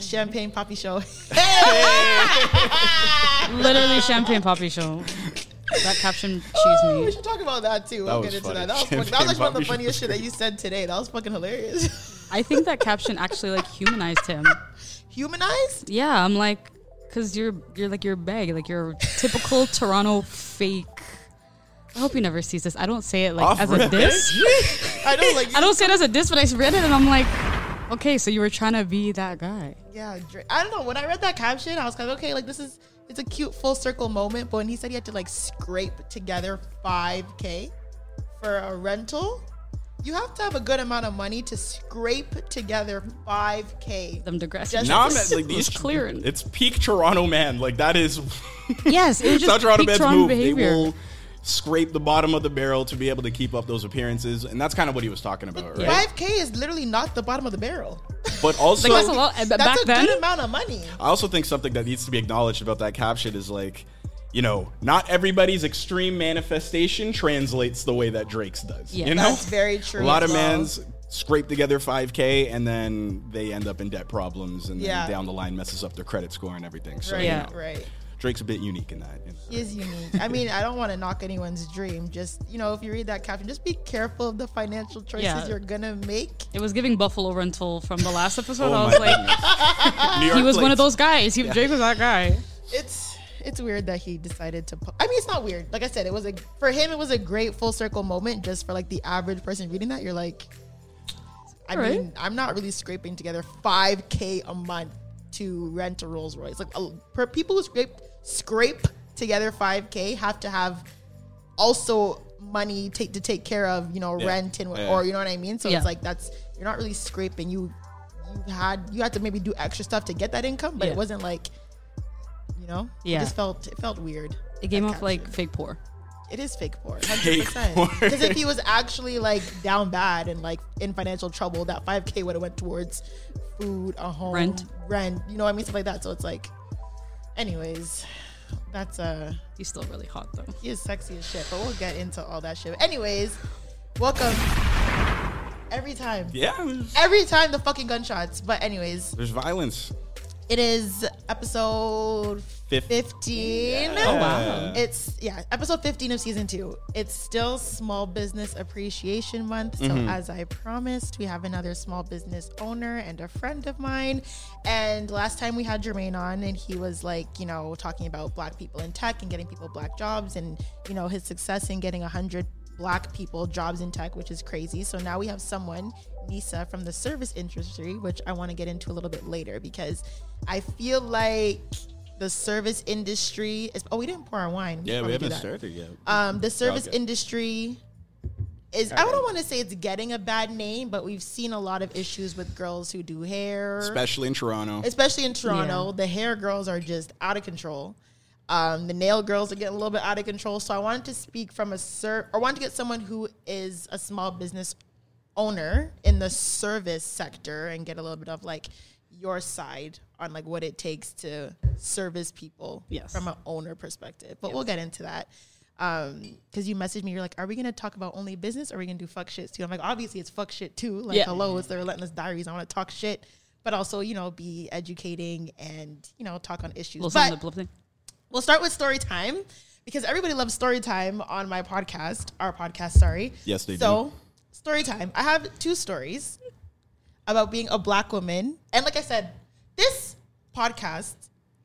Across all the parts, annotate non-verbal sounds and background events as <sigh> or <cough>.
Champagne Poppy Show. Literally champagne poppy show. That caption cheese Oh, we should talk about that too. We'll was get into funny. that. That was, fucking, that was like one of the funniest shit that you said today. That was fucking hilarious. I think that caption actually like humanized him. Humanized? Yeah, I'm like, cause you're you're like your bag, like you're typical <laughs> Toronto fake. I hope he never sees this. I don't say it like Off as a rip. diss. <laughs> I know, like I don't say it as a diss, but I read it and I'm like, okay, so you were trying to be that guy. Yeah, Dra- I don't know. When I read that caption, I was like, okay, like this is it's a cute full circle moment. But when he said he had to like scrape together 5k for a rental, you have to have a good amount of money to scrape together 5k. Them digress. Just- Now I'm This at like these was clearing. It's peak Toronto man. Like that is Yes, it was <laughs> just South Toronto peak man's Toronto move. behavior. They will scrape the bottom of the barrel to be able to keep up those appearances, and that's kind of what he was talking about, right? 5k is literally not the bottom of the barrel. But <laughs> also, Like, that's a lot. But That's back a then, good amount of money. I also think something that needs to be acknowledged about that caption is like, you know, not everybody's extreme manifestation translates the way that Drake's does. Yeah. you know, That's very true A lot of well. mans scrape together 5k and then they end up in debt problems and Yeah. then down the line messes up their credit score and everything. So Right, you Yeah. know, right. Drake's a bit unique in that. He is unique. I mean, I don't want to knock anyone's dream. Just you know, if you read that caption, just be careful of the financial choices Yeah. you're gonna make. it was giving Buffalo Rental from the last episode. Oh I my was like, <laughs> he was one of those guys. He, Drake was that guy. It's it's weird that he decided to. Po- I mean, it's not weird. Like I said, it was a for him. It was a great full circle moment. Just for like the average person reading that, you're like, I Right. mean, I'm not really scraping together 5k a month to rent a Rolls Royce. Like a, per people who scrape scrape together 5k have to have also money take to take care of you know Yeah. rent and Yeah. or you know what I mean. So Yeah. it's like that's you're not really scraping. You you had you had to maybe do extra stuff to get that income, but Yeah. it wasn't like you know. Yeah. it just felt it felt weird. It came that off like fake poor. it is fake poor, hundred percent. Because if he was actually like down bad and like in financial trouble, that five k would have went towards food, a home, Rent. rent. You know what I mean, stuff like that. So it's like, anyways, that's uh He's still really hot though. he is sexy as shit, but we'll get into all that shit. Anyways, welcome. Every time. Yeah, Every time the fucking gunshots. But anyways, there's violence. It is episode Fif- 15. Oh wow. It's yeah, episode 15 of season 2. It's still small business appreciation month. So Mm-hmm. as I promised, we have another small business owner and a friend of mine. And last time we had Jermaine on and he was like, you know, talking about black people in tech and getting people black jobs and, you know, his success in getting 100 black people jobs in tech, which is crazy. So now we have someone, Nyssa, from the service industry, which I want to get into a little bit later because I feel like the service industry is. Oh, we didn't pour our wine. Yeah, we haven't that. started yet. Um, the service Okay. industry is. I don't want to say it's getting a bad name, but we've seen a lot of issues with girls who do hair, Especially in Toronto. especially in Toronto. Yeah. The hair girls are just out of control. Um, the nail girls are getting a little bit out of control. So I wanted to speak from a ser, or wanted to get someone who is a small business owner in the service sector and get a little bit of like your side on like what it takes to service people Yes. from an owner perspective. But we'll get into that. Um, because you messaged me, you're like, "Are we gonna talk about only business, or are we gonna do fuck shit too?" I'm like, "Obviously, it's fuck shit too. Like, Yeah. hello, it's the Relentless Diaries. I want to talk shit, but also, you know, be educating and you know, talk on issues." But. We'll start with story time because everybody loves story time on my podcast, our podcast, sorry. Yes, they so, story time. I have two stories about being a black woman. And like I said, this podcast,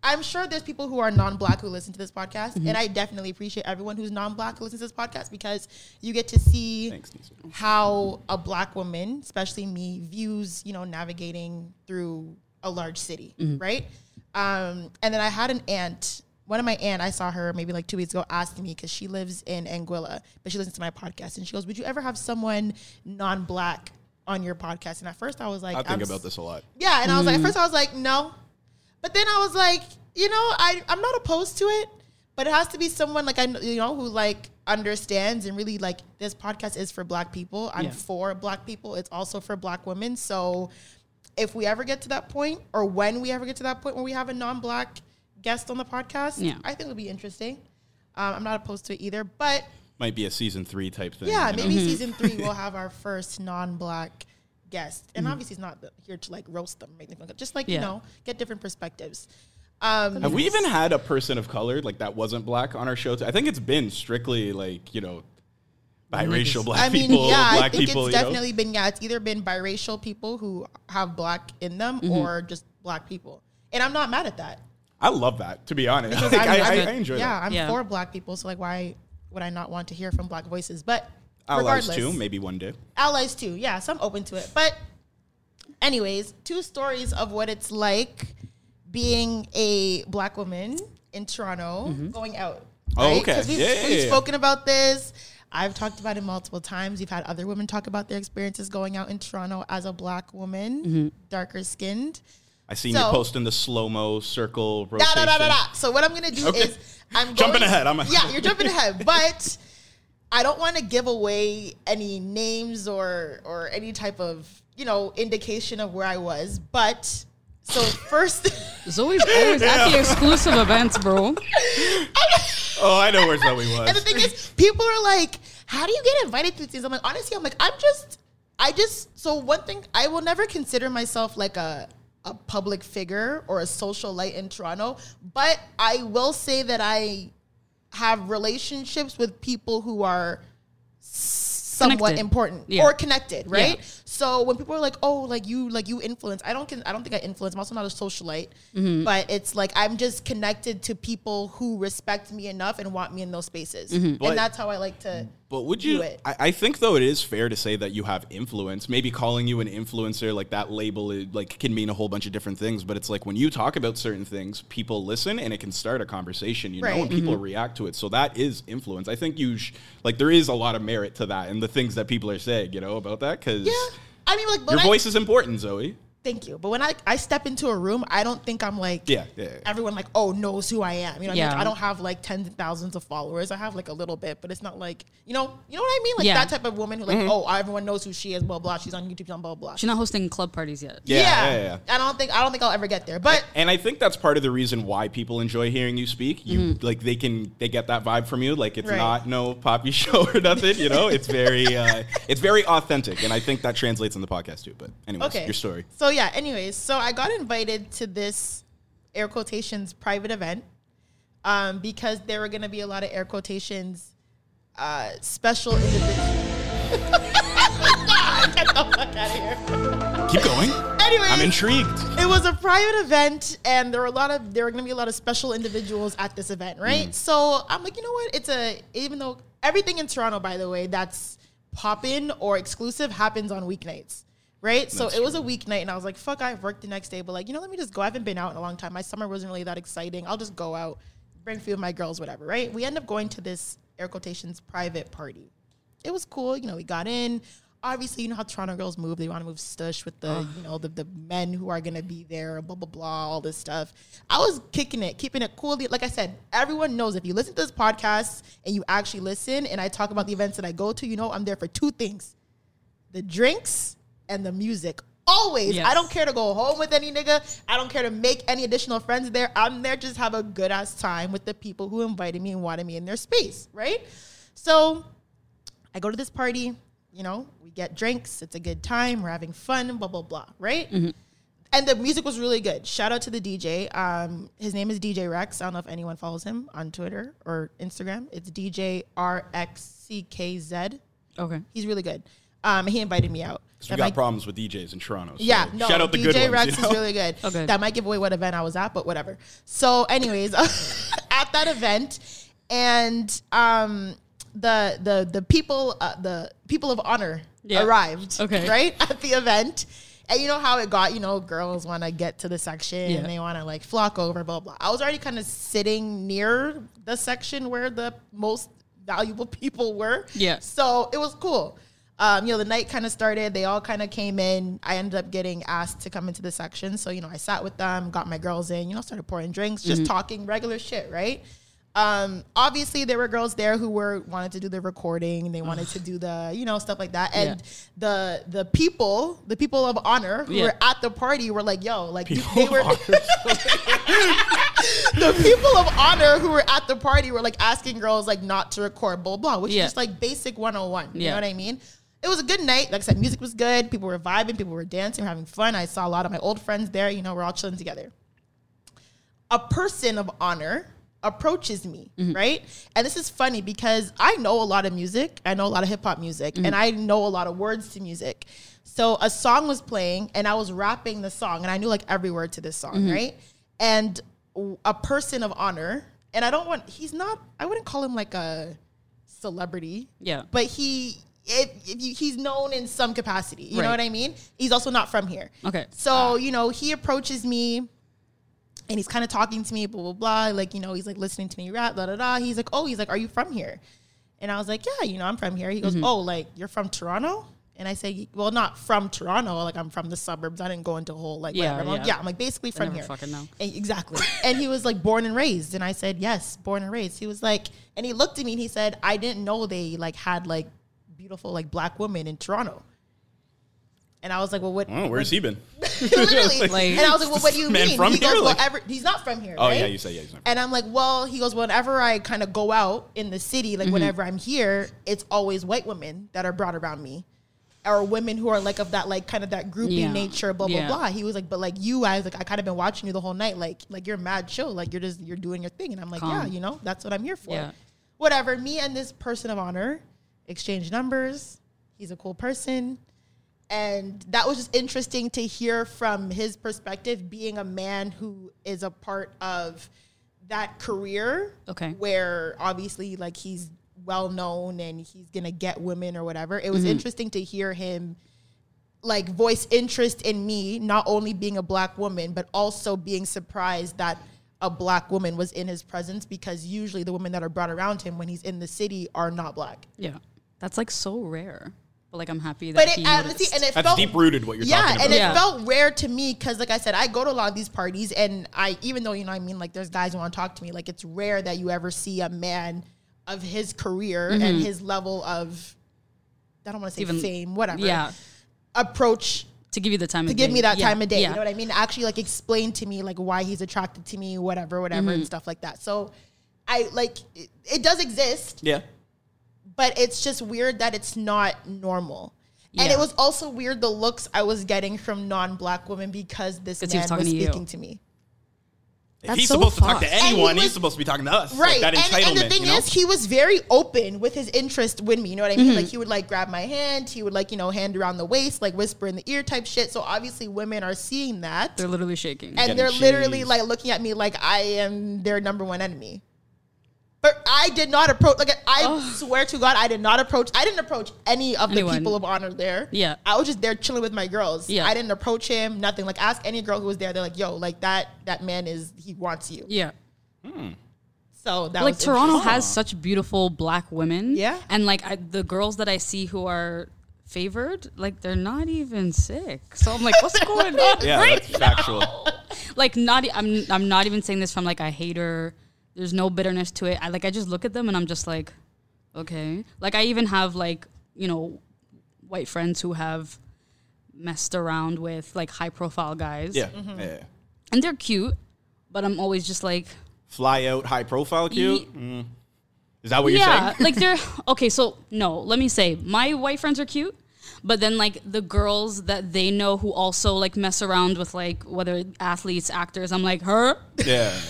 I'm sure there's people who are non-black who listen to this podcast, and I definitely appreciate everyone who's non-black who listens to this podcast because you get to see Thanks, how a black woman, especially me, views, you know, navigating through a large city, right? Um, and then I had an aunt, one of my aunt, I saw her maybe like two weeks ago asking me because she lives in Anguilla, but she listens to my podcast, and she goes, "Would you ever have someone non-black on your podcast?" And at first, I was like, I think I'm about s- this a lot. yeah, and I was like, at mm. first I was like, no, but then I was like, you know, I I'm not opposed to it, but it has to be someone like I you know who like understands and really like this podcast is for Black people. I'm Yeah. for Black people. It's also for Black women. So if we ever get to that point, or when we ever get to that point where we have a non-Black guest on the podcast, Yeah. I think it'll be interesting. Um, I'm not opposed to it either, but Might be a season three type thing. yeah, you know? maybe season three we'll <laughs> have our first non-black guest, and obviously he's not here to like roast them, make them look just like you know get different perspectives. Um, Have we even had a person of color like that wasn't black on our show? I think it's been strictly like you know, biracial black I mean, people, yeah, I think people. it's you know? definitely been yeah. It's either been biracial people who have black in them, Mm-hmm. or just black people, and I'm not mad at that. I love that. To be honest, <laughs> Like, I'm- I, I, I'm- I enjoy yeah, that. I'm Yeah. for black people, so like why would I not want to hear from black voices? But Allies regardless, too, maybe one day. allies too. Yeah, so I'm open to it. But anyways, two stories of what it's like being a black woman in Toronto mm-hmm. going out. Oh, right? okay. 'Cause We've, Yeah, yeah, we've yeah. spoken about this. I've talked about it multiple times. We've had other women talk about their experiences going out in Toronto as a black woman, mm-hmm. darker skinned. I seen So- you posting the slow mo circle rotation. da, da, da, da. So what I'm gonna do Okay. is I'm <laughs> Jumping going- ahead, I'm- yeah, you're jumping ahead, <laughs> but I don't want to give away any names or or any type of you know indication of where I was. But so <laughs> first, Zoe's always at the exclusive events, bro. Oh, I know where Zoe was. and the thing is, people are like, "How do you get invited to these?" I'm like, honestly, I'm like, I'm just, I just. So one thing, I will never consider myself like a a public figure or a social light in Toronto, but I will say that I have relationships with people who are somewhat Connected. important Yeah. or connected, right? Yeah. So when people are like, "Oh, like you, like you influence," I don't, con- I don't think I influence. I'm also not a socialite, Mm-hmm. but it's like I'm just connected to people who respect me enough and want me in those spaces, Mm-hmm. But- and that's how I like to. But would do you? it. I, I think though it is fair to say that you have influence. Maybe calling you an influencer like that label it, like can mean a whole bunch of different things. But it's like when you talk about certain things, people listen and it can start a conversation. You know, Right. and people react to it. So that is influence. I think you sh- like there is a lot of merit to that and the things that people are saying. You know about that because Yeah, I mean, like, your I- voice is important, Zoe. Thank you. But when I, I step into a room, I don't think I'm like Yeah, yeah, yeah. everyone like oh knows who I am. You know, what I, mean? Like, I don't have like tens of thousands of followers. I have like a little bit, but it's not like you know you know what I mean. Like Yeah. that type of woman who like Mm-hmm. oh everyone knows who she is. Blah blah. She's on YouTube. She's on blah blah. She's not hosting club parties yet. Yeah, yeah, yeah. I don't think I don't think I'll ever get there. But And I think that's part of the reason why people enjoy hearing you speak. You Mm-hmm. like they can they get that vibe from you. Like it's Right. not no poppy <laughs> show or nothing. You know, it's very uh, it's very authentic, and I think that translates in the podcast too. But anyways, okay, your story. So yeah. Yeah, anyways, so I got invited to this air quotations private event um, because there were going to be a lot of air quotations uh, special individuals. Get the fuck out of here. Keep going. Anyways, I'm intrigued. it was a private event and there were a lot of there were going to be a lot of special individuals at this event right Mm. so i'm like you know what it's a even though everything in toronto by the way that's pop in or exclusive happens on weeknights right so That's it was a weeknight and i was like fuck I've worked the next day but like you know let me just go i haven't been out in a long time my summer wasn't really that exciting i'll just go out bring a few of my girls whatever right we end up going to this air quotations private party it was cool. You know, we got in. Obviously, you know how Toronto girls move. They want to move stush with the, you know, the, the men who are gonna be there, blah blah blah, all this stuff. I was kicking it, keeping it cool. Like I said, everyone knows if you listen to this podcast and you actually listen, and I talk about the events that I go to, you know, I'm there for two things: the drinks and the music. Always. Yes. I don't care to go home with any nigga. I don't care to make any additional friends there. I'm there just have a good ass time with the people who invited me and wanted me in their space, right? So I go to this party, you know, we get drinks, it's a good time, we're having fun, blah, blah, blah, right? And the music was really good. Shout out to the DJ. Um, his name is DJ Rex. I don't know if anyone follows him on Twitter or Instagram. It's DJ RXCKZ. Okay. He's really good. Um, he invited me out. 'Cause we got might- problems with DJs in Toronto. so yeah, no, shout out the DJ good ones. Rex you know? is really good. Okay. That might give away what event I was at, but whatever. So, anyways, <laughs> at that event, and um, the the the people uh, the people of honor Yeah. arrived. Okay. right <laughs> at the event. And you know how it got, you know, girls want to get to the section Yeah. and they want to like flock over, blah, blah. I was already kind of sitting near the section where the most valuable <laughs> people were. Yeah. So it was cool. Um, you know, the night kind of started. They all kind of came in. I ended up getting asked to come into the section. So, you know, I sat with them, got my girls in, you know, started pouring drinks, just talking regular shit, right? Um, obviously there were girls there who were wanted to do the recording, they wanted to <sighs> do the, you know, stuff like that. And the the people, the people of honor who Yeah. were at the party were like, yo, like they were <laughs> <laughs> the people of honor who were at the party were like asking girls like not to record, blah blah, which Yeah. is just like basic 101. You Yeah. know what I mean? It was a good night. Like I said, music was good. People were vibing. People were dancing, having fun. I saw a lot of my old friends there. You know, we're all chilling together. A person of honor approaches me, mm-hmm. right? And this is funny because I know a lot of music. I know a lot of hip hop music, and mm-hmm. I know a lot of words to music. So a song was playing, and I was rapping the song, and I knew like every word to this song, mm-hmm. right? And a person of honor, and I don't want. He's not. I wouldn't call him like a celebrity Yeah. but he if, if you, he's known in some capacity you know what i mean he's also not from here Okay. so you know he approaches me and he's kind of talking to me blah blah blah like you know he's like listening to me rap da da da he's like oh he's like are you from here and i was like yeah you know i'm from here he goes Mm-hmm. oh like you're from toronto and I say, well, not from Toronto. Like I'm from the suburbs. I didn't go into a whole like Yeah, whatever. I'm like, yeah. yeah, I'm like basically from here. fucking know. And- exactly. and he was like born and raised, and I said, yes, born and raised. He was like, and he looked at me and he said, I didn't know they like had like beautiful like black woman in Toronto. And I was like, well, what? Oh, where's he been? <laughs> <laughs> Literally. Like- and I was like, well, what do you <laughs> Man mean? from he here? goes, well, Like- ever, he's not from here. Oh, right? yeah, you say yeah, he's not And I'm like, well, he goes, whenever I kind of go out in the city, Mm-hmm. like whenever I'm here, it's always white women that are brought around me. Or women who are like of that like kind of that groupie Yeah. nature, blah blah Yeah. blah. He was like, but like you guys, like I kind of been watching you the whole night, like like you're mad chill, like you're just you're doing your thing, and I'm like, Calm. yeah, you know, that's what I'm here for. Yeah. Whatever. Me and this person of honor exchange numbers. He's a cool person, and that was just interesting to hear from his perspective, being a man who is a part of that career. Okay. Where obviously, like he's well known and he's gonna get women or whatever. It was mm-hmm. interesting to hear him like voice interest in me, not only being a black woman, but also being surprised that a black woman was in his presence because usually the women that are brought around him when he's in the city are not black. Yeah. That's like so rare. But like I'm happy that But it honestly, noticed. and it That's felt deep rooted what you're yeah, talking about. Yeah, and it felt rare to me because, like I said, I go to a lot of these parties, and I even though you know, what I mean, like there's guys who want to talk to me, like it's rare that you ever see a man of his career and his level of I don't want to say Mm-hmm. Even- fame, whatever, yeah. approach To give you the time to of give day. me that Yeah. time of day. Yeah. You know what I mean? Actually, like explain to me like why he's attracted to me, whatever, whatever, Mm-hmm. and stuff like that. So, I like it, it does exist, Yeah. But it's just weird that it's not normal. And it was also weird the looks I was getting from non-black women because this man was was, talking to you. speaking to me. If That's he's so supposed to talk to fucked. And he anyone, was- he's supposed to be talking to us. Right. Like that and, entitlement. and the thing you know? is, he was very open with his interest with me. You know what I mean? Mm-hmm. Like he would like grab my hand, he would like, you know, hand around the waist, like whisper in the ear type shit. So obviously women are seeing that. They're literally shaking. and Getting they're literally like looking at me like I am their number one enemy. But I did not approach. Like I swear to God, I did not approach. I didn't approach any of the people of honor there. Yeah. I was just there chilling with my girls. Yeah. I didn't approach him. Nothing. Like ask any girl who was there. They're like, "Yo, like that. That man is. He wants you." yeah. Hmm. So that like was Toronto has such beautiful black women. Yeah. And like I, the girls that I see who are favored, like they're not even sick. So I'm like, <laughs> what's going on? yeah, right that's factual. like not I'm I'm not even saying this from like a hater. There's no bitterness to it. I like I just look at them and I'm just like, okay. Like I even have like, you know, white friends who have messed around with like high profile guys. Yeah, Mm-hmm. yeah. And they're cute, but I'm always just like, Fly out, high profile, cute. Ye- Mm. Is that what you're yeah, saying? like they're <laughs> okay. So no, let me say my white friends are cute, but then like the girls that they know who also like mess around with like whether athletes, actors, I'm like her. yeah. <laughs>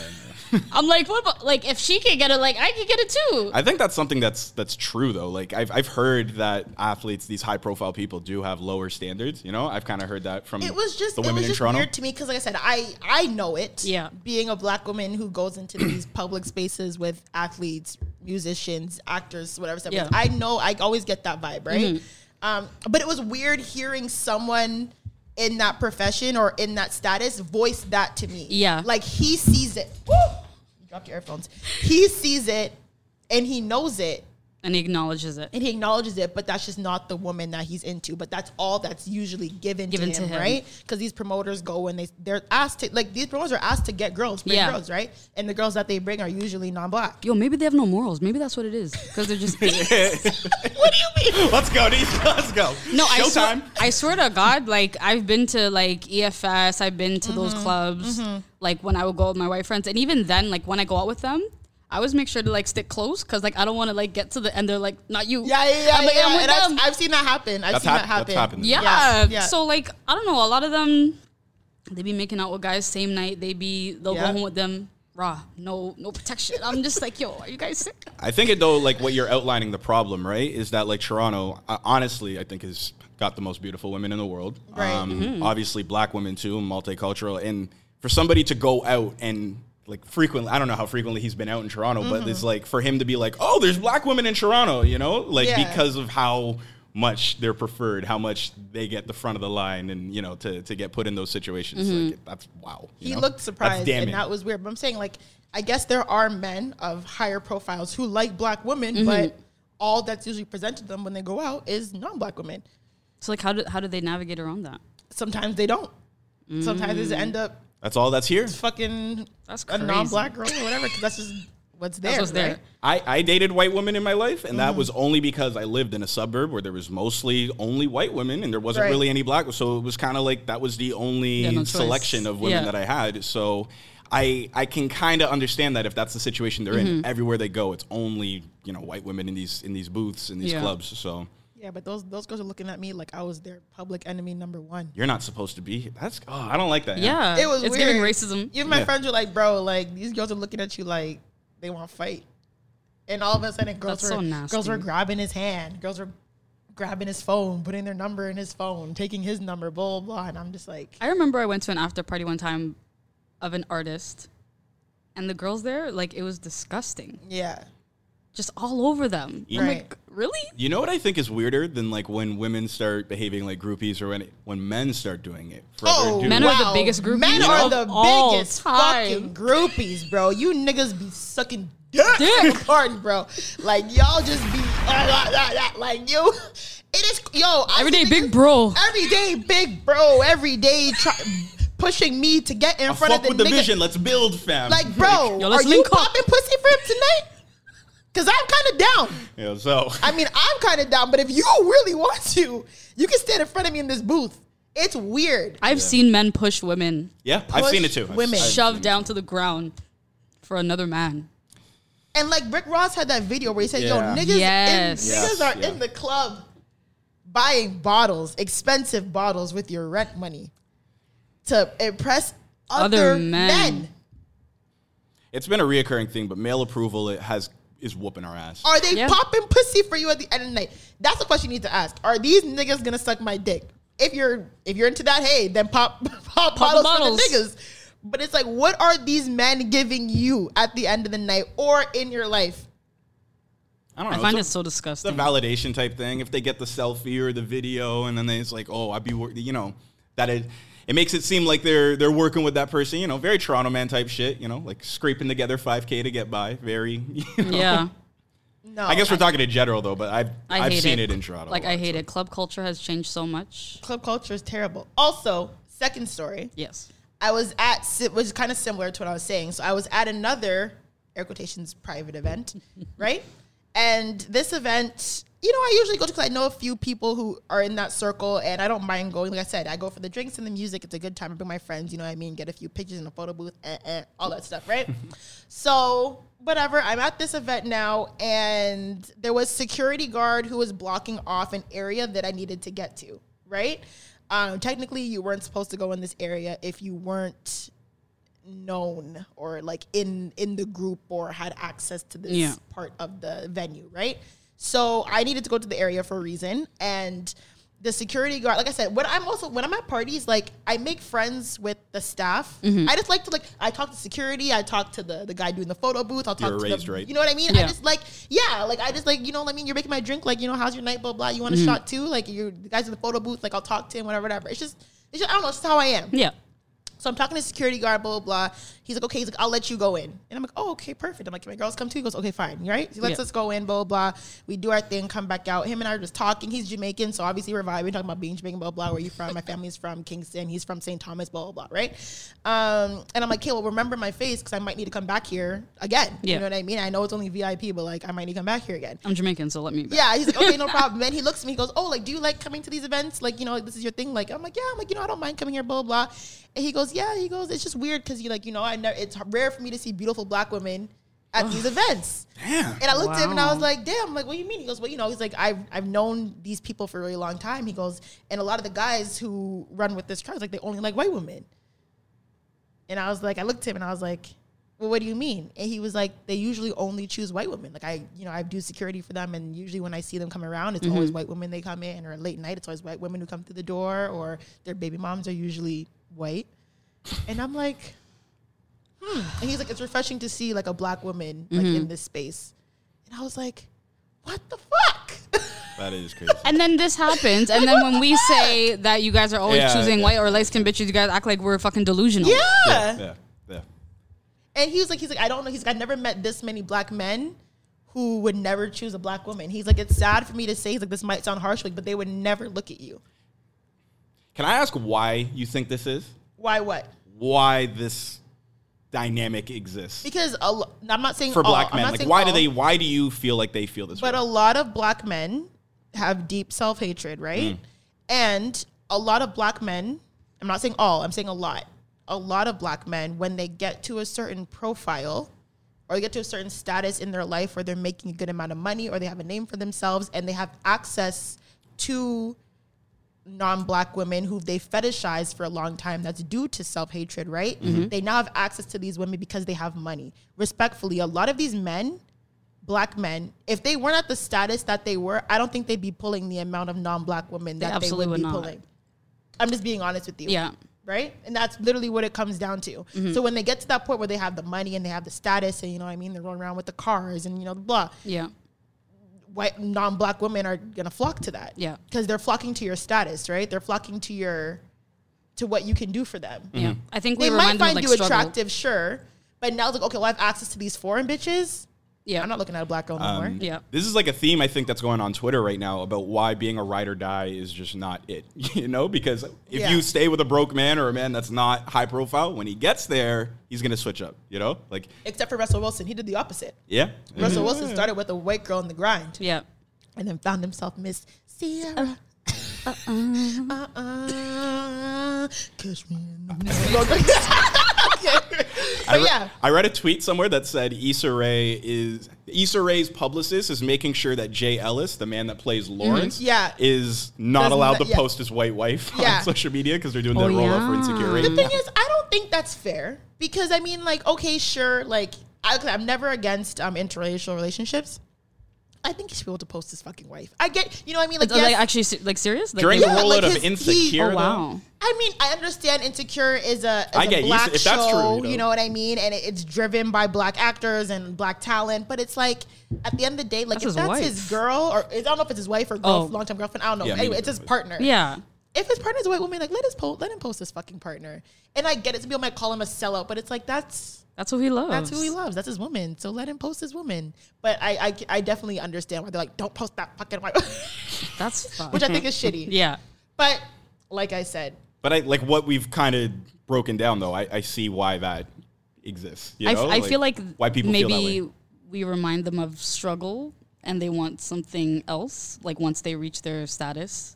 I'm like, what about like if she can get it, like I can get it too. I think that's something that's that's true though. Like I've I've heard that athletes, these high profile people, do have lower standards. You know, I've kind of heard that from It was just the it women was in just Toronto. weird to me because, like I said, I I know it. Yeah. being a black woman who goes into these <clears throat> public spaces with athletes, musicians, actors, whatever stuff. Yeah. Mm-hmm. I know I always get that vibe, right? Um, but it was weird hearing someone in that profession or in that status voice that to me. Yeah. like he sees it. Woo! You dropped your earphones. He sees it and he knows it And he acknowledges it. and he acknowledges it, but that's just not the woman that he's into. But that's all that's usually given, Given to, to him, him. right? Because these promoters go and they they're asked to like these promoters are asked to get girls, bring Yeah. girls, right? And the girls that they bring are usually non-black. Yo, maybe they have no morals. Maybe that's what it is. Because they're just <laughs> what do you mean? <laughs> Let's go, Deez. <laughs> Let's go. No, I swear, Showtime. I swear to God, like I've been to like EFS, I've been to Mm-hmm. those clubs, like when I would go with my white friends, and even then, like when I go out with them, I always make sure to like stick close because like I don't want to like get to the end. They're like, not you. Yeah, yeah, yeah. I'm like, yeah. I'm with And I've, them. I've seen that happen. I've That's seen hap- that happen. that's happened. yeah. Yeah, yeah. So like I don't know. A lot of them, they be making out with guys same night. They be they'll Yeah. go home with them raw, no no protection. I'm just like, yo, are you guys sick? I think it though, like what you're outlining, the problem, right, is that like Toronto, uh, honestly, I think has got the most beautiful women in the world. Right. Um, Obviously, black women too, multicultural, and for somebody to go out and like frequently, I don't know how frequently he's been out in Toronto, but it's like for him to be like, oh, there's black women in Toronto, you know, like Yeah. because of how much they're preferred, how much they get the front of the line, and you know, to to get put in those situations, like, that's wow. you He know? looked surprised, and that was weird. But I'm saying, like, I guess there are men of higher profiles who like black women, Mm-hmm. but all that's usually presented to them when they go out is non-black women. So like, how do how do they navigate around that? Sometimes they don't. Sometimes they end up that's all that's here. fucking That's a crazy. non-black girl or whatever, because that's just what's there. That's what's there. right? I, I dated white women in my life, and Mm-hmm. that was only because I lived in a suburb where there was mostly only white women, and there wasn't Right. really any black. So it was kind of like that was the only Yeah, no selection of women Yeah. that I had. So I I can kind of understand that if that's the situation they're Mm-hmm. in, everywhere they go, it's only you know white women in these in these booths in these Yeah. clubs. So Yeah, but those those girls are looking at me like I was their public enemy number one. you're not supposed to be. That's oh, I don't like that. Yeah, It was it's weird. giving racism. Even my Yeah. friends were like, "Bro, like these girls are looking at you like they want to fight," and all of a sudden, girls That's were so girls were grabbing his hand, girls were grabbing his phone, putting their number in his phone, taking his number, blah blah. blah. And I'm just like, I remember I went to an after party one time of an artist, and the girls there, like, it was disgusting. yeah, Just all over them. Oh I'm Right. like, really? You know what I think is weirder than like when women start behaving like groupies or when when men start doing it. for other Oh, dudes. Men are the biggest groupies Men are of the all biggest time. fucking groupies, bro. You niggas be sucking dick, Dick. at the party, bro. Like y'all just be ah, like you. It is yo I Everyday big bro. Everyday big bro. Every day try, pushing me to get in I front fuck of the with the nigga. vision. Let's build, fam. Like, bro, Yo, are you link up. popping pussy for him tonight? Cause I'm kind of down. Yeah, so I mean, I'm kind of down. But if you really want to, you can stand in front of me in this booth. It's weird. I've seen men push women, yeah, I've seen it too. Women. Shoved down to the ground for another man. And like Rick Ross had that video where he said, Yeah. "Yo, niggas, Yes. in, Yes, niggas are yeah. in the club buying bottles, expensive bottles with your rent money to impress other, Other men. men. It's been a reoccurring thing, but male approval it has is whooping our ass. Are they Yeah. popping pussy for you at the end of the night? That's the question you need to ask. Are these niggas gonna suck my dick? If you're if you're into that, hey, then pop <laughs> pop, the bottles, bottles. for the niggas. But it's like, what are these men giving you at the end of the night or in your life? I don't know. I know. find it it's a- so it's a disgusting. validation type thing. If they get the selfie or the video, and then they, it's like, oh, I'd be, wor-, you know, that it it makes it seem like they're they're working with that person. You know, very Toronto man type shit. You know, like scraping together 5K to get by. Very. <laughs> You know. yeah. No, I guess we're talking in general though, but I've I I've seen it. it in Toronto. Like a I lot, hate so. it. Club culture has changed so much. club culture is terrible. Also, second story. Yes. I was at, si- which is kind of similar to what I was saying. So I was at another air quotations private event, <laughs> right? And this event, you know, I usually go to because I know a few people who are in that circle, and I don't mind going. Like I said, I go for the drinks and the music. It's a good time. I bring my friends. You know what I mean? Get a few pictures in a photo booth, eh, eh, all that stuff, right? <laughs> so whatever. I'm at this event now, and there was security guard who was blocking off an area that I needed to get to. Right? Um, technically, you weren't supposed to go in this area if you weren't known or like in in the group or had access to this Yeah. part of the venue, right? So I needed to go to the area for a reason, and the security guard, like I said, when I'm also when I'm at parties, like I make friends with the staff. Mm-hmm. I just like to like I talk to security, I talk to the the guy doing the photo booth. I'll talk You're to raised the, right. you know what I mean. I just like yeah, like I just like you know what I mean. You're making my drink, like you know how's your night, blah blah. You want a Mm-hmm. shot too? Like you the guys in the photo booth, like I'll talk to him, whatever, whatever. It's just it's just I don't know, it's just how I am. Yeah. So I'm talking to security guard, blah, blah, blah. He's like, okay, he's like, I'll let you go in. And I'm like, oh, okay, perfect. I'm like, can my girls come too? He goes, okay, fine. Right? He lets Yeah. us go in, blah, blah, blah. We do our thing, come back out. Him and I are just talking. He's Jamaican, so obviously we're vibing, talking about being Jamaican, blah, blah. Where you from? My family's from Kingston. He's from St. Thomas, blah, blah, blah, right? Um, and I'm like, okay, well, remember my face because I might need to come back here again. Yeah. You know what I mean? I know it's only VIP, but like, I might need to come back here again. I'm Jamaican, so let me. Yeah, he's like, okay, no <laughs> problem. Then he looks at me, he goes, oh, like, do you like coming to these events? Like, you know, this is your thing. Like, I'm like, yeah, I'm like, you know, I don't mind coming here, blah, blah. blah. And he goes, yeah, he goes, it's just weird because you like, you know, I know it's rare for me to see beautiful black women at these events. Damn. And I looked at him and I was like, damn, like, what do you mean? He goes, well, you know, he's like, I've, I've known these people for a really long time. He goes, and a lot of the guys who run with this tribe, like, they only like white women. And I was like, I looked at him and I was like, well, what do you mean? And he was like, they usually only choose white women. Like I, you know, I do security for them, and usually when I see them come around, it's always mm-hmm. white women they come in, or late night, it's always white women who come through the door, or their baby moms are usually white. And I'm like. Hmm. And he's like, it's refreshing to see like a black woman like mm-hmm. in this space. And I was like, what the fuck? That is <laughs> crazy. And then this happens, and then when we say that you guys are always Yeah, choosing yeah. white or light skinned bitches, you guys act like we're fucking delusional. yeah. yeah, yeah. And he was like, he's like, I don't know. He's like, I've never met this many black men who would never choose a black woman. He's like, it's sad for me to say, he's like, this might sound harsh, like, but they would never look at you. Can I ask why you think this is? Why? What? Why this dynamic exists Because a I'm not saying for all, black men? Like, why do they? Why do you feel like they feel this way? But way? a lot of black men have deep self hatred, right? Mm. And a lot of black men, I'm not saying all, I'm saying a lot. A lot of black men, when they get to a certain profile or they get to a certain status in their life where they're making a good amount of money or they have a name for themselves and they have access to non-black women who they fetishized for a long time that's due to self-hatred right they now have access to these women because they have money respectfully a lot of these men black men if they weren't at the status that they were i don't think they'd be pulling the amount of non-black women that they absolutely would be not. pulling i'm just being honest with you Yeah. right and that's literally what it comes down to Mm-hmm. so when they get to that point where they have the money and they have the status and you know what i mean they're going around with the cars and you know blah Yeah. White non-black women are gonna flock to that. Yeah. because they're flocking to your status, right? They're flocking to your to what you can do for them. Yeah. I think we They might remind them find like you struggle. attractive, sure, but now it's like, okay, well, I have access to these foreign bitches. Yeah. I'm not looking at a black girl anymore. Um, Yeah. This is like a theme I think that's going on Twitter right now about why being a ride or die is just not it. <laughs> You know, because if Yeah. you stay with a broke man or a man that's not high profile, when he gets there, he's gonna switch up. You know, like Except for Russell Wilson, he did the opposite. yeah, Russell Wilson started with a white girl in the grind, Yeah. and then found himself Miss Ciara. Uh <laughs> uh, catch me in the <laughs> Okay. <laughs> I, re- yeah, I read a tweet somewhere that said Issa Rae is Issa Rae's publicist is making sure that Jay Ellis, the man that plays Lawrence, Mm-hmm. Yeah. is not Does allowed not- to yeah. post his white wife <laughs> Yeah. on social media because they're doing Oh, the roll up for insecure. The thing is, I don't think that's fair because I mean, like, okay, sure, like, I, I'm never against um, interracial relationships. I think he should be able to post his fucking wife. I get, you know what I mean? Like, Like, yes, like actually, se- like serious? Like, During they- the Yeah, rollout like of his- he- Insecure, oh wow. I mean, I understand Insecure is a, is I a get you. black If that's true, show, you know. you know what I mean? And it- it's driven by black actors and black talent. But it's like, at the end of the day, like, That's if his that's wife. his girl, or I don't know if it's his wife or girl, Oh. long-time girlfriend, I don't know. Yeah, me anyway, neither. it's his partner. Yeah. if his partner's a white woman, like let us post, let him post his fucking partner. And I get it. Some people might call him a sellout, but it's like that's That's who he loves. that's who he loves. That's his woman. So let him post his woman. But I I, I definitely understand why they're like, don't post that fucking white, <laughs> That's fine. <laughs> which I think is shitty. <laughs> Yeah. But like I said, But I like what we've kind of broken down though. I, I see why that exists. You I, know? f- I feel like why people maybe feel that way. we remind them of struggle and they want something else, like once they reach their status.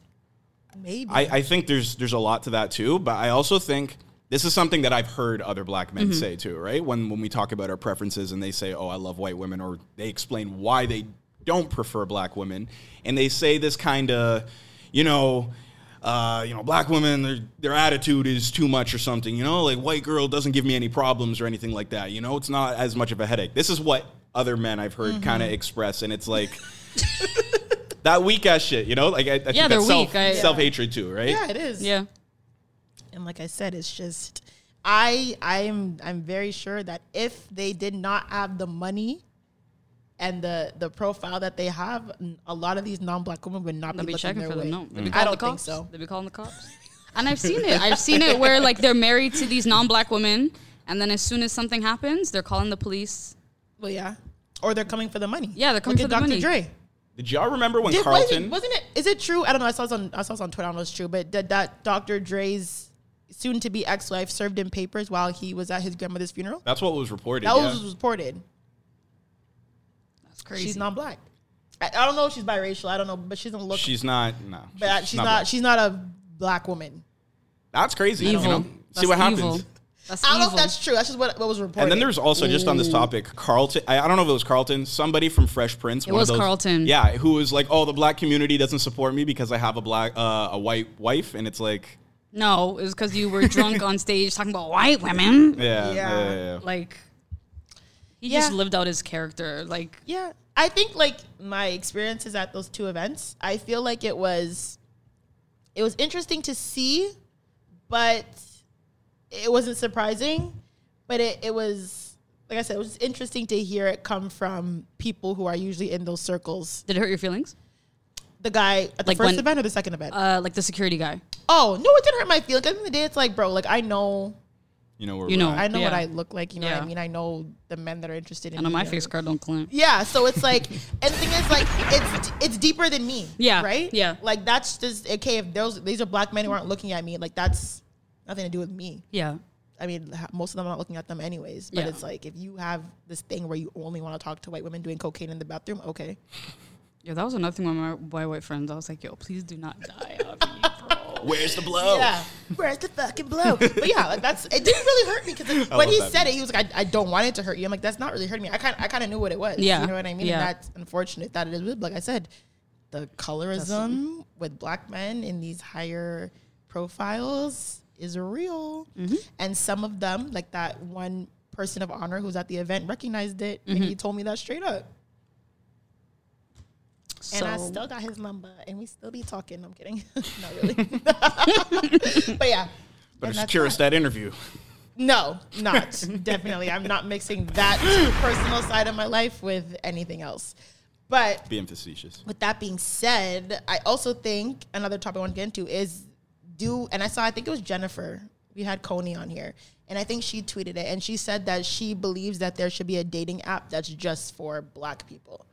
Maybe. I, I think there's there's a lot to that too, but I also think this is something that I've heard other black men say too, right? When when we talk about our preferences and they say, "Oh, I love white women," or they explain why they don't prefer black women, and they say this kind of, you know. Uh, you know, black women, their, their attitude is too much or something, you know, like white girl doesn't give me any problems or anything like that, you know, it's not as much of a headache. This is what other men I've heard kind of express, and it's like <laughs> that weak ass shit, you know, like I, I think they're that's self, weak. I- self hatred too, right? yeah, it is. Yeah. And like I said, it's just I I'm I'm very sure that if they did not have the money and the the profile that they have, a lot of these non-black women would not They'll be, be looking checking their for way. them. No, they'll be I don't the think cops. so. They'll be calling the cops. <laughs> And I've seen it. I've seen it where like they're married to these non-black women, and then as soon as something happens, they're calling the police. Well, yeah, or they're coming for the money. Yeah, they're coming Look for at the Dr. money. Dre. Did y'all remember when Did, Carlton? wasn't, wasn't it? Is it true? I don't know. I saw this on I saw this on Twitter. I don't know if it's true, but that, that Dr. Dre's soon-to-be ex-wife served him papers while he was at his grandmother's funeral. that's what was reported. That yeah. was reported. That's crazy. She's non-black. I, I don't know if she's biracial. I don't know, but she doesn't look. She's not. No, but she's not. black. she's not a black woman. That's crazy. evil. You know? See what evil. happens. That's I don't know if that's true. That's just what, what was reported. And then there's also just on this topic, Carlton. I, I don't know if it was Carlton. Somebody from Fresh Prince. It one of was those- Carlton. Yeah, who was like, "Oh, the black community doesn't support me because I have a black, uh, a white wife," and it's like, no, it was because you were drunk <laughs> on stage talking about white women. yeah, yeah, Yeah. yeah, yeah. Like he Yeah. just lived out his character. Like Yeah. I think like my experiences at those two events, I feel like it was it was interesting to see, but it wasn't surprising. But it, it was like I said, it was interesting to hear it come from people who are usually in those circles. did it hurt your feelings? The guy at the Like first when- event or the second event? Uh, like the security guy. oh, no, it didn't hurt my feelings. At the end of the day, it's like, bro, like I know You know where You know. at. I know what I look like, you know what I mean? I know the men that are interested in I know me, my you know. face card don't clamp. Yeah, so it's <laughs> like, and the thing is, like, it's it's deeper than me. Yeah, right. yeah. like that's just okay. If those these are black men who aren't looking at me, like that's nothing to do with me. Yeah. I mean, most of them are not looking at them anyways. But Yeah. it's like if you have this thing where you only want to talk to white women doing cocaine in the bathroom, okay. Yeah, that was another thing with my, my white friends. I was like, yo, please do not die on me, <laughs> bro. Where's the blow? Yeah, where's the fucking blow? but yeah, like that's it. Didn't really hurt me because <laughs> when he said meme. it, he was like, I, "I don't want it to hurt you." I'm like, "That's not really hurting me." I kind I kind of knew what it was. Yeah, you know what I mean. yeah. And that's unfortunate that it is. But Like I said, the colorism with black men in these higher profiles is real, Mm-hmm. and some of them, like that one person of honor who's at the event, recognized it, and Mm-hmm. he told me that straight up. And I still got his number, and we still be talking. I'm kidding, <laughs> not really. <laughs> but yeah, Better And that's secure us that. that interview. No, not definitely. I'm not mixing that <gasps> personal side of my life with anything else. But Being facetious. with that being said, I also think another topic I want to get into is do, and I saw, I think it was Jennifer. We had Coney on here, and I think she tweeted it, and she said that she believes that there should be a dating app that's just for black people.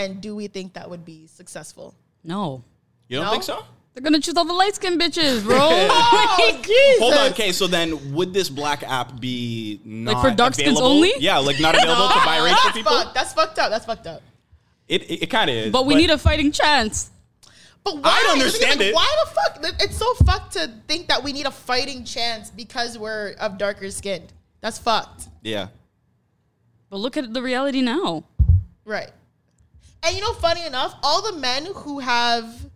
And do we think that would be successful? No. You don't No? think so? They're gonna choose all the light skinned bitches, bro. <laughs> <laughs> Oh, <laughs> Jesus. Hold on. Okay, so then would this black app be not for dark skins available? only? Yeah, like not available to biracial That's people. fucked. That's fucked up. That's fucked up. It it, it kind of is. but we need a fighting chance. But why? I don't The thing is, understand like, it. Why the fuck? It's so fucked to think that we need a fighting chance because we're of darker skinned. That's fucked. Yeah. But look at the reality now. Right. And you know, funny enough, all the men who have,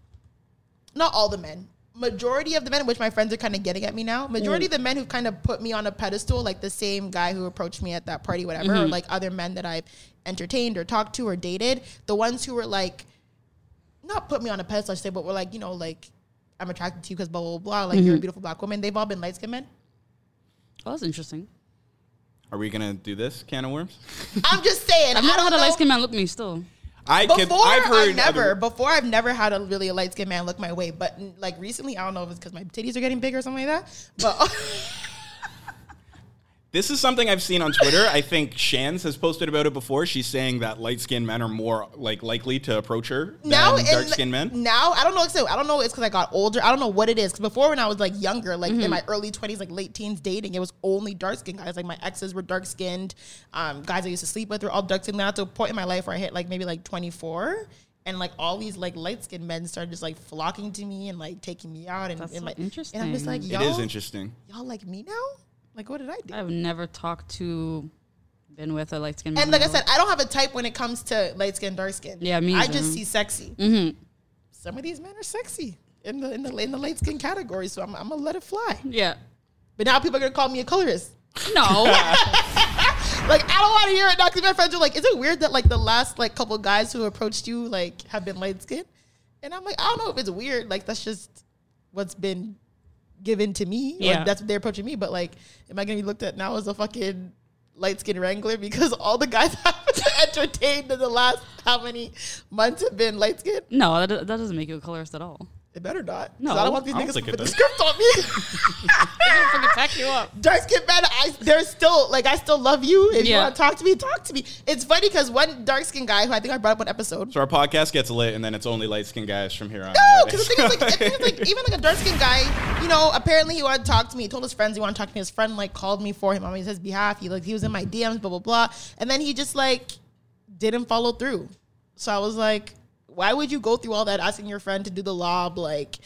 not all the men, majority of the men, which my friends are kind of getting at me now, majority mm. of the men who've kind of put me on a pedestal, like the same guy who approached me at that party, whatever, or mm-hmm. like other men that I've entertained or talked to or dated, the ones who were like, not put me on a pedestal, I should say, but were like, you know, like, I'm attracted to you because blah, blah, blah, like you're a mm-hmm. beautiful black woman. They've all been light skinned men. Oh, that's interesting. Are we gonna do this can of worms? I'm just saying. I've never don't had a know. light skinned man look me still. I Before could. I've heard I've never. other- before I've never had a really a light skinned man look my way. But like recently, I don't know if it's because my titties are getting bigger or something like that. But <laughs> This is something I've seen on Twitter. I think Shans has posted about it before. She's saying that light skinned men are more like likely to approach her now than dark skinned men. Now I don't know. So I don't know. It's because I got older. I don't know what it is. Because before, when I was like younger, like in my early twenties, like late teens, dating, it was only dark skinned guys. Like my exes were dark skinned. Um, guys I used to sleep with were all dark skinned. Now to a point in my life where I hit like maybe like twenty four. And like all these like light skinned men started just like flocking to me and like taking me out and, That's and so like and I'm just like It y'all, is interesting. y'all like me now? Like what did I do? I've never talked to, been with a light skinned man. And like I said, I don't have a type when it comes to light skin, dark skin. Yeah, me I either. just see sexy. Mm-hmm. Some of these men are sexy in the in the in the light skin category, so I'm, I'm gonna let it fly. Yeah. But now people are gonna call me a colorist. No. <laughs> Like I don't want to hear it because my friends are like, "Is it weird that like the last like couple guys who approached you like have been light skinned?" And I'm like, I don't know if it's weird. Like that's just what's been given to me. Yeah, that's what they're approaching me. But like, am I gonna be looked at now as a fucking light skinned wrangler because <laughs> all the guys <laughs> I've entertained in the last how many months have been light skinned? no, that, that doesn't make you a colorist at all. It better not. No, I don't want these I don't niggas think to it put the does. script on me. <laughs> Fucking pack you up. dark skin men, I they're still like I still love you. If you want to talk to me, talk to me. It's funny because one dark skin guy who I think I brought up one episode. So our podcast gets lit, and then it's only light skin guys from here on. No, out. because the thing is, like, thing is, like, even like a dark skin guy, you know, apparently he wanted to talk to me. He told his friends he wanted to talk to me. His friend like called me for him on his behalf. He like he was in my DMs, blah blah blah, and then he just like didn't follow through. So I was like, why would you go through all that asking your friend to do the lob like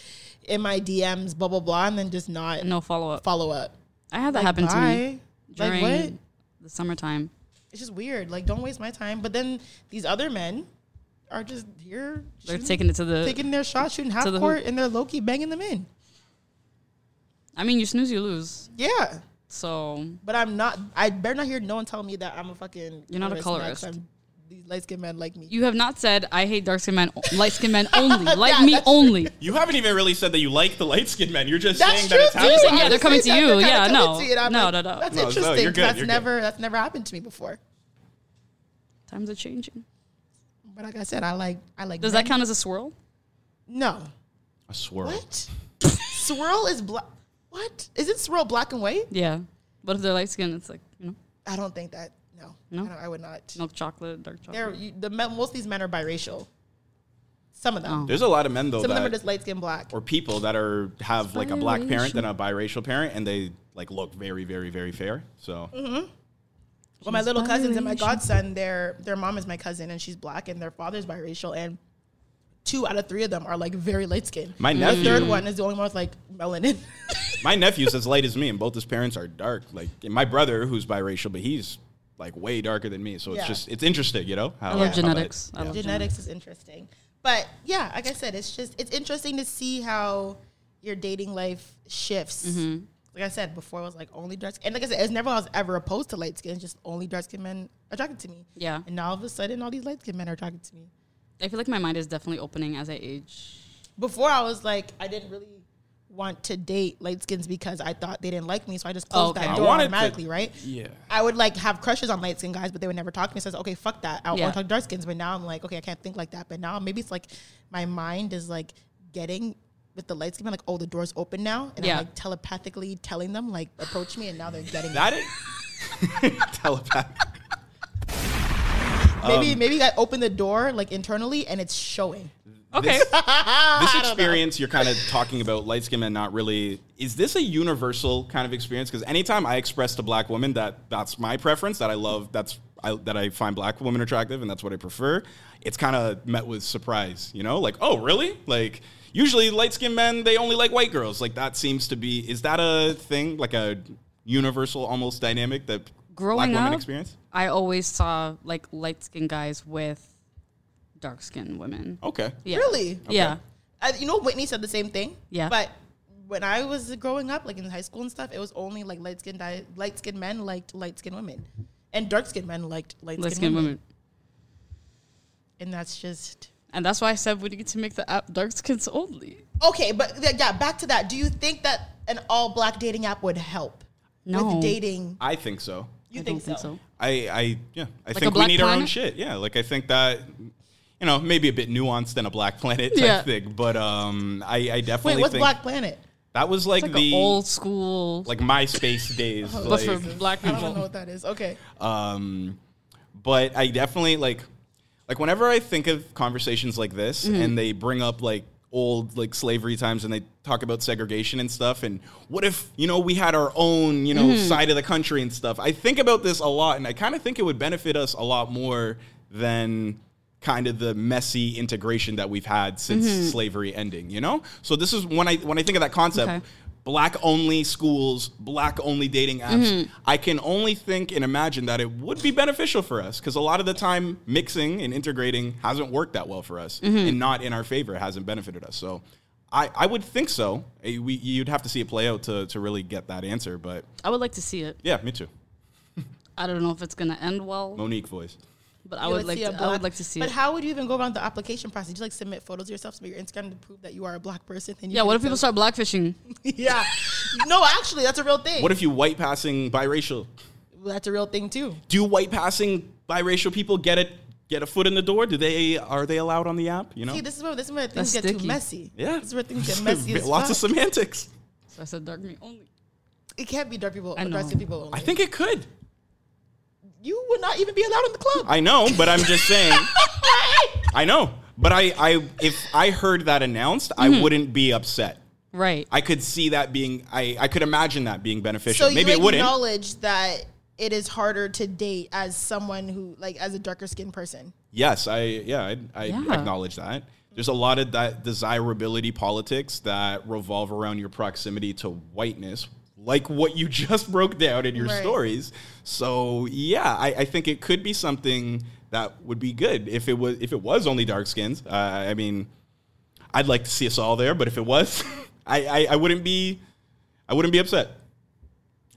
in my DMs, blah blah blah, and then just not No follow up. follow up? I had that Like, happen to me during Like what? the summertime. It's just weird. Like, don't waste my time. But then these other men are just here. They're shooting- taking it to the. taking their shot, shooting half the court, and they're low key banging them in. I mean, you snooze, you lose. Yeah. So But I'm not. I better not hear no one tell me that I'm a fucking. You're not a colorist. I'm- These light skinned men like me. you have not said I hate dark skinned men, light skinned men <laughs> only, like Yeah, me that's only. You haven't even really said that you like the light skinned men. You're just That's saying true. that it's too. happening. saying, yeah, they're coming to you. they're Yeah, no. you, No, like, no, no. That's No, no, interesting. you're 'cause good, That's you're good. never. That's never happened to me before. Times are changing. But like I said, I like. I like. Does men. that count as a swirl? No. A swirl. What? <laughs> swirl is black. What is it? Swirl black and white? Yeah. But if they're light skinned, it's like, you know, I don't think that. No. No? I, I would not. milk chocolate, dark chocolate. They're you, the men, most of these men are biracial. Some of them. Oh. There's a lot of men though Some of them are just light skin black. or people that are have like a black parent than a biracial parent, and they like look very, very, very fair. So Mm-hmm. Well, my little cousins and my godson, their their mom is my cousin, and she's black, and their father's biracial, and two out of three of them are like very light skinned. My the third one is the only one with like melanin. <laughs> my nephew's as light as me, and both his parents are dark. Like my brother, who's biracial, but he's like way darker than me. So it's Yeah. just it's interesting, you know. How, I love how genetics. that- I love Genetics is interesting, but yeah, like I said, it's just it's interesting to see how your dating life shifts. Mm-hmm. Like I said before, it was like only dark skin. And like I said, it's never I was ever opposed to light skin. Just only dark skin men attracted to me. Yeah. And now all of a sudden, all these light skin men are attracted to me. I feel like my mind is definitely opening as I age. before I was like, I didn't really want to date light skins because I thought they didn't like me, so I just closed okay. that I door wanted to- automatically, right? Yeah. I would like have crushes on light skin guys, but they would never talk to me. So I said, okay, fuck that. I Yeah. want to talk dark skins. But now I'm like, okay, I can't think like that. But now maybe it's like my mind is like getting with the light skin, like, oh, the door's open now, and Yeah. I'm like telepathically telling them like approach me, and now they're getting That is <laughs> <laughs> telepath. maybe Um, maybe I open the door like internally, and it's showing. Okay. this <laughs> experience you're kind of talking about light skin men not really is this a universal kind of experience? Because anytime i express to black women that that's my preference that i love that's I, that i find black women attractive and that's what i prefer it's kind of met with surprise you know? Like oh really? Like usually light skinned men they only like white girls. Like that seems to be is that a thing? Like a universal almost dynamic that Growing black women up, experience? I always saw like light skinned guys with dark skinned women. okay Yeah. Really? Yeah. I, you know, Whitney said the same thing. Yeah. But when I was growing up, like in high school and stuff, it was only like light skinned light skinned men liked light skinned women, and dark skinned men liked light Light skinned skinned women. women. And that's just And that's why I said we need to make the app dark skins only. okay. But th- yeah, back to that. Do you think that an all black dating app would help No. with dating? i think so You I think, don't so? think so. I, I yeah, I a think we Black need our own shit. Yeah, like I think that you know maybe a bit nuanced than a Black <laughs> Planet type Yeah. thing, but um, I, I definitely Wait, what's think Black Planet? That was like It's like the old school, like MySpace days. <laughs> but like, for black people. I don't know what that is. Okay. Um, but I definitely like, like whenever I think of conversations like this, Mm-hmm. and they bring up like old like slavery times, and they talk about segregation and stuff, and what if you know we had our own you know Mm-hmm. side of the country and stuff. I think about this a lot, and I kind of think it would benefit us a lot more than kind of the messy integration that we've had since mm-hmm. slavery ending. You know, so this is when I when I think of that concept Okay. black only schools, black only dating apps, mm-hmm. I can only think and imagine that it would be beneficial for us because a lot of the time mixing and integrating hasn't worked that well for us mm-hmm. and not in our favor. It hasn't benefited us. So I, I would think so. Eh, We, you'd have to see it play out to, to really get that answer. But I would like to see it. yeah, me too. <laughs> I don't know if it's gonna end well, Monique voice. But I would like see to. I would like to see But it. how would you even go about the application process? Did you like submit photos of yourself, submit your Instagram to prove that you are a black person? Then you Yeah, what if people send- start blackfishing? <laughs> yeah. No, actually, that's a real thing. What if you white passing biracial? that's a real thing too. Do white passing biracial people get it? Get a foot in the door? Do they are they allowed on the app? You know, See, this is where this is where things That's get too messy. yeah, This is where things <laughs> get messy. as Lots of semantics. So I said dark meat only. It can't be dark people, I know. aggressive people only. I think it could. You would not even be allowed in the club. I know, but I'm just saying. <laughs> I know, but I, I, if I heard that announced, I mm-hmm. wouldn't be upset. Right. I could see that being, I, I could imagine that being beneficial. so Maybe you it wouldn't. acknowledge that it is harder to date as someone who, like, as a darker skinned person. Yes, I, yeah, I, I Yeah. acknowledge that. There's a lot of that desirability politics that revolve around your proximity to whiteness, like what you <laughs> just broke down in your Right. stories. So yeah, I, I think it could be something that would be good if it was if it was only dark skins. Uh, I mean, I'd like to see us all there, but if it was, <laughs> I, I, I wouldn't be I wouldn't be upset.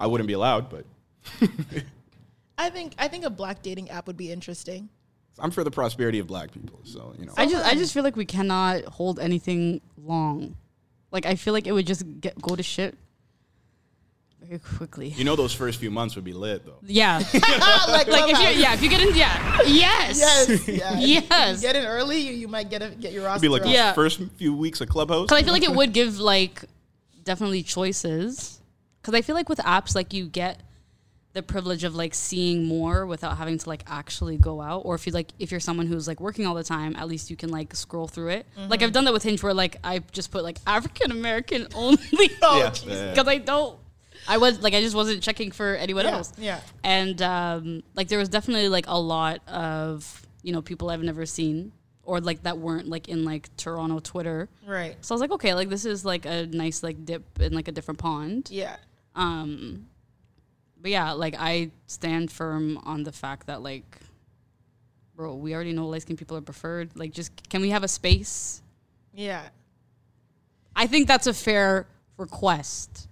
I wouldn't be allowed, but I think I think a black dating app would be interesting. I'm for the prosperity of black people. So you know, I just I just feel like we cannot hold anything long. Like I feel like it would just get go to shit very quickly. you know, those first few months would be lit though. Yeah. <laughs> like, like if you yeah, if you get in yeah. Yes. yes, yeah. Yes. <laughs> You get in early, you, you might get a, get your roster. It'd be like up. Yeah. first few weeks of Clubhouse. Cuz I feel like it would give like definitely choices. Cuz I feel like with apps like you get the privilege of like seeing more without having to like actually go out or if you like if you're someone who's like working all the time at least you can like scroll through it mm-hmm. like i've done that with hinge where like i just put like african american <laughs> only Oh, Yeah, yeah. because I don't. I was like I just wasn't checking for anyone Yeah, else. yeah. And um, like there was definitely like a lot of you know people I've never seen or like that weren't like in like Toronto Twitter. Right. So I was like, okay, like this is like a nice like dip in like a different pond. Yeah. Um, but yeah, like I stand firm on the fact that like, bro, we already know light skinned people are preferred. Like, just can we have a space? Yeah. I think that's a fair request.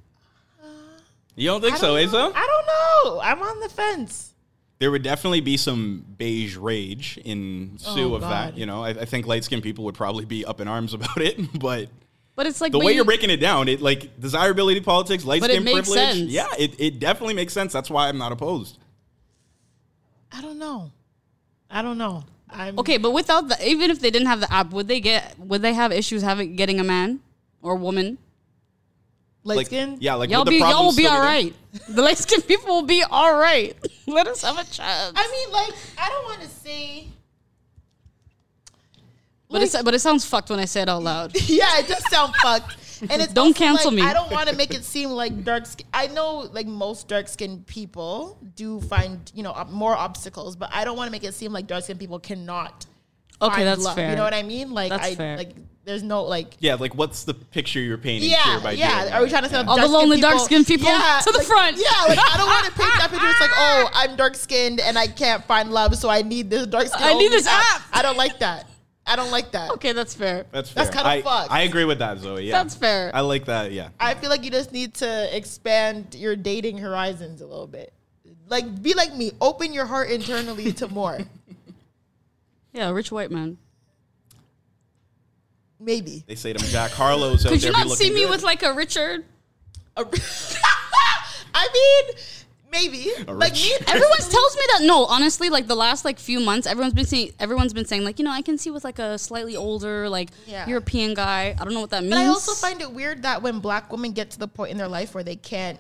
You don't think I so, don't Nyssa? I don't know. I'm on the fence. There would definitely be some beige rage in Sue Oh, of that. You know, I, I think light skinned people would probably be up in arms <laughs> about it. But But it's like the way you- you're breaking it down, it like desirability politics, light But it skin privilege. sense. Yeah, it, it definitely makes sense. That's why I'm not opposed. I don't know. I don't know. I'm Okay, but without the even if they didn't have the app, would they get would they have issues having getting a man or woman? Light Like, skin. yeah, like y'all would the be y'all will be still all there? right. The light skinned people will be all right. <laughs> Let us have a chance. I mean, like, I don't want to say. but it but it sounds fucked when I say it out loud. <laughs> yeah, it does sound fucked. And it's Don't also, cancel like, me. I don't want to make it seem like dark skin. I know like most dark skinned people do find you know ob- more obstacles, but I don't want to make it seem like dark skinned people cannot. Okay, find that's love. fair. You know what I mean? Like That's I fair. like there's no like. Yeah, like what's the picture you're painting here Yeah, by yeah. doing Are we trying to set up All the dark-skinned lonely dark-skinned people <laughs> to the like- front. Yeah, like I don't want to paint that picture. It's like, oh, <laughs> I'm dark skinned and I can't find love, so I need this dark skin. I need this app. I don't like that. I don't like that. Okay, that's fair. That's fair. That's kinda I, fucked. I agree with that, Zoe. Yeah, That's fair. I like that. Yeah. I feel like you just need to expand your dating horizons a little bit. Like, be like me. Open your heart internally to more. <laughs> Yeah, rich white man. Maybe. They say them Jack Harlow's out Could there you not see me good. with like a Richard? A- <laughs> I mean, maybe. Like rich- me. <laughs> Everyone tells me that no, honestly, like the last like few months, everyone's been saying everyone's been saying like you know I can see with like a slightly older like Yeah. European guy. I don't know what that means. But I also find it weird that when black women get to the point in their life where they can't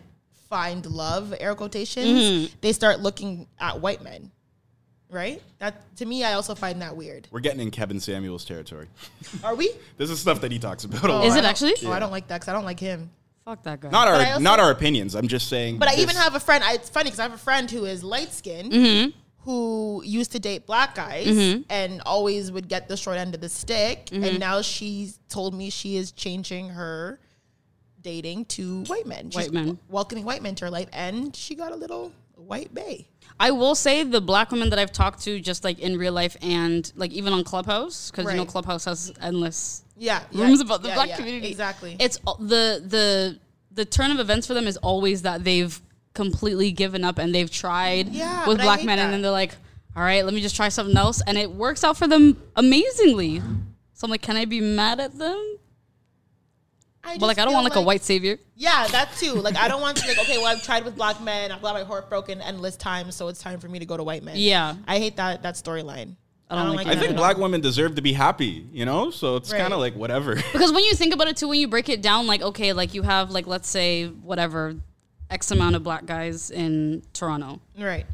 find love, air quotations, Mm-hmm. they start looking at white men. Right? That to me I also find that weird. We're getting in Kevin Samuels territory. <laughs> Are we? This is stuff that he talks about. a Oh, lot. Is it actually? Oh, I don't like that because I don't like him. fuck that guy. Not our also- not our opinions. I'm just saying. But I even have a friend. I, it's funny because I have a friend who is light skinned Mm-hmm. who used to date black guys and always would get the short end of the stick. Mm-hmm. And now she's told me she is changing her dating to white men. She's White men. welcoming white men to her life, and she got a little white bay. I will say the black women that I've talked to, just like in real life and like even on Clubhouse, because you know Clubhouse has endless Yeah, yeah, rooms about the yeah, black yeah, community. Exactly. It's the the the turn of events for them is always that they've completely given up and they've tried Yeah, with black men, and then they're like, "All right, let me just try something else," and it works out for them amazingly. So I'm like, can I be mad at them? I But like, I don't want like, a white savior. Yeah, that too. Like, I don't want to be like, <laughs> okay, well, I've tried with black men. I've got my heart broken endless times, so it's time for me to go to white men. Yeah. I hate that that storyline. I don't like I think black all. women deserve to be happy. You know, so it's Right. kind of like whatever. <laughs> Because when you think about it too, when you break it down, like okay, like you have like let's say whatever X amount of black guys in Toronto, Right.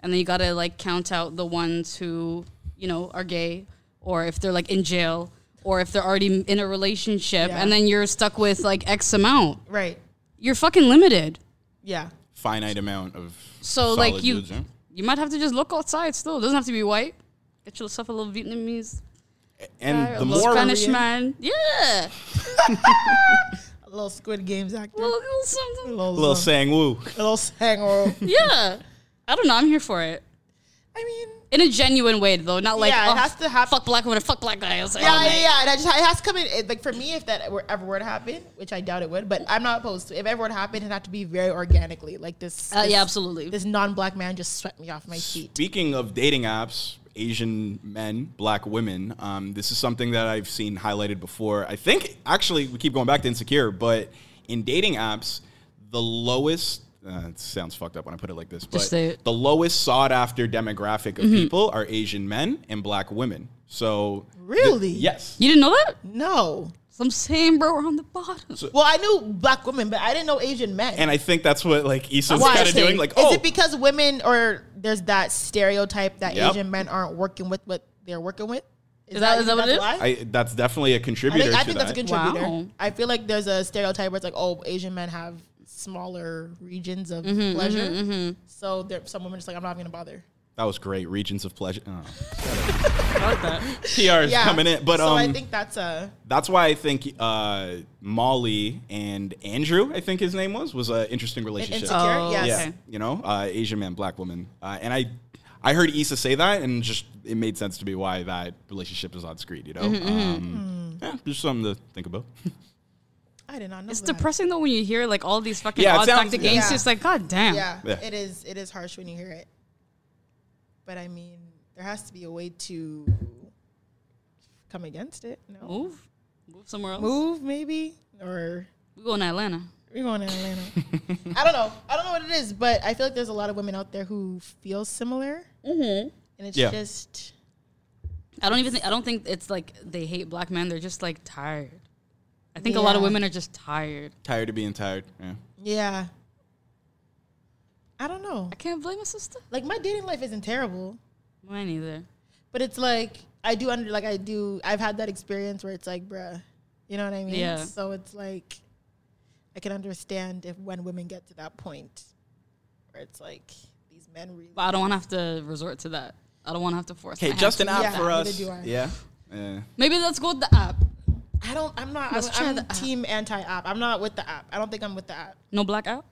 and then you gotta like count out the ones who you know are gay, or if they're like in jail, or if they're already in a relationship, Yeah. and then you're stuck with like X amount. Right. You're fucking limited. Yeah. Finite amount of So solid like you, dudes, huh? you might have to just look outside. Still, it doesn't have to be white. Get yourself a little Vietnamese, and guy, the a little more Spanish man. Yeah, <laughs> A little Squid Games actor. a little, little something. A little, little sang woo. a little sang. Yeah, I don't know. I'm here for it. I mean, in a genuine way though, not like Yeah, it oh, has to happen- fuck black women, fuck black guys. yeah, yeah, yeah. And I just, it has to come in. It, like for me, if that were, ever were to happen, which I doubt it would, but I'm not opposed to. If ever were to happen, it had to be very organically. Like this. Uh, this- yeah, absolutely. This non-black man just swept me off my feet. Speaking of dating apps, Asian men, black women, um, this is something that I've seen highlighted before. I think actually we keep going back to insecure, but in dating apps, the lowest. Uh, it sounds fucked up when I put it like this, but say it. the lowest sought after demographic of people are Asian men and black women. So Really? yes, You didn't know that? No. So I'm saying, bro, we're on the bottom. Well, I knew black women, but I didn't know Asian men. and I think that's what like Issa's Why? kind of doing. Like, is oh, it because women or there's that stereotype that Yep. Asian men aren't working with what they're working with? Is that- is that what it is? why? I, that's definitely a I contributor. think, I to think that's a contributor. Wow. I feel like there's a stereotype where it's like, oh, Asian men have smaller regions of Mm-hmm, pleasure. So there, some women just like, I'm not even gonna bother. That was great. Regions of pleasure. Oh. I like that. PR is Yeah, coming in, but so um, I think that's a that's why I think uh, Molly and Andrew, I think his name was, was an interesting relationship. insecure. Oh, yes. yeah, okay. you know, uh, Asian man, black woman, uh, and I, I heard Issa say that, and just it made sense to me why that relationship is on screen. You know, Mm-hmm, um, yeah, just something to think about. <laughs> I did not know. It's that. depressing though when you hear like all these fucking Yeah, it odds sounds- tactic yeah. games. Yeah. Just like, god damn. Yeah, Yeah. it is. It is harsh when you hear it. But I mean, there has to be a way to come against it. No. Move, move somewhere else. Move maybe, or We going to Atlanta. we're going to Atlanta. I don't know. I don't know what it is, but I feel like there's a lot of women out there who feel similar, mm-hmm. and it's Yeah. just I don't even think I don't think it's like they hate black men. They're just like tired. I think a lot of women are just tired. Tired of being tired. Yeah. yeah. I don't know. I can't blame a sister. Like my dating life isn't terrible, Mine either. but it's like I do under like I do. I've had that experience where it's like, bruh, you know what I mean? Yeah. So it's like I can understand if when women get to that point where it's like these men really. But I don't want to have to resort to that. I don't want to have to force. Okay, just an app to for neither us. Yeah. Yeah. Maybe let's go with the app. I don't. I'm not. Let's I'm, try I'm the app. team anti-app. I'm not with the app. I don't think I'm with the app. No black app.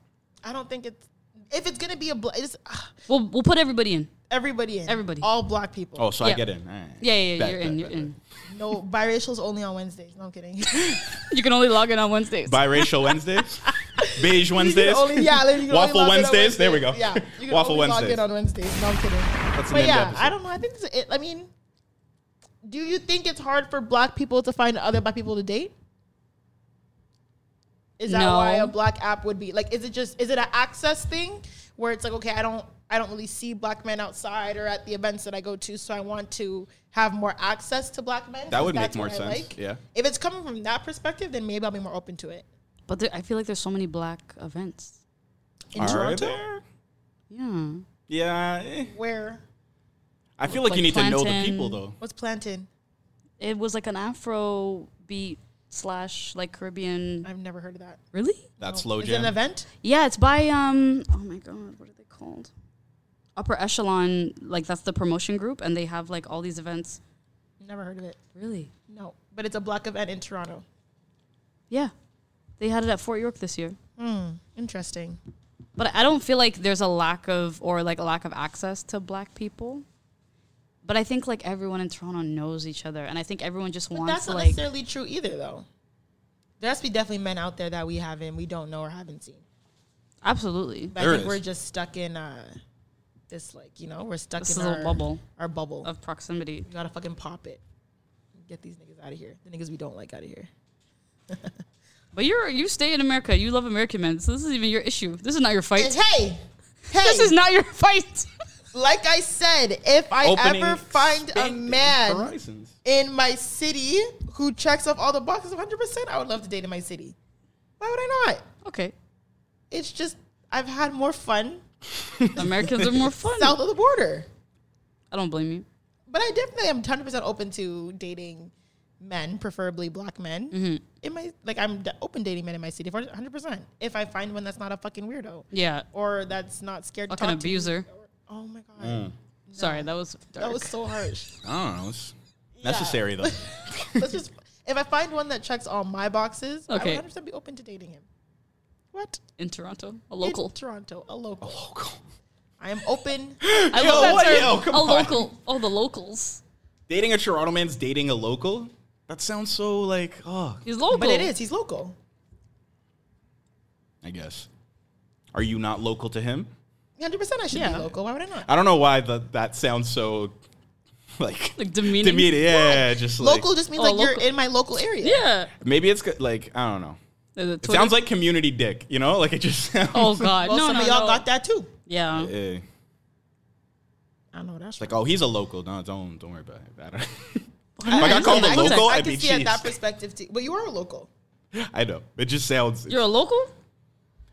I don't think it's. If it's gonna be a, bl- it's ah, We'll we'll put everybody in. everybody in. Everybody. All black people. Oh, so I get in. All right. Yeah, yeah, yeah Bet, you're bet, in. bet, You're bet. in. No, biracial's only on Wednesdays. No I'm kidding. <laughs> You can only log in on Wednesdays. Biracial Wednesdays, <laughs> beige Wednesdays, only, <laughs> yeah, you can waffle only log in Wednesdays. There we go. Wednesdays. Yeah, you can waffle only log Wednesdays. in on Wednesdays. No, I'm kidding. That's but name of the yeah. I don't know. I think this is it. I mean, do you think it's hard for black people to find other black people to date? Is that No. why a black app would be like? Is it just is it an access thing where it's like okay, I don't I don't really see black men outside or at the events that I go to, so I want to have more access to black men. That would make more what I sense, yeah. If it's coming from that perspective, then maybe I'll be more open to it. But there, I feel like there's so many black events. In Are Toronto, there? Yeah. Yeah. eh. where I feel like, Like you need to know the people though. what's planted? It was like an Afro beat slash like Caribbean. I've never heard of that. Really? That's slow Is it an event? Yeah, it's by um. Oh my god, what are they called? Upper Echelon. Like that's the promotion group, and they have like all these events. Never heard of it. Really? No, but it's a black event in Toronto. Yeah, they had it at Fort York this year. Interesting. But I don't feel like there's a lack of or like a lack of access to black people. But I think like everyone in Toronto knows each other, and I think everyone just But wants that's to not like. necessarily true either, though. There has to be definitely men out there that we haven't, we don't know or haven't seen. Absolutely, But There I think is. we're just stuck in uh, this, like you know, we're stuck This in a our bubble Our bubble. of proximity. we gotta fucking pop it. Get these niggas out of here. The niggas we don't like out of here. <laughs> But you're you stay in America. You love American men, so this is even your issue. This is not your fight. Hey, hey, This is not your fight. <laughs> like I said, if I Opening ever find a man horizons. in my city who checks off all the boxes 100%, I would love to date in my city. Why would I not? okay, It's just, I've had more fun <laughs> Americans are more fun. south of the border. I don't blame you. But I definitely am 100% open to dating men, preferably black men. Mm-hmm. In my, like, I'm d- open dating men in my city for 100%. If I find one that's not a fucking weirdo Yeah, or that's not scared to fucking talk to me. abuser. Oh my God. Mm. Sorry, that was dark. That was so harsh. <laughs> I don't know. It's necessary though. <laughs> Let's just, if I find one that checks all my boxes, Okay. I would 100% be open to dating him. What? in Toronto, a In local. Toronto, a local. A Local. I am open. <laughs> I Yo, love that what? term. Yo, come a on. local. Oh, the locals. Dating a Toronto man's dating a local? That sounds so like, oh, He's local. but it is. He's local. I guess. Are you not local to him? 100% I should Yeah. be local. Why would I not? I don't know why that that sounds so like like demeaning. demeaning. Yeah, just like local just means Oh, like local. you're in my local area. Yeah. maybe it's good, like I don't know. The- the It Twitter- sounds like community dick, you know? Like it just <laughs> sounds Oh God, Well, no, some no, of y'all no. got that too. Yeah. Eh, I don't know that's It's like, oh, he's a local. No, don't don't worry about it. I don't- If I got called a I can- local, I I'd can be see it that perspective too. But you are a local. I know. It just sounds. You're a local.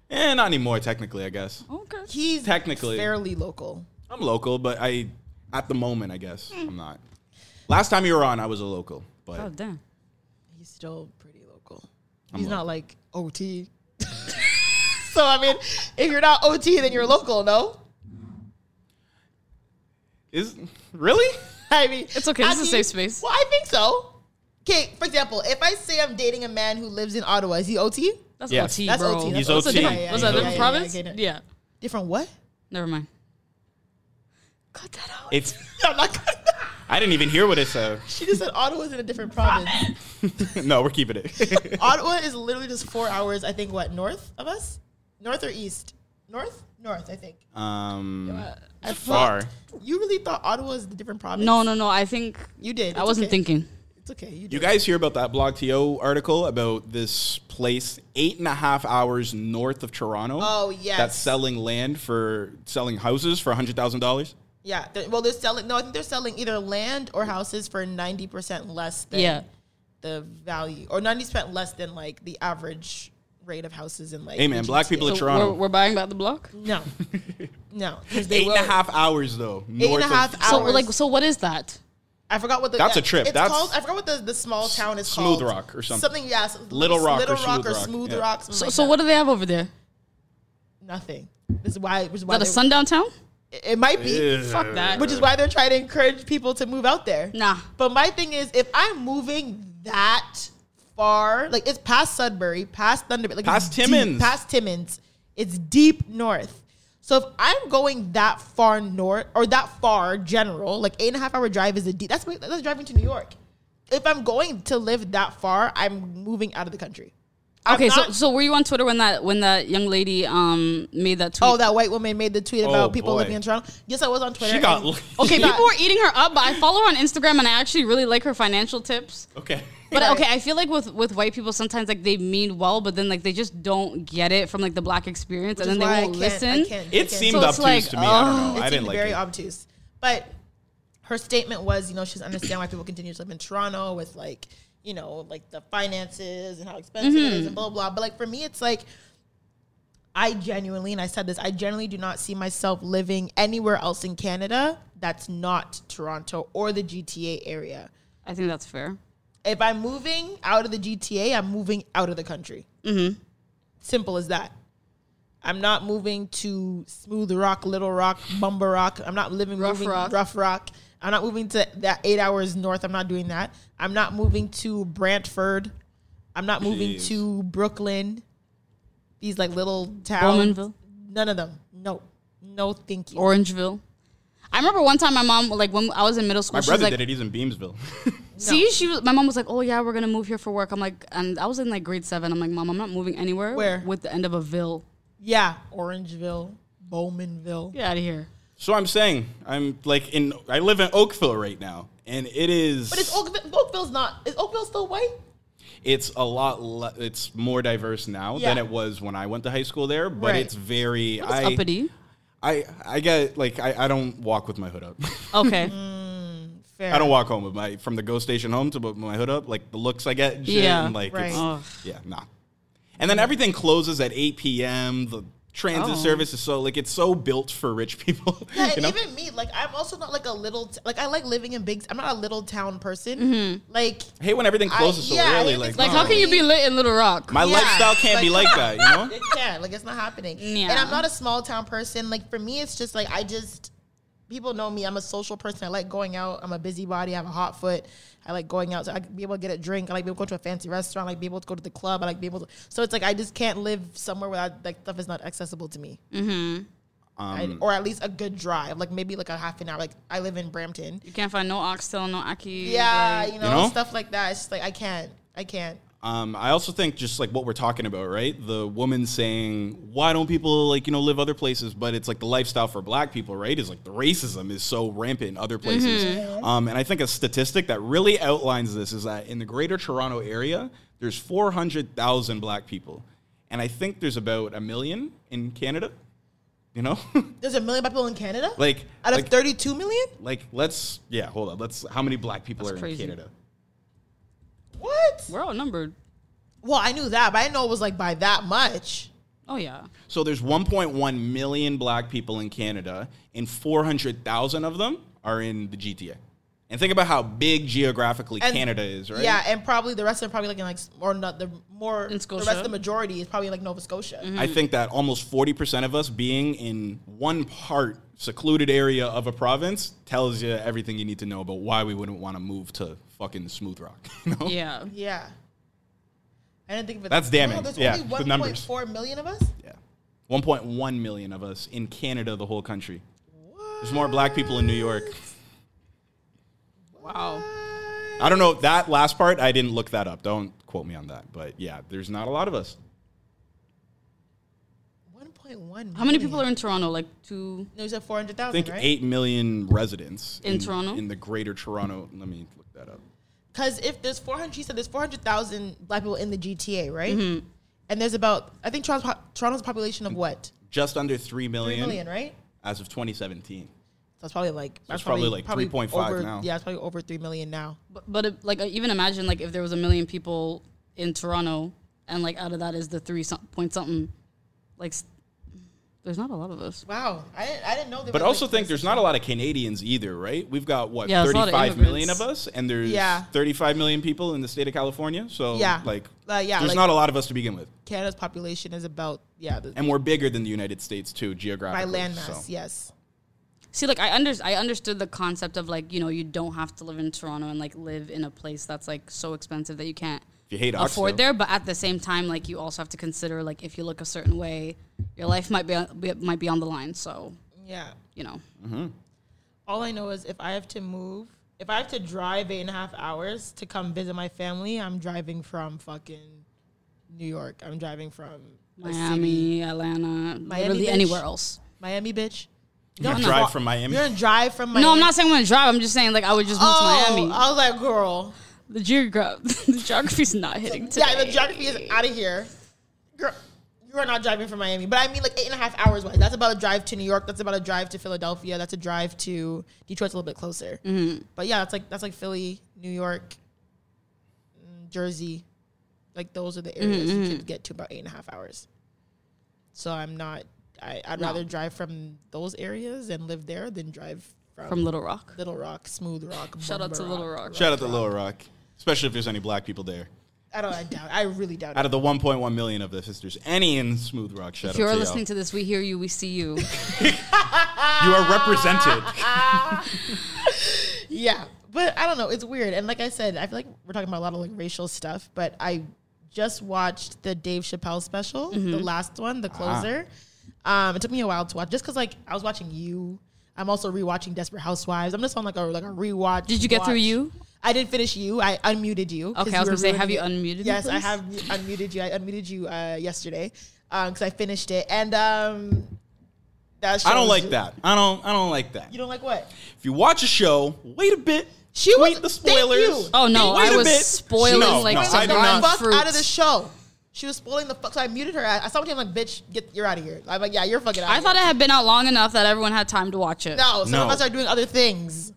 Eh, not anymore. Technically, I guess. Okay. He's Technically. fairly local. I'm local, but I, at the moment, I guess I'm not. Last time you were on, I was a local, but Oh damn. He's still pretty local. I'm He's local. not like OT. <laughs> so I mean, if you're not OT, then you're local. No, is really? <laughs> I mean It's okay, this is a safe space. Well, I think so. Okay, for example, if I say I'm dating a man who lives in Ottawa, is he OT? That's Yes. OT, That's bro. OT. He's That's What's a OT. different- Yeah, yeah, was that a different yeah, province? yeah, yeah. Yeah. Different what? Never mind. Cut that out. It's. <laughs> I'm not gonna- I didn't even hear what it said. she just said Ottawa's in a different province. <laughs> no, we're keeping it. <laughs> Ottawa is literally just four hours. I think what north of us, north or east? North, north. I think. um, I far. thought- You really thought Ottawa was a different province? No, no, no. I think you did. I It's wasn't okay. thinking. It's okay. You. You guys hear about that Blog TO article about this place eight and a half hours north of Toronto? Oh, yes. That's selling land for selling houses for hundred thousand dollars. Yeah. they're- well, they're selling. No, I think they're selling either land or houses for ninety percent less than Yeah. the value, or ninety percent less than like the average rate of houses in like. Hey, man, black GTA. people in So Toronto. we're, we're buying back the block. No, <laughs> no, because they Eight and a half hours though. Eight and a north of- half So hours. like, so what is that? I forgot what the. That's a trip. It's That's called. I forgot what the, the small town is called. Smooth called. Rock or something. Something. Yes. Little Rock or Little Smooth Rock or Rock, Smooth yeah. Rock. something So, like so that. what do they have over there? Nothing. This is why. Which is Is why that a they- sundown town? It might be. Fuck that. Which is why they're trying to encourage people to move out there. Nah. But my thing is, if I'm moving that far, like it's past Sudbury, past Thunder, like Past it's deep- Timmins. past Timmins, it's deep north. So if I'm going that far north or that far general, like eight and a half hour drive is a deep. That's that's driving to New York. If I'm going to live that far, I'm moving out of the country. I'm Okay, so not- so were you on Twitter when that when that young lady um made that tweet? Oh, that white woman made the tweet about Oh, people boy. living in Toronto. Yes, I was on Twitter. She got. and- <laughs> Okay, <laughs> people were eating her up, but I follow her on Instagram and I actually really like her financial tips. okay. But okay, I feel like with with white people sometimes like they mean well, but then like they just don't get it from like the black experience, Which and then they won't listen. It can't- seemed So it's obtuse like, to me. I don't know. It I didn't like very it. obtuse. But her statement was, you know, she's understand why people continue to live in Toronto with like, you know, like the finances and how expensive it is and blah blah. But like for me, it's like I genuinely, and I said this, I genuinely do not see myself living anywhere else in Canada that's not Toronto or the GTA area. I think that's fair. If I'm moving out of the GTA, I'm moving out of the country. Mm-hmm. Simple as that. I'm not moving to Smooth Rock, Little Rock, Bumba Rock. I'm not living Rough moving Rock. Rough Rock. I'm not moving to that eight hours north. I'm not doing that. I'm not moving to Brantford. I'm not moving Jeez. to Brooklyn. These like little towns. Bowmanville? None of them. No. No, thank you. Orangeville. I remember one time my mom, like when I was in middle school, My she was brother like, did it. He's in Beamsville. <laughs> "See, she was." My mom was like, "Oh yeah, we're gonna move here for work." I'm like, and I was in like grade seven. I'm like, "Mom, I'm not moving anywhere." Where? With the end of a ville. yeah, Orangeville, Bowmanville. Get out of here. So I'm saying I'm like in. I live in Oakville right now, and it is. But is Oakville, Oakville's not? Is Oakville still white? it's a lot. Le- it's more diverse now than it was when I went to high school there. But Right. it's very. It's I, uppity. I I get like I, I don't walk with my hood up. <laughs> Okay. Mm, fair. I don't walk home with my from the GO station home to with my hood up. Like the looks I get, and Yeah. and like Right. it's, yeah, nah. And then everything closes at eight p.m. The transit Oh. service is so like it's so built for rich people. <laughs> Yeah, you and know? even me, like I'm also not like a little, t- like I like living in big. I'm not a little town person. Mm-hmm. Like I hate when everything I- closes so yeah, early. hate Like, Like, how can you be lit in Little Rock? my Yeah, lifestyle can't be like- like that, you know? <laughs> it can't, like it's not happening. Yeah. And I'm not a small town person. Like for me, it's just like I just people know me. I'm a social person. I like going out. I'm a busybody. I have a hot foot. I like going out. So I like be able to get a drink. I like be able to go to a fancy restaurant. I like be able to go to the club. I like be able to. So it's like I just can't live somewhere where that like stuff is not accessible to me. Mm-hmm. I- Um, or at least a good drive, like maybe like a half an hour. Like I live in Brampton. You can't find no oxtail, no ackee. Yeah, like- you know, know? stuff like that. It's just like I can't. I can't. Um, I also think just like what we're talking about, right? The woman saying, "Why don't people like you know live other places?" But it's like the lifestyle for Black people, right? Is like the racism is so rampant in other places. Um, and I think a statistic that really outlines this is that in the Greater Toronto area, there's 400,000 Black people, and I think there's about a million in Canada. You know, <laughs> There's a million black people in Canada. like out of like, 32 million. like let's yeah, hold on. Let's how many Black people That's are crazy. in Canada? What? We're outnumbered. Well, I knew that, but I didn't know it was like by that much. Oh yeah. So there's 1.1 million black people in Canada, and 400,000 of them are in the GTA. And think about how big geographically And- Canada is, right? Yeah, and probably the rest of them probably like in like s- or not the more In the rest of the majority is probably like Nova Scotia. Mm-hmm. I think that almost 40% of us being in one part, secluded area of a province tells you everything you need to know about why we wouldn't want to move to fucking Smooth Rock. <laughs> You know? Yeah. Yeah. I didn't think of it. That's damning. there's Yeah, only the numbers. 1.4 million of us. Yeah. 1.1 million of us in Canada, the whole country. There's more black people in New York. Wow. I don't know that last part. I didn't look that up. Don't quote me on that. But yeah, there's not a lot of us. 1.1. How many people are in Toronto? Like two. No, you said 400,000, I think right? eight million residents In Toronto? in the Greater Toronto. Let me look that up. Because if there's 400, she said there's 400,000 black people in the GTA, right? Mm-hmm. And there's about, I think Toronto's, po- Toronto's population of what? Just under three 3 million, million, right? as of 2017. So it's probably like it's probably like 3.5 now. Yeah, it's probably over 3 million now. But, but it, like uh, even imagine like if there was a million people in Toronto, and like out of that is the three some, point something, like s- there's not a lot of us. Wow. I didn't, I didn't know there But was, also like, think there's not a lot of Canadians either, right? We've got what Yeah, there's a lot of 35 million of us, and there's Yeah. 35 million people in the state of California. So Yeah. like, Uh, yeah, there's like- not a lot of us to begin with, Canada's population is about, yeah, the, and we're bigger than the United States too, by geographically. landmass, so. yes. See, like I under I understood the concept of like you know you don't have to live in Toronto and like live in a place that's like so expensive that you can't If you hate afford Oxford, there. But at the same time, like you also have to consider like if you look a certain way, your life might be, be might be on the line. So Yeah. you know, mm-hmm. All I know is if I have to move, if I have to drive eight and a half hours to come visit my family, I'm driving from fucking New York. I'm driving from a city. Miami, Atlanta, literally bitch. anywhere else. Miami, bitch. you gonna drive from Miami. You're gonna drive from Miami. No, I'm not saying I'm gonna drive. I'm just saying like I would just move Oh, to Miami. I was like, girl. The geograph, the geography's <laughs> not hitting today. Yeah, the geography is out of here. Girl, you are not driving from Miami. But I mean, like eight and a half hours wise. That's about a drive to New York. That's about a drive to Philadelphia. That's a drive to Detroit's a little bit closer. Mm-hmm. But yeah, that's like that's like Philly, New York, mm, Jersey. Like those are the areas Mm-hmm, you can get to about eight and a half hours. So I'm not. I, I'd No. rather drive from those areas and live there than drive from, From Little Rock. Little Rock, Smooth Rock. Shout out Bumba to Little Rock. Shout out to Little Rock, especially if there's any black people there. I don't. I doubt. I really doubt. Out it. of the 1.1 million of this, if there's any in Smooth Rock, shout If out you're to listening to this, we hear you, we see you. <laughs> you are represented. <laughs> Yeah, but I don't know. It's weird, and like I said, I feel like we're talking about a lot of like racial stuff. But I just watched the Dave Chappelle special, Mm-hmm. the last one, Ah. the closer. Um, it took me a while to watch, just because like I was watching you. I'm also rewatching Desperate Housewives. I'm just on like a like a rewatch. Did you get through you? I didn't finish you. I unmuted you. Okay, I was gonna say, have you it. unmuted me, Yes, I have <laughs> unmuted you. I unmuted you uh, yesterday because I finished it, and um, that I don't shows- like that. I don't. I don't like that. You don't like what? If you watch a show, wait a bit. She was Wait the thank spoilers. you. Oh no, Wait I a was bit. spoiling No, like no, some I the fuck fruits. out of the show. She was spoiling the fuck. So I muted her. I, I saw him like, "Bitch, get you're out of here." I'm like, "Yeah, you're fucking out." I thought it had been out long enough that everyone had time to watch it. no. Some No. of us are doing other things,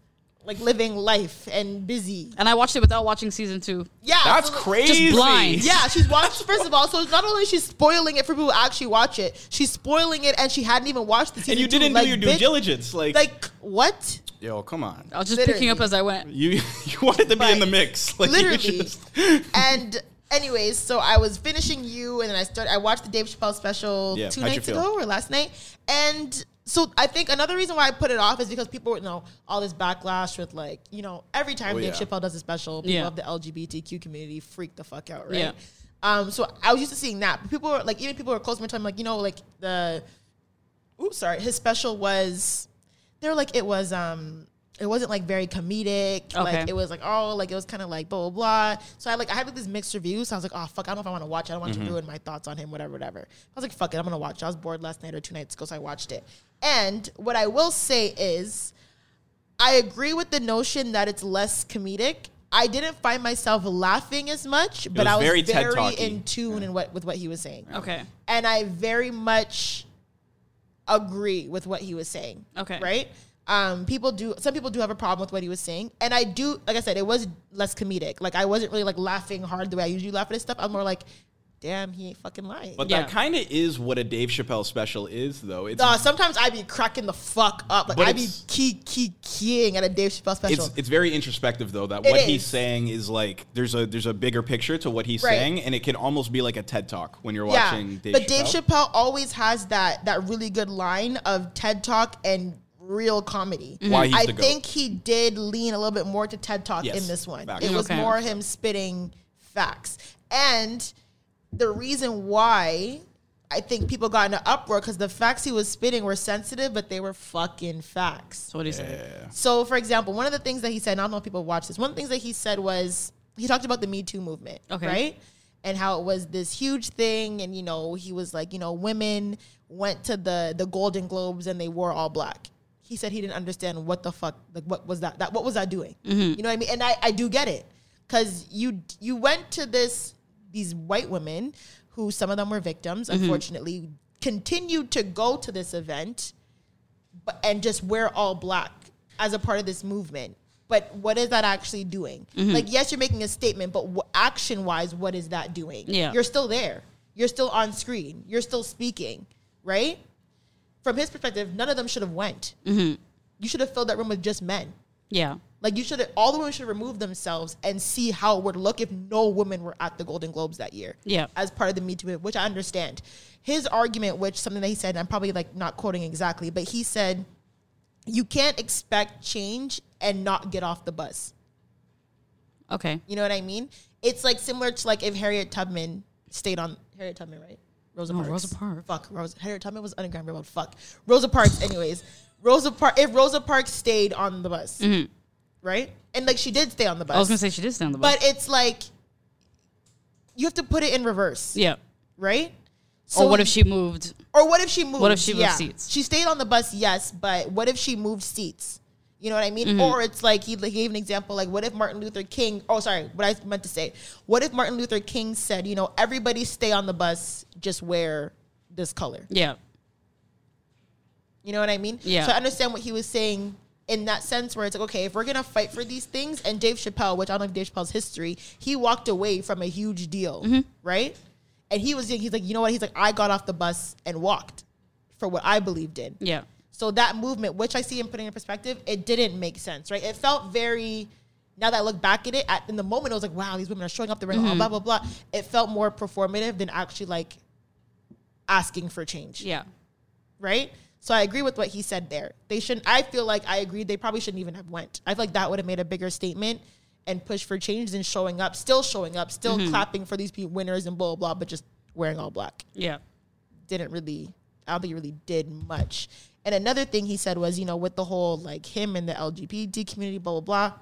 like living life and busy. And I watched it without watching season two. Yeah, That's so- crazy. blind. Yeah, she's watched. First of all, so not only is she spoiling it for people who actually watch it, she's spoiling it, and she hadn't even watched the season. And you two. didn't Like, do your due bitch, diligence. Like, Like what? yo, come on. I was just Literally. picking up as I went. You <laughs> you wanted to be in the mix. <laughs> Like, literally. just- <laughs> and anyways, so I was finishing you, and then I started. I watched the Dave Chappelle special Yeah, two nights ago or last night, and so I think another reason why I put it off is because people, you know, all this backlash with like, you know, every time Oh, Dave yeah. Chappelle does a special, people Yeah. of the LGBTQ community freak the fuck out, right? Yeah. Um, so I was used to seeing that. But people were like, even people who are close to my time, like, you know, like the, oops, sorry, his special was, they were like, it was, um, it wasn't like very comedic. Okay. Like it was like, oh, like it was kind of like blah blah blah. So I like I had like these mixed reviews. So I was like, oh fuck, I don't know if I want to watch it. I don't want to ruin my thoughts on him, whatever, whatever. I was like, fuck it, I'm gonna watch it. I was bored last night or two nights ago, so I watched it. And what I will say is, I agree with the notion that it's less comedic. I didn't find myself laughing as much, but was I was very very, in tune in what with what he was saying. Okay. And I very much agree with what he was saying. Okay. Right? Um, people do some people do have a problem with what he was saying. And I do like I said, it was less comedic. Like I wasn't really like laughing hard the way I usually laugh at his stuff. I'm more like, damn, he ain't fucking lying. But Yeah. that kind of is what a Dave Chappelle special is, though. It's uh, sometimes I be cracking the fuck up. Like But I be it's- key key keying at a Dave Chappelle special. it's it's very introspective though that It what he's saying is like there's a there's a bigger picture to what he's Right. saying and it can almost be like a TED talk when you're watching Dave but Chappelle. Dave Chappelle always has that that really good line of TED Talk and real comedy. Why he's I the GOAT. think he did lean a little bit more to TED Talk Yes, in this one. facts. It was Okay. more him spitting facts. And the reason why I think people got in an uproar because the facts he was spitting were sensitive, but they were fucking facts. So what do you say? So, for example, one of the things that he said, and I don't know if people watch this, one of the things that he said was he talked about the Me Too movement, Okay. right? And how it was this huge thing, and you know, he was like, you know, women went to the the Golden Globes and they wore all black. He said he didn't understand what the fuck, like, what was that? That what was that doing? Mm-hmm. You know what I mean? And I I do get it because you you went to this these white women who some of them were victims, mm-hmm. unfortunately, continued to go to this event but and just wear all black as a part of this movement. But what is that actually doing? Mm-hmm. Like, yes, you're making a statement, but wh- action wise, what is that doing? Yeah. You're still there. You're still on screen. You're still speaking, right? From his perspective, none of them should have went. Mm-hmm. You should have filled that room with just men. Yeah. Like you should all the women should remove themselves and see how it would look if no women were at the Golden Globes that year. Yeah. As part of the Me Too movement, which I understand. His argument, which something that he said, and I'm probably like not quoting exactly, but he said, you can't expect change and not get off the bus. Okay. You know what I mean? It's like similar to like if Harriet Tubman stayed on Harriet Tubman, right? Rosa Oh, Parks. Rosa Parks. Fuck. Rosa Harriet Tubman was underground rebel. Fuck. Rosa Parks, anyways. Rosa Parks if Rosa Parks stayed on the bus. Mm-hmm. Right? And like she did stay on the bus. Mm-hmm. I was gonna say she did stay on the bus. but it's like you have to put it in reverse. yeah. Right? So or what if she moved? Or what if she moved? What if she moved seats? She stayed on the bus, yes, but what if she moved seats? You know what I mean? Or it's like he gave an example like, what if Martin Luther King? Oh, sorry, what I meant to say. What if Martin Luther King said, you know, everybody stay on the bus, just wear this color. Yeah. You know what I mean? Yeah. So I understand what he was saying in that sense, where it's like, okay, if we're gonna fight for these things, and Dave Chappelle, which I don't know if Dave Chappelle's history, he walked away from a huge deal, Mm-hmm. right? And he was, he's like, you know what? He's like, I got off the bus and walked for what I believed in. Yeah. So that movement, which I see him putting in perspective, it didn't make sense, right? It felt very. Now that I look back at it, at, in the moment, I was like, "Wow, these women are showing up the ring, Mm-hmm. blah blah blah." It felt more performative than actually like asking for change Yeah. right? So I agree with what he said there. They shouldn't. I feel like I agree. They probably shouldn't even have went. I feel like that would have made a bigger statement and push for change than showing up, still showing up, still clapping for these people winners and blah blah blah, but just wearing all black. Yeah. Didn't really. I don't think it really did much. And another thing he said was, you know, with the whole like him and the LGBT community, blah blah blah.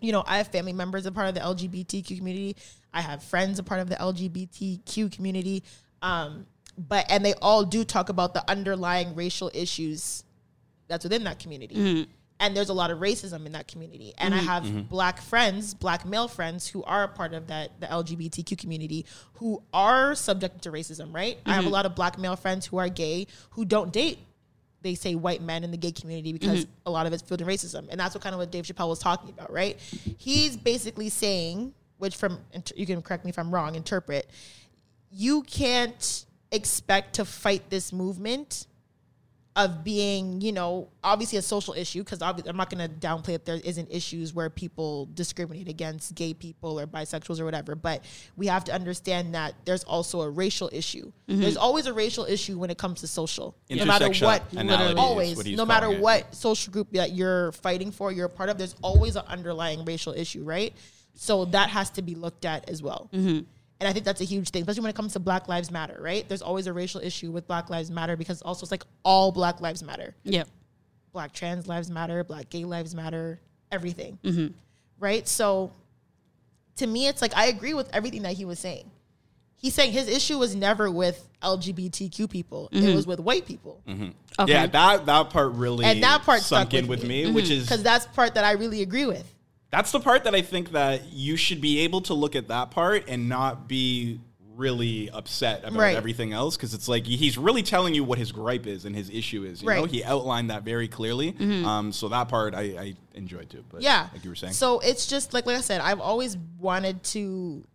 You know, I have family members a part of the LGBTQ community. I have friends a part of the LGBTQ community. Um, but and they all do talk about the underlying racial issues that's within that community. Mm-hmm. And there's a lot of racism in that community. And I mm-hmm. have mm-hmm. black friends, black male friends who are a part of that the LGBTQ community who are subject to racism, right? I have a lot of black male friends who are gay who don't date they say white men in the gay community because a lot of it's filled in racism. And that's what kind of what Dave Chappelle was talking about, right? He's basically saying, which from you can correct me if I'm wrong, interpret, you can't expect to fight this movement of being, you know, obviously a social issue because I'm not going to downplay if there isn't issues where people discriminate against gay people or bisexuals or whatever, but we have to understand that there's also a racial issue. There's always a racial issue when it comes to social, no matter what. Always, what no matter it. what social group that you're fighting for, you're a part of. There's always an underlying racial issue, right? So that has to be looked at as well. And I think that's a huge thing, especially when it comes to Black Lives Matter, right? There's always a racial issue with Black Lives Matter because also it's like all Black Lives Matter. Yeah. Black trans lives matter, Black gay lives matter, everything. Mm-hmm. Right? So to me, it's like I agree with everything that he was saying. He's saying his issue was never with LGBTQ people, it mm-hmm. was with white people. Mm-hmm. Okay. Yeah, that that part really And that part sunk stuck in with with me. me, which is Because that's part that I really agree with. That's the part that I think that you should be able to look at that part and not be really upset about Right. everything else because it's like he's really telling you what his gripe is and his issue is. You know, Right. he outlined that very clearly. Um, so that part I, I enjoyed too. But Yeah. like you were saying, So it's just like like I said, I've always wanted to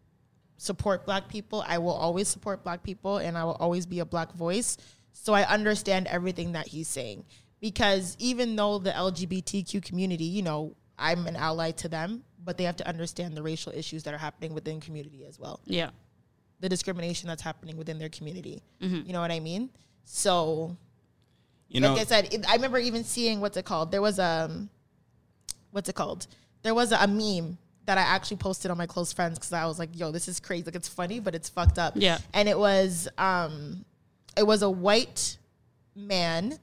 support black people. I will always support black people and I will always be a black voice. So I understand everything that he's saying. Because even though the LGBTQ community, you know, I'm an ally to them, but they have to understand the racial issues that are happening within community as well. Yeah. The discrimination that's happening within their community. Mm-hmm. You know what I mean? So you know, like I said, it, I remember even seeing what's it called. There was a, what's it called? There was a, a meme that I actually posted on my close friends because I was like, "Yo, this is crazy! Like it's funny, but it's fucked up." Yeah. And it was um, it was a white man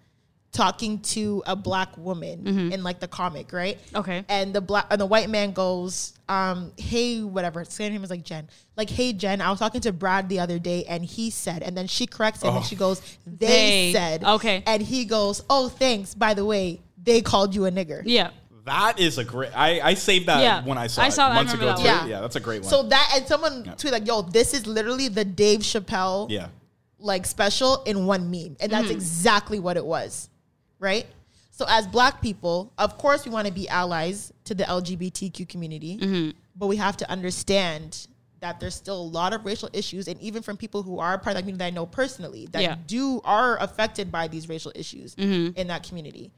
talking to a black woman in like the comic, right? Okay. And the black and the white man goes, um, "Hey, whatever." His name is like Jen. Like, "Hey, Jen, I was talking to Brad the other day, and he said." And then she corrects him, and she goes, "They, They. said." Okay. And he goes, "Oh, thanks. By the way, they called you a nigger." Yeah. that is a great. I, I saved that Yeah. when I saw I it saw that. Months remember ago that too. one. Yeah. that's a great one. So that and someone tweeted like, "Yo, this is literally the Dave Chappelle yeah, like special in one meme. And Mm-hmm. that's exactly what it was. Right? So as black people, of course we want to be allies to the LGBTQ community, Mm-hmm. but we have to understand that there's still a lot of racial issues and even from people who are part of that community that I know personally that Yeah. Mm-hmm. do are affected by these racial issues in that community.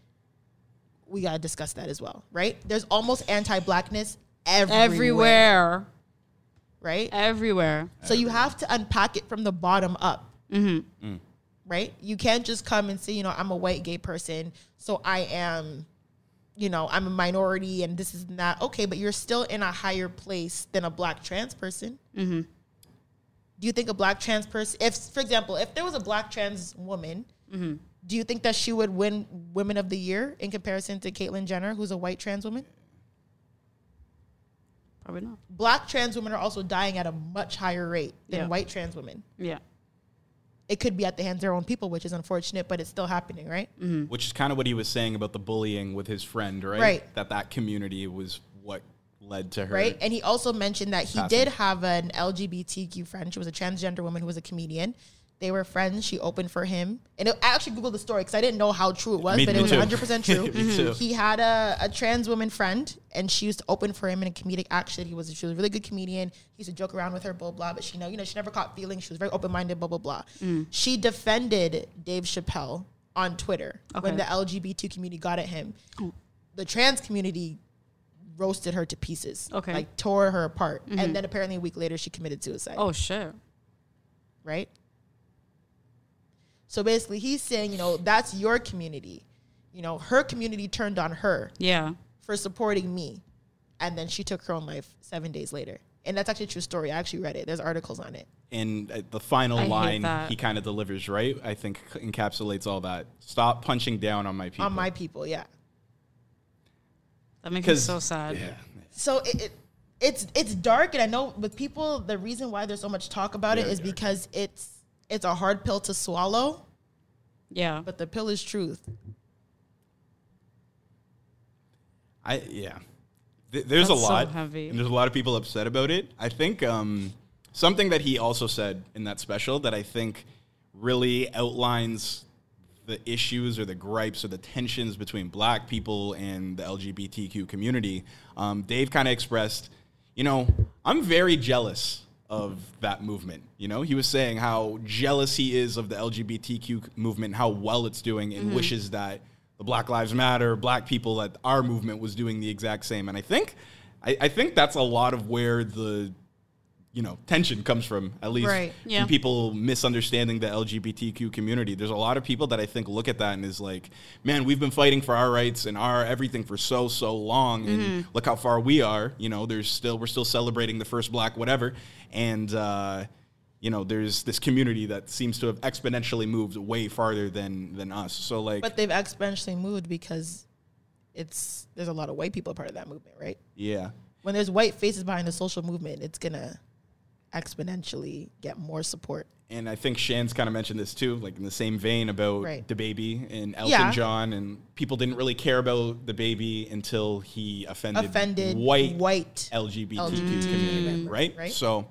We got to discuss that as well, right? There's almost anti-blackness everywhere, Everywhere. right? Everywhere. So you have to unpack it from the bottom up. Mm-hmm. Right? You can't just come and say, you know, I'm a white gay person, so I am, you know, I'm a minority and this is not okay, but you're still in a higher place than a black trans person. Mm-hmm. Do you think a black trans person, if, for example, if there was a black trans woman, Mm-hmm. do you think that she would win Women of the Year in comparison to Caitlyn Jenner, who's a white trans woman? Probably not. Black trans women are also dying at a much higher rate than Yeah. white trans women. Yeah. It could be at the hands of their own people, which is unfortunate, but it's still happening, right? Mm-hmm. Which is kind of what he was saying about the bullying with his friend, right? Right. That that community was what led to her. right? And he also mentioned that he Passing. did have an LGBTQ friend. She was a transgender woman who was a comedian. They were friends. She opened for him, and it, I actually googled the story because I didn't know how true it was, Me- but me it was too. 100 percent <laughs> true. Me too. He had a, a trans woman friend, and she used to open for him in a comedic action. He was she was a really good comedian. He used to joke around with her, blah blah. But she know you know she never caught feelings. She was very open minded, blah blah blah. Mm. She defended Dave Chappelle on Twitter when the LGBT community got at him. The trans community roasted her to pieces. Okay. Like tore her apart. Mm-hmm. And then apparently a week later she committed suicide. Oh shit. Right? So basically he's saying, you know, that's your community. You know, her community turned on her Yeah. for supporting me. And then she took her own life seven days later. And that's actually a true story. I actually read it. There's articles on it. And uh, the final I line he kind of delivers, right? I think encapsulates all that. Stop punching down on my people. On my people, yeah. That makes me 'Cause- so sad. Yeah. So it, it it's it's dark and I know with people the reason why there's so much talk about it Very is dark. because it's it's a hard pill to swallow, Yeah. but the pill is truth. I yeah. Th- there's That's a so lot, heavy. and there's a lot of people upset about it. I think um, something that he also said in that special that I think really outlines the issues or the gripes or the tensions between Black people and the LGBTQ community. Um, Dave kind of expressed, you know, I'm very jealous of that movement. You know, he was saying how jealous he is of the LGBTQ movement, how well it's doing, and mm-hmm. wishes that the Black Lives Matter, Black people, that our movement was doing the exact same. And I think, I, I think that's a lot of where the, you know, tension comes from. At least Right. Yeah. from people misunderstanding the LGBTQ community. There's a lot of people that I think look at that and is like, man, we've been fighting for our rights and our everything for so so long, and look how far we are. You know, there's still we're still celebrating the first Black whatever, and. uh you know, there's this community that seems to have exponentially moved way farther than than us. So like, But they've exponentially moved because it's there's a lot of white people part of that movement, right? yeah, When there's white faces behind the social movement, it's gonna exponentially get more support. and I think Shan's kind of mentioned this too, like in the same vein about Right. the baby and Elton Yeah. John, and people didn't really care about the baby until he offended, Offended white, white LGBTQ LGBT community, right? right? So,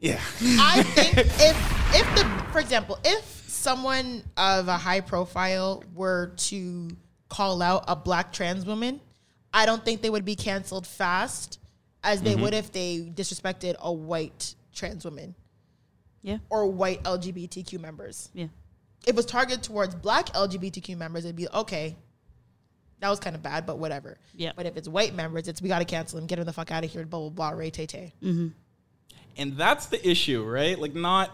yeah, I think <laughs> if if the for example, if someone of a high profile were to call out a black trans woman, I don't think they would be canceled fast as they mm-hmm. would if they disrespected a white trans woman Yeah. or white LGBTQ members. Yeah. If it was targeted towards black LGBTQ members, it'd be okay. That was kind of bad, but whatever. Yeah. But if it's white members, it's we gotta cancel them, get them the fuck out of here, blah blah blah, Ray Tay Tay. Mm-hmm. and that's the issue, right? Like not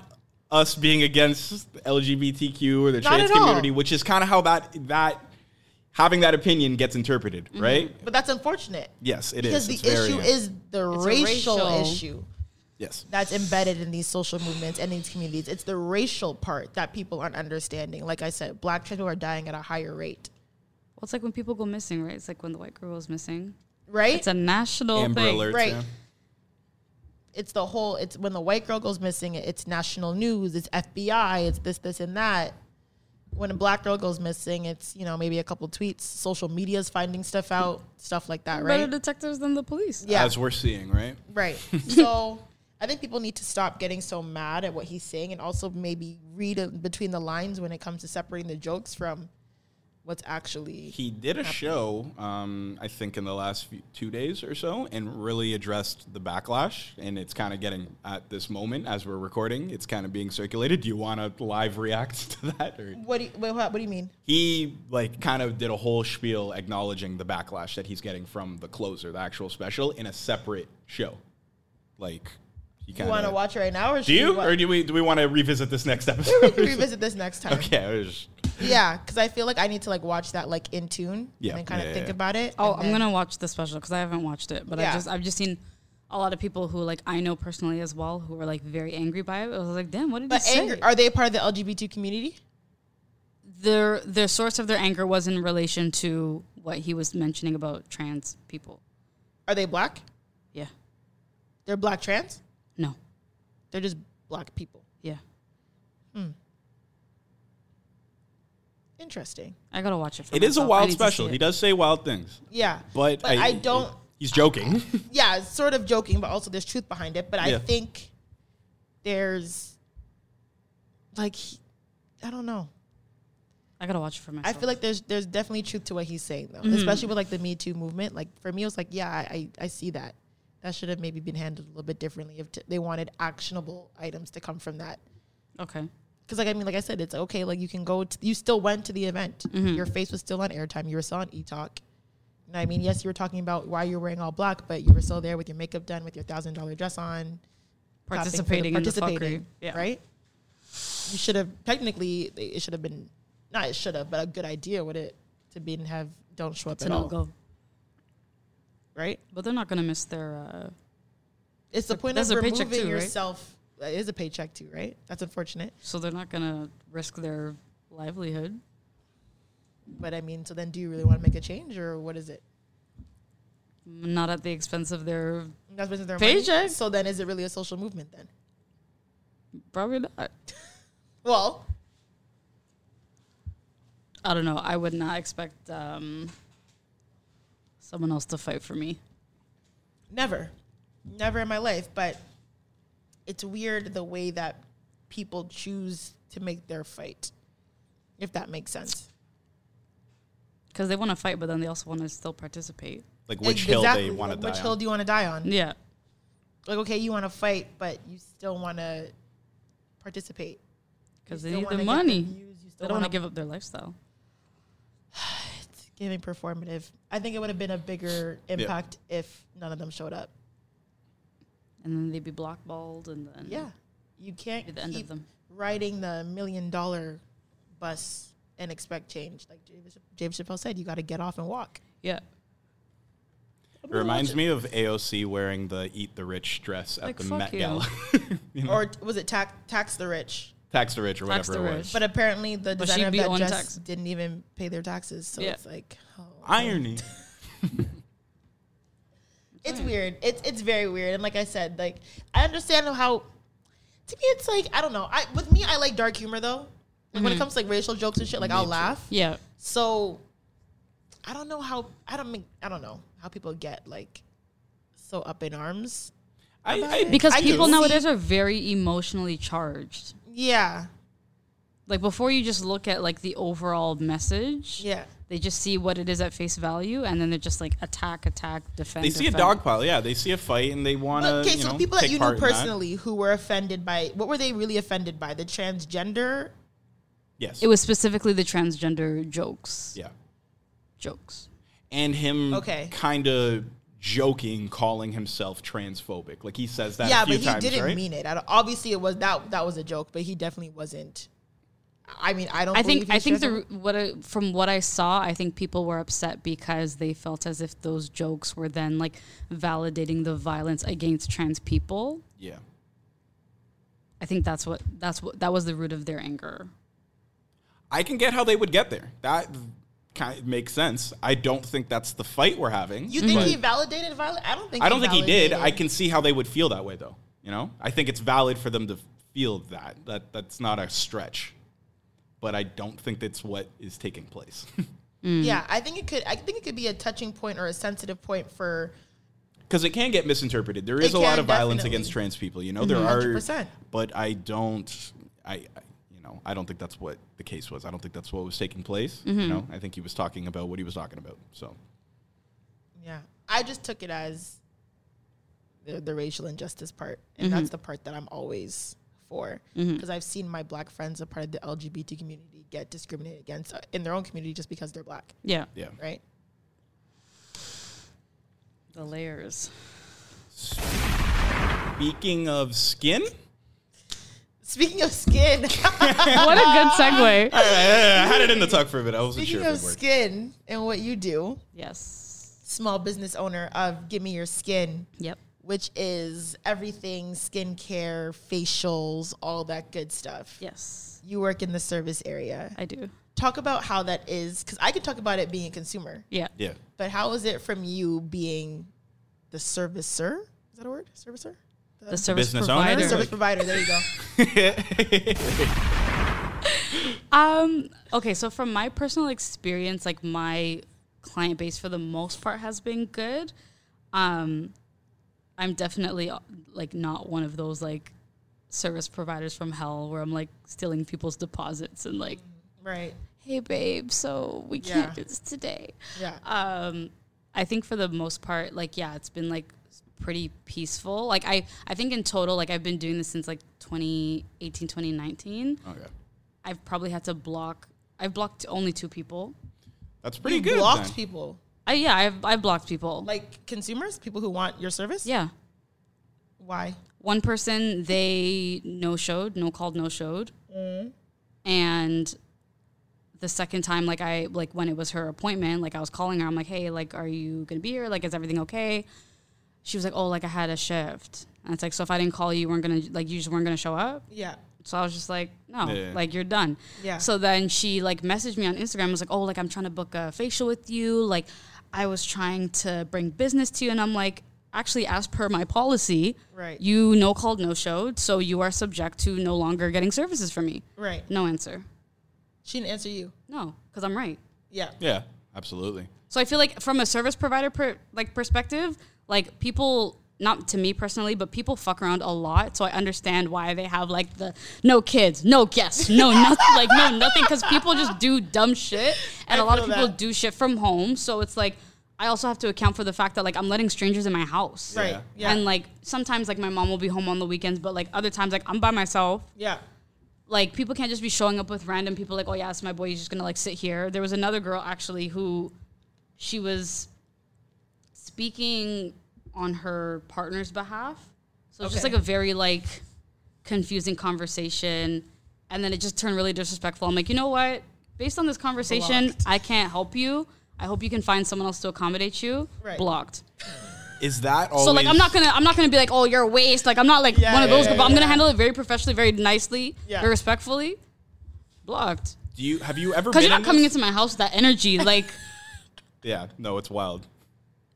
us being against LGBTQ or the Not trans at all. community, which is kind of how that that having that opinion gets interpreted, mm-hmm. right? But that's unfortunate. Yes, it because is. the It's very- issue is the racial, racial- issue yes. that's embedded in these social movements and these communities. It's the racial part that people aren't understanding. Like I said, black trans people are dying at a higher rate, Well, it's like when people go missing, right? It's like when the white girl goes missing. right? It's a national Amber thing. alerts, Right. yeah. it's the whole. It's when the white girl goes missing. It's national news. It's FBI. It's this, this, and that. When a black girl goes missing, it's you know maybe a couple tweets. Social media's finding stuff out, stuff like that, right? Better detectives than the police. Yeah. As we're seeing, right? Right. <laughs> So I think people need to stop getting so mad at what he's saying and also maybe read between the lines when it comes to separating the jokes from what's actually. He did a show, um, I think, in the last few, two days or so, and really addressed the backlash. And it's kind of getting at this moment as we're recording. It's kind of being circulated. Do you want to live react <laughs> to that? Or What do you, what, what do you mean? he like kind of did a whole spiel acknowledging the backlash that he's getting from the closer, the actual special, in a separate show. Like he You want to watch it right now, or Do you, we, wa- or do we? Do we want to revisit this next we episode? can revisit this next time? okay. I was- Yeah, because I feel like I need to like watch that like in tune Yeah, and kind of yeah, think yeah. about it. Oh, I'm then- gonna watch the special because I haven't watched it, but Yeah. I just I've just seen a lot of people who like I know personally as well who were like very angry by it. I was like, damn, what did But he anger, say? are they part of the LGBT community? their their source of their anger was in relation to what he was mentioning about trans people. Are they black? Yeah, They're black trans. No, They're just black people. yeah, Hmm. Interesting. I gotta watch it. For It is a myself. I wild need to special. He it. does say wild things, Yeah. but, I, don't. He's joking. <laughs> yeah, it's sort of joking, but also there's truth behind it. But I Yeah. think there's like he- I don't know. I gotta watch it for myself. I feel like there's there's definitely truth to what he's saying though, Mm-hmm. especially with like the Me Too movement. Like for me, it was like, yeah, I I, I see that. That should have maybe been handled a little bit differently if t- they wanted actionable items to come from that. okay. Because like I mean, like I said, it's okay. Like you can go. To, you still went to the event. Mm-hmm. Your face was still on airtime. You were still on e talk. You know I mean? Yes, you were talking about why you're wearing all black, but you were still there with your makeup done, with your thousand dollar dress on, clapping for the- Participating in the fuckery. Yeah. right? You should have technically. It should have been not. It should have, but a good idea would it to be and have don't show up To at all, go, right? but they're not gonna miss their. Uh, It's the point of removing too, right? yourself. It is a paycheck too, right? That's unfortunate. so they're not gonna risk their livelihood. But I mean, so then do you really want to make a change, or what is it? Not at the expense of their. That's business their Paycheck. money. So then, is it really a social movement then? Probably not. <laughs> Well, I don't know. I would not expect um, someone else to fight for me. never, never in my life. But it's weird the way that people choose to make their fight, if that makes sense. Because they want to fight, but then they also want to still participate. like which Ex- hill they want to die Which on. hill do you want to die on? Yeah. Like, okay, you want to fight, but you still want to participate Because they still need the wanna get money. views, They don't want to give up their lifestyle. Giving performative. I think it would have been a bigger impact if none of them showed up. And then they'd be blackballed, and then Yeah, you can't the end of keep them. riding the million dollar bus and expect change. Like James, James Chappelle said, you got to get off and walk. yeah. It reminds me of AOC wearing the "Eat the Rich" dress at Like, the Met you. Gala. <laughs> you know, Or was it tax tax the rich? Tax the rich or Tax whatever the it rich. was. But apparently the But designer she'd of be that owing dress tax. didn't even pay their taxes. So Yeah. it's like oh, Irony. <laughs> it's weird. It's it's very weird. And like I said, like I understand how. To me, it's like I don't know. I with me, I like dark humor though. Like when it mm-hmm. comes to like racial jokes and shit, like I'll too. laugh. Yeah. So I don't know how I don't mean I don't know how people get like so up in arms. I, I. Because I can people see- nowadays are very emotionally charged. Yeah, Like before you just look at like the overall message, yeah. they just see what it is at face value, and then they're just like attack, attack, defend. they see a defend. dog pile. Yeah, they see a fight and they want to. Okay, you so know, people that take you knew part in that. personally who were offended by what were they really offended by? The transgender? Yes. It was specifically the transgender jokes. Yeah. Jokes. And him Okay. kind of joking, calling himself transphobic. Like he says that yeah, a few but he times, didn't right? mean it. I don't, obviously, it was that that was a joke, but he definitely wasn't. I mean, I don't. I think believe I think the what I, from what I saw, I think people were upset because they felt as if those jokes were then like validating the violence against trans people. Yeah. I think that's what that's what that was the root of their anger. I can get how they would get there. That kind of makes sense. I don't think that's the fight we're having. You think but- he validated violence? I don't think. I don't think he did. I can see how they would feel that way, though. You know, I think it's valid for them to feel that. That that's not a stretch, but I don't think that's what is taking place. <laughs> Mm. Yeah, I think it could. I think it could be a touching point or a sensitive point for. Because it can get misinterpreted. There is It a lot can, of violence definitely. against trans people. You know, there mm-hmm. are. 100%. But I don't. I, I you know I don't think that's what the case was. I don't think that's what was taking place. You mm-hmm. know, I think he was talking about what he was talking about. So Yeah, I just took it as the, the racial injustice part, and mm-hmm. that's the part that I'm always for mm-hmm. because I've seen my black friends, a part of the LGBT community, get discriminated against uh, in their own community just because they're black, Yeah, yeah. right? the layers. Speaking of skin, Speaking of skin, <laughs> what a good segue. <laughs> I, I- I had it in the tuck for a bit. I wasn't speaking sure of if it worked. skin and what you do, Yes. small business owner of Give Me Your Skin, Yep. which is everything skincare, facials, all that good stuff. Yes, You work in the service area. I do. Talk about how that is, because I could talk about it being a consumer, Yeah. Yeah. but how is it from you being the servicer? Is that a word? Servicer? The service business owner? provider. The service provider. There you go. <laughs> Um. Okay. So from my personal experience, like my client base for the most part has been good. Um, I'm definitely uh, like not one of those like service providers from hell where I'm like stealing people's deposits and like, Right. hey babe, so we Yeah. can't do this today. Yeah. Um, I think for the most part, like yeah, it's been like pretty peaceful. Like I, I think in total, like I've been doing this since like 2018, 2019. Okay. I've probably had to block. I've blocked only two people. That's pretty you good. blocked then. people, I yeah, I've I've blocked people. like consumers, people who want your service. yeah, Why? one person they no showed, no called, no showed, mm-hmm. and the second time, like I like when it was her appointment, like I was calling her, I'm like, hey, like, are you gonna be here? Like, is everything okay? She was like, oh, like I had a shift, and it's like, so if I didn't call you, you weren't gonna like you just weren't gonna show up. Yeah. So I was just like, no, Yeah. like you're done. Yeah. So then she like messaged me on Instagram. Was like, oh, like I'm trying to book a facial with you. Like I was trying to bring business to you, and I'm like, actually, as per my policy, Right. You no called, no showed, so you are subject to no longer getting services from me. Right. No answer. She didn't answer you. No, because I'm right. Yeah. Yeah, absolutely. So I feel like from a service provider per, like perspective, like people not to me personally, but people fuck around a lot. So I understand why they have like the no kids, no guests, no <laughs> nothing, like no nothing, because people just do dumb shit, and I a lot of people that. do shit from home. So it's like I also have to account for the fact that like I'm letting strangers in my house, Right. Yeah. Yeah. And like sometimes like my mom will be home on the weekends, but like other times like I'm by myself yeah. like people can't just be showing up with random people like oh yeah it's my boy he's just gonna like sit here there was another girl actually who she was speaking on her partner's behalf. So it's just like a very like confusing conversation. And then it just turned really disrespectful. I'm like you know what? Based on this conversation Blocked. i can't help you. I hope you can find someone else to accommodate you. Right. blocked. Is that always so like I'm not gonna I'm not gonna be like oh you're a waste. Like I'm not like Yeah, one of yeah, those yeah, but I'm gonna handle it very professionally very nicely Yeah. very respectfully. Blocked. Do you have you ever because you're not in coming this? into my house with that energy like <laughs> Yeah, no, it's wild.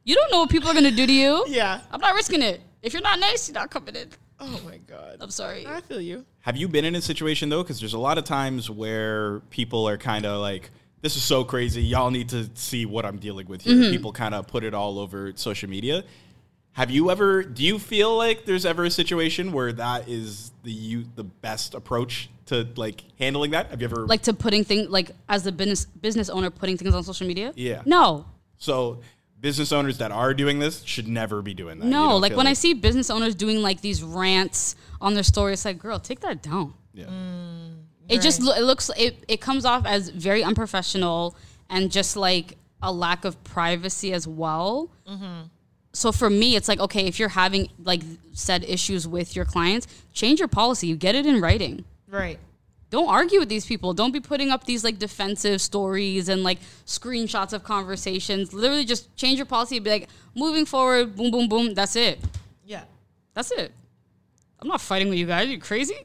You don't know what people are gonna do to you <laughs> Yeah. I'm not risking it if you're not nice you're not coming in Oh my god. I'm sorry I feel you. Have you been in a situation though? Because there's a lot of times where people are kind of like, "This is so crazy. Y'all need to see what I'm dealing with here." Mm-hmm. People kind of put it all over social media. Have you ever? Do you feel like there's ever a situation where that is the you the best approach to like handling that? Have you ever like to putting things like as a business business owner putting things on social media Yeah. no so business owners that are doing this should never be doing that. No don't like when I see business owners doing like these rants on their story it's like girl take that down yeah. Mm, it just lo- it looks it, it comes off as very unprofessional and just like a lack of privacy as well. Mm-hmm. So for me, it's like okay, if you're having like said issues with your clients, change your policy. You get it in writing. Right. Don't argue with these people. Don't be putting up these like defensive stories and like screenshots of conversations. Literally, just change your policy and be like, moving forward, boom, boom, boom. That's it. Yeah. That's it. I'm not fighting with you guys. you crazy?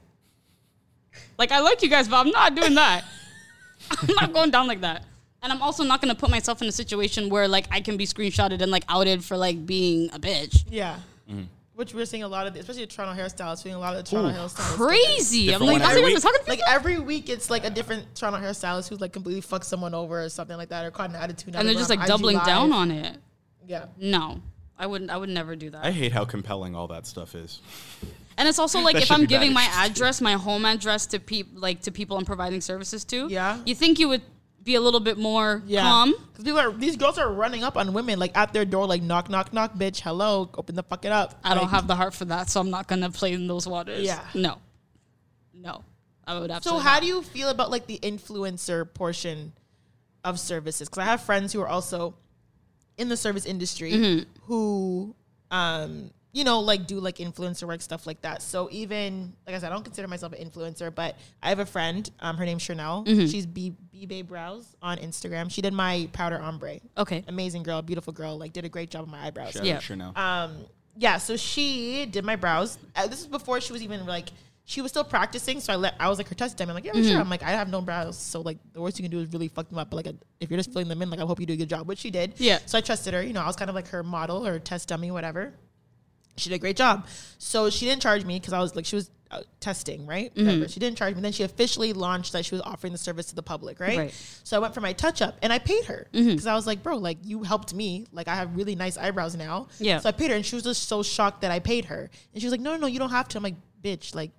Like I like you guys, but I'm not doing that. <laughs> I'm not going down like that. And I'm also not gonna put myself in a situation where like I can be screenshotted and like outed for like being a bitch. Yeah. Mm-hmm. Which we're seeing a lot of, the, especially the Toronto hairstylists, seeing a lot of the Toronto hairstylists. Crazy. I'm like, one I every week? talking to Like every week, it's like a different Toronto hairstylist who's like completely fucked someone over or something like that, or caught an attitude. and they're just like doubling down on it. Yeah. No. I wouldn't I would never do that. I hate how compelling all that stuff is. And it's also <laughs> like if I'm giving my address, my home address to peop like to people I'm providing services to. Yeah. You think you would be a little bit more Yeah. calm? Because people are these girls are running up on women like at their door, like knock, knock, knock, bitch, hello, open the fuck it up. I don't have the heart for that, so I'm not gonna play in those waters. Yeah. No. No. I would absolutely. So how not. do you feel about like the influencer portion of services? Because I have friends who are also in the service industry Mm-hmm. who, um, you know, like do like influencer work stuff like that. So even like I said, I don't consider myself an influencer, but I have a friend. Um, her name's Chanel. Mm-hmm. She's B B Bay Brows on Instagram. She did my powder ombre. Okay. Amazing girl, beautiful girl. Like did a great job on my eyebrows. Shout Yeah. out Chanel. Um, yeah, so she did my brows. Uh, this is before she was even like she was still practicing. So I let I was like her test time. I'm like, yeah, Mm-hmm. sure. I'm like, I have no brows, so like the worst you can do is really fuck them up. But like, if you're just filling them in, like I hope you do a good job, which she did. Yeah. So I trusted her. You know, I was kind of like her model or test dummy, whatever. She did a great job. So she didn't charge me because I was like, she was uh, testing, right? Mm-hmm. Whatever. She didn't charge me. Then she officially launched that she was offering the service to the public, right? Right. Mm-hmm. So I went for my touch up and I paid her because I was like, bro, like you helped me. Like I have really nice eyebrows now. Yeah. So I paid her and she was just so shocked that I paid her. And she was like, no, no, no, you don't have to. I'm like, bitch, like,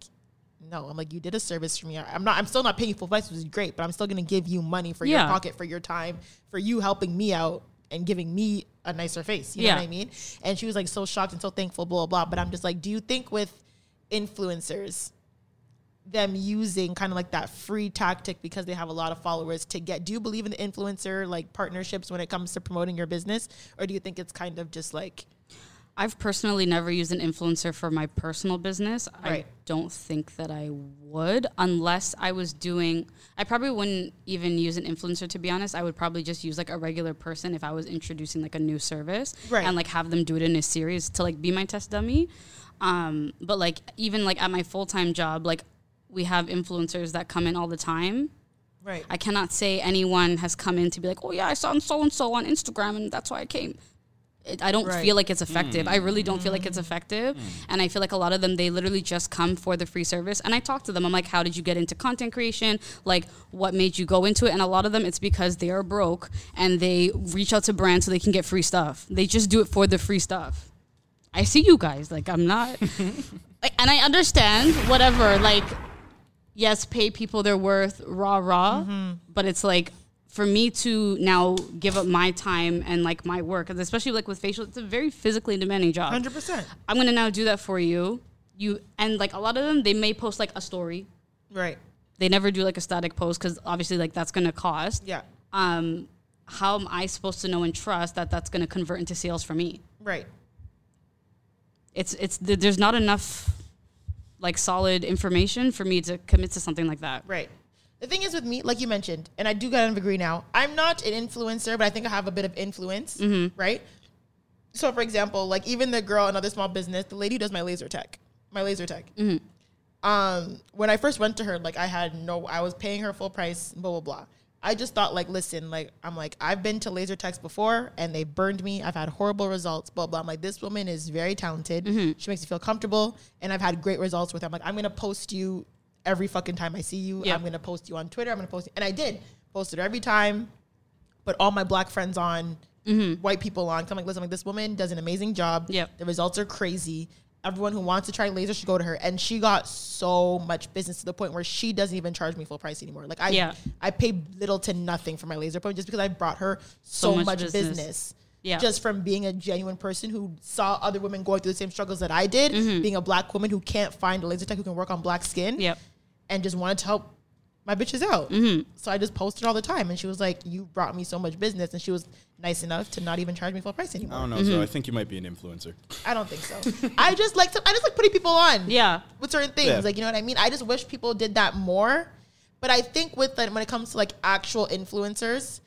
no. I'm like, you did a service for me. I'm not, I'm still not paying you full price, which is great, but I'm still going to give you money for Yeah. your pocket, for your time, for you helping me out and giving me a nicer face. You know what I mean? And she was like so shocked and so thankful, blah, blah, blah. But I'm just like, do you think with influencers, them using kind of like that free tactic because they have a lot of followers to get do you believe in the influencer like partnerships when it comes to promoting your business or do you think it's kind of just like I've personally never used an influencer for my personal business. I don't think that I would unless I was doing I probably wouldn't even use an influencer to be honest. I would probably just use like a regular person if I was introducing like a new service Right. and like have them do it in a series to like be my test dummy. Um, but like even like at my full-time job like we have influencers that come in all the time. right I cannot say anyone has come in to be like, oh yeah, I saw so and so on Instagram and that's why I came. It, I don't Right. feel like it's effective. I really don't feel like it's effective. Mm. And I feel like a lot of them, they literally just come for the free service. And I talk to them. I'm like, how did you get into content creation? Like, what made you go into it? And a lot of them, it's because they are broke and they reach out to brands so they can get free stuff. They just do it for the free stuff. I see you guys. Like, I'm not. <laughs> like, and I understand whatever. Like, yes, pay people their worth, rah rah. Mm-hmm. But it's like for me to now give up my time and like my work, especially like with facial, it's a very physically demanding job. 100% I'm gonna now do that for you. You and like a lot of them, they may post like a story. right They never do like a static post because obviously like that's gonna cost. yeah Um, how am I supposed to know and trust that that's gonna convert into sales for me? right It's it's there's not enough like solid information for me to commit to something like that. right the thing is with me like you mentioned and i do kind of agree now i'm not an influencer but i think i have a bit of influence mm-hmm. right? So for example like even the girl another small business the lady who does my laser tech my laser tech. Mm-hmm. Um when i first went to her like i had no i was paying her full price blah blah blah. I just thought like listen like i'm like i've been to laser techs before and they burned me. I've had horrible results blah blah. I'm like this woman is very talented. Mm-hmm. She makes me feel comfortable and i've had great results with her. I'm like i'm gonna post you every fucking time i see you Yeah. i'm gonna post you on twitter i'm gonna post you and i did posted her every time put all my black friends on, mm-hmm. white people on. I'm like, listen, like this woman does an amazing job. Yeah, The results are crazy. Everyone who wants to try laser should go to her. And she got so much business to the point where she doesn't even charge me full price anymore. Like I Yeah. I pay little to nothing for my laser point just because I brought her so, So much much, business. business. Yeah. Just from being a genuine person who saw other women going through the same struggles that I did, mm-hmm. being a black woman who can't find a laser tech who can work on black skin Yep. And just wanted to help my bitches out. Mm-hmm. So I just posted all the time, and she was like, "You brought me so much business," and she was nice enough to not even charge me full price anymore. I don't know. Mm-hmm. So I think you might be an influencer. I don't think so. I just like to, I just like putting people on. Yeah. With certain things, Yeah. like you know what I mean. I just wish people did that more. But I think with like, when it comes to like actual influencers,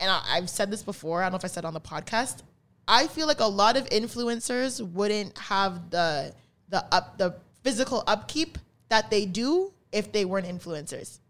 and I, I've said this before. I don't know if I said it on the podcast. I feel like a lot of influencers wouldn't have the the up the physical upkeep that they do if they weren't influencers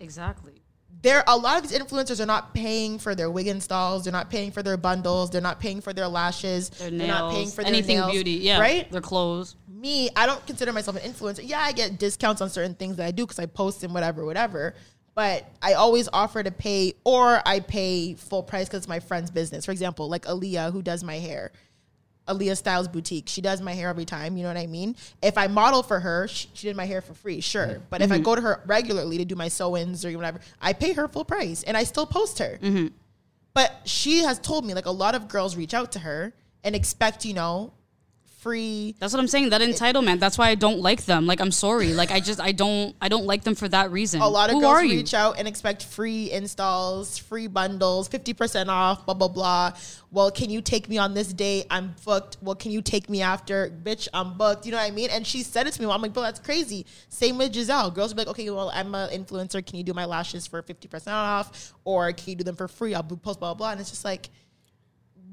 Exactly. there a lot of these influencers are not paying for their wig installs, they're not paying for their bundles, they're not paying for their lashes, Their they're not paying for their anything nails, beauty. Yeah. right. Their clothes. Me, I don't consider myself an influencer. Yeah, I get discounts on certain things that I do because I post and whatever, whatever. But I always offer to pay, or I pay full price because it's my friend's business. For example, like Aaliyah, who does my hair. Aaliyah Styles Boutique. She does my hair every time. You know what I mean? If I model for her, she, she did my hair for free, sure. Mm-hmm. But if I mm-hmm. go to her regularly to do my sew-ins or whatever, I pay her full price and I still post her. Mm-hmm. But she has told me like a lot of girls reach out to her and expect, you know, free. That's what I'm saying. That entitlement. That's why I don't like them. Like I'm sorry. Like I just I don't I don't like them for that reason. A lot of Who girls are you? reach out and expect free installs, free bundles, 50% off, blah, blah, blah. Well, can you take me on this date? I'm booked. Well, can you take me after? Bitch, I'm booked. You know what I mean? And she said it to me. I'm like, bro, that's crazy. Same with Giselle. Girls be like, okay, well, I'm an influencer. Can you do my lashes for 50% off? Or can you do them for free? I'll post, blah, blah, blah. And it's just like,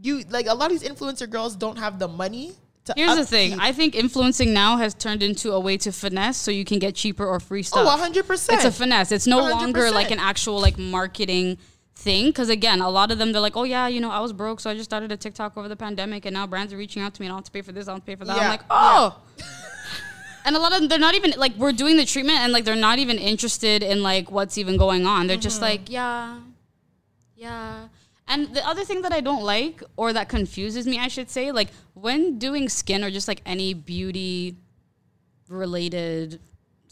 you, like, a lot of these influencer girls don't have the money Here's the thing. I think influencing now has turned into a way to finesse so you can get cheaper or free stuff. Oh, 100%. It's a finesse. It's no longer like an actual like marketing thing because again, a lot of them they're like, "Oh yeah, you know, I was broke, so I just started a TikTok over the pandemic and now brands are reaching out to me and I have to pay for this, I have to pay for that." Yeah. I'm like, "Oh." <laughs> and a lot of them they're not even like we're doing the treatment and like they're not even interested in like what's even going on they're just like yeah yeah and the other thing that i don't like or that confuses me i should say like when doing skin or just like any beauty related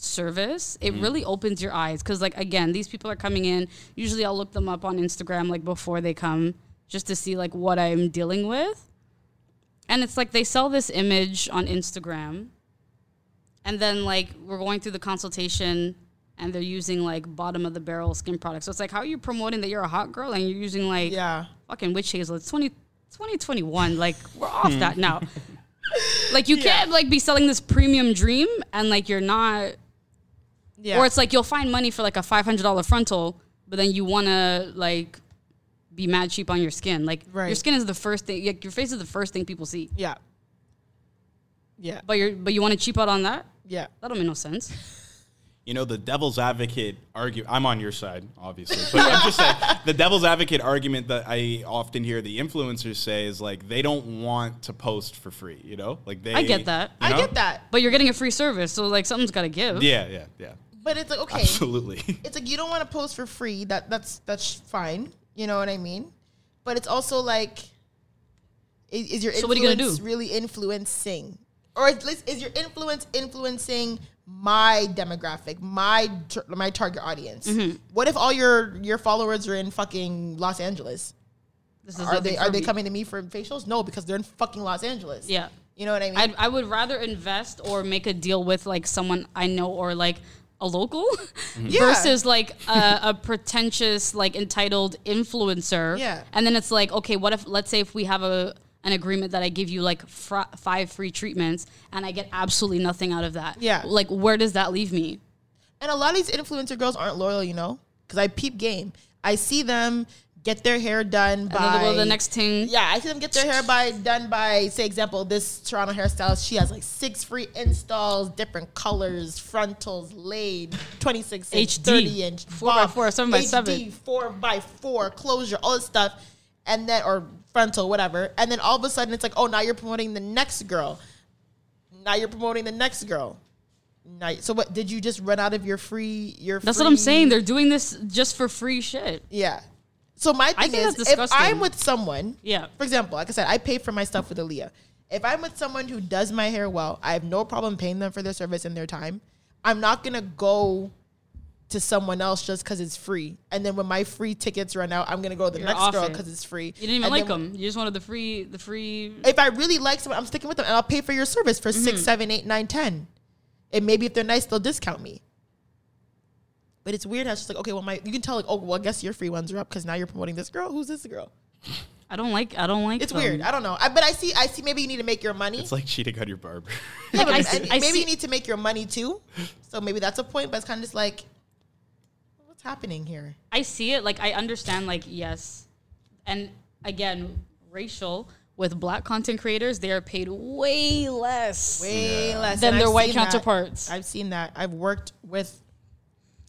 service it mm-hmm. really opens your eyes. Because like again these people are coming in. Usually i'll look them up on instagram like before they come just to see like what i'm dealing with. And it's like they sell this image on instagram. And then like we're going through the consultation and they're using like bottom of the barrel skin products. So it's like how are you promoting that you're a hot girl and you're using like Yeah. fucking witch hazel? It's 20, 2021 like we're off that hmm. now. <laughs> Like you can't like be selling this premium dream and like you're not Yeah. or it's like you'll find money for like a $500 frontal but then you want to like be mad cheap on your skin. Like your skin is the first thing like, your face is the first thing people see. Yeah. Yeah. but you're but you want to cheap out on that? Yeah. that don't make no sense You know, the devil's advocate argue. I'm on your side, obviously, but I'm just saying <laughs> the devil's advocate argument that I often hear the influencers say is like they don't want to post for free. You know, like they. I get that. you I get that. But you're getting a free service, so like something's got to give. Yeah, yeah, yeah. But it's like okay. Absolutely. <laughs> It's like you don't want to post for free. That that's that's fine. You know what I mean? But it's also like is, is your So what are you gonna influence do? really influencing? Or least is your influence influencing my demographic, my my target audience? Mm-hmm. What if all your your followers are in fucking Los Angeles? This is Are they are they coming to me for facials? No, because they're in fucking Los Angeles. Yeah. You know what I mean? I I would rather invest or make a deal with like someone I know or like a local <laughs> Yeah. versus like a, a pretentious like entitled influencer. Yeah. And then it's like, okay, what if let's say if we have a an agreement that I give you like fr- five free treatments and I get absolutely nothing out of that. Yeah. Like where does that leave me? And a lot of these influencer girls aren't loyal, you know, because I peep game. I see them get their hair done by And then the, well, the next thing Yeah, I see them get their hair by done by, say, example, this Toronto hairstylist. She has like six free installs, different colors, frontals, laid, twenty six inch, thirty inch, four by four, seven by seven, four by four, closure, all this stuff, and then or frontal, whatever. And then all of a sudden, it's like, oh, now you're promoting the next girl. Now you're promoting the next girl. Now, so what? Did you just run out of your free? Your That's what I'm saying. They're doing this just for free shit. yeah. So my thing is, if. I'm with someone, Yeah. For example, like I said, I pay for my stuff with Aaliyah. If I'm with someone who does my hair well, I have no problem paying them for their service and their time. I'm not gonna go to someone else just because it's free. And then when my free tickets run out, I'm gonna go to the You're next off girl it. because it's free. You didn't even And like them. You just wanted the free the free If I really like someone, I'm sticking with them, and I'll pay for your service for Mm-hmm. six, seven, eight, nine, ten. And maybe if they're nice, they'll discount me. But it's weird how it's just like, okay, well, my you can tell like, oh, well, I guess your free ones are up because now you're promoting this girl. Who's this girl? I don't like I don't like It's them. weird. I don't know. I, but I see. I see. Maybe you need to make your money. It's like cheating on your barber. Yeah, but I and I maybe see- you need to make your money too. So maybe that's a point. But it's kind of just like, what's happening here? I see it. Like I understand. Like yes, and again, racial with black content creators, they are paid way less Way less than And their I've white seen that. counterparts. I've seen that. I've worked with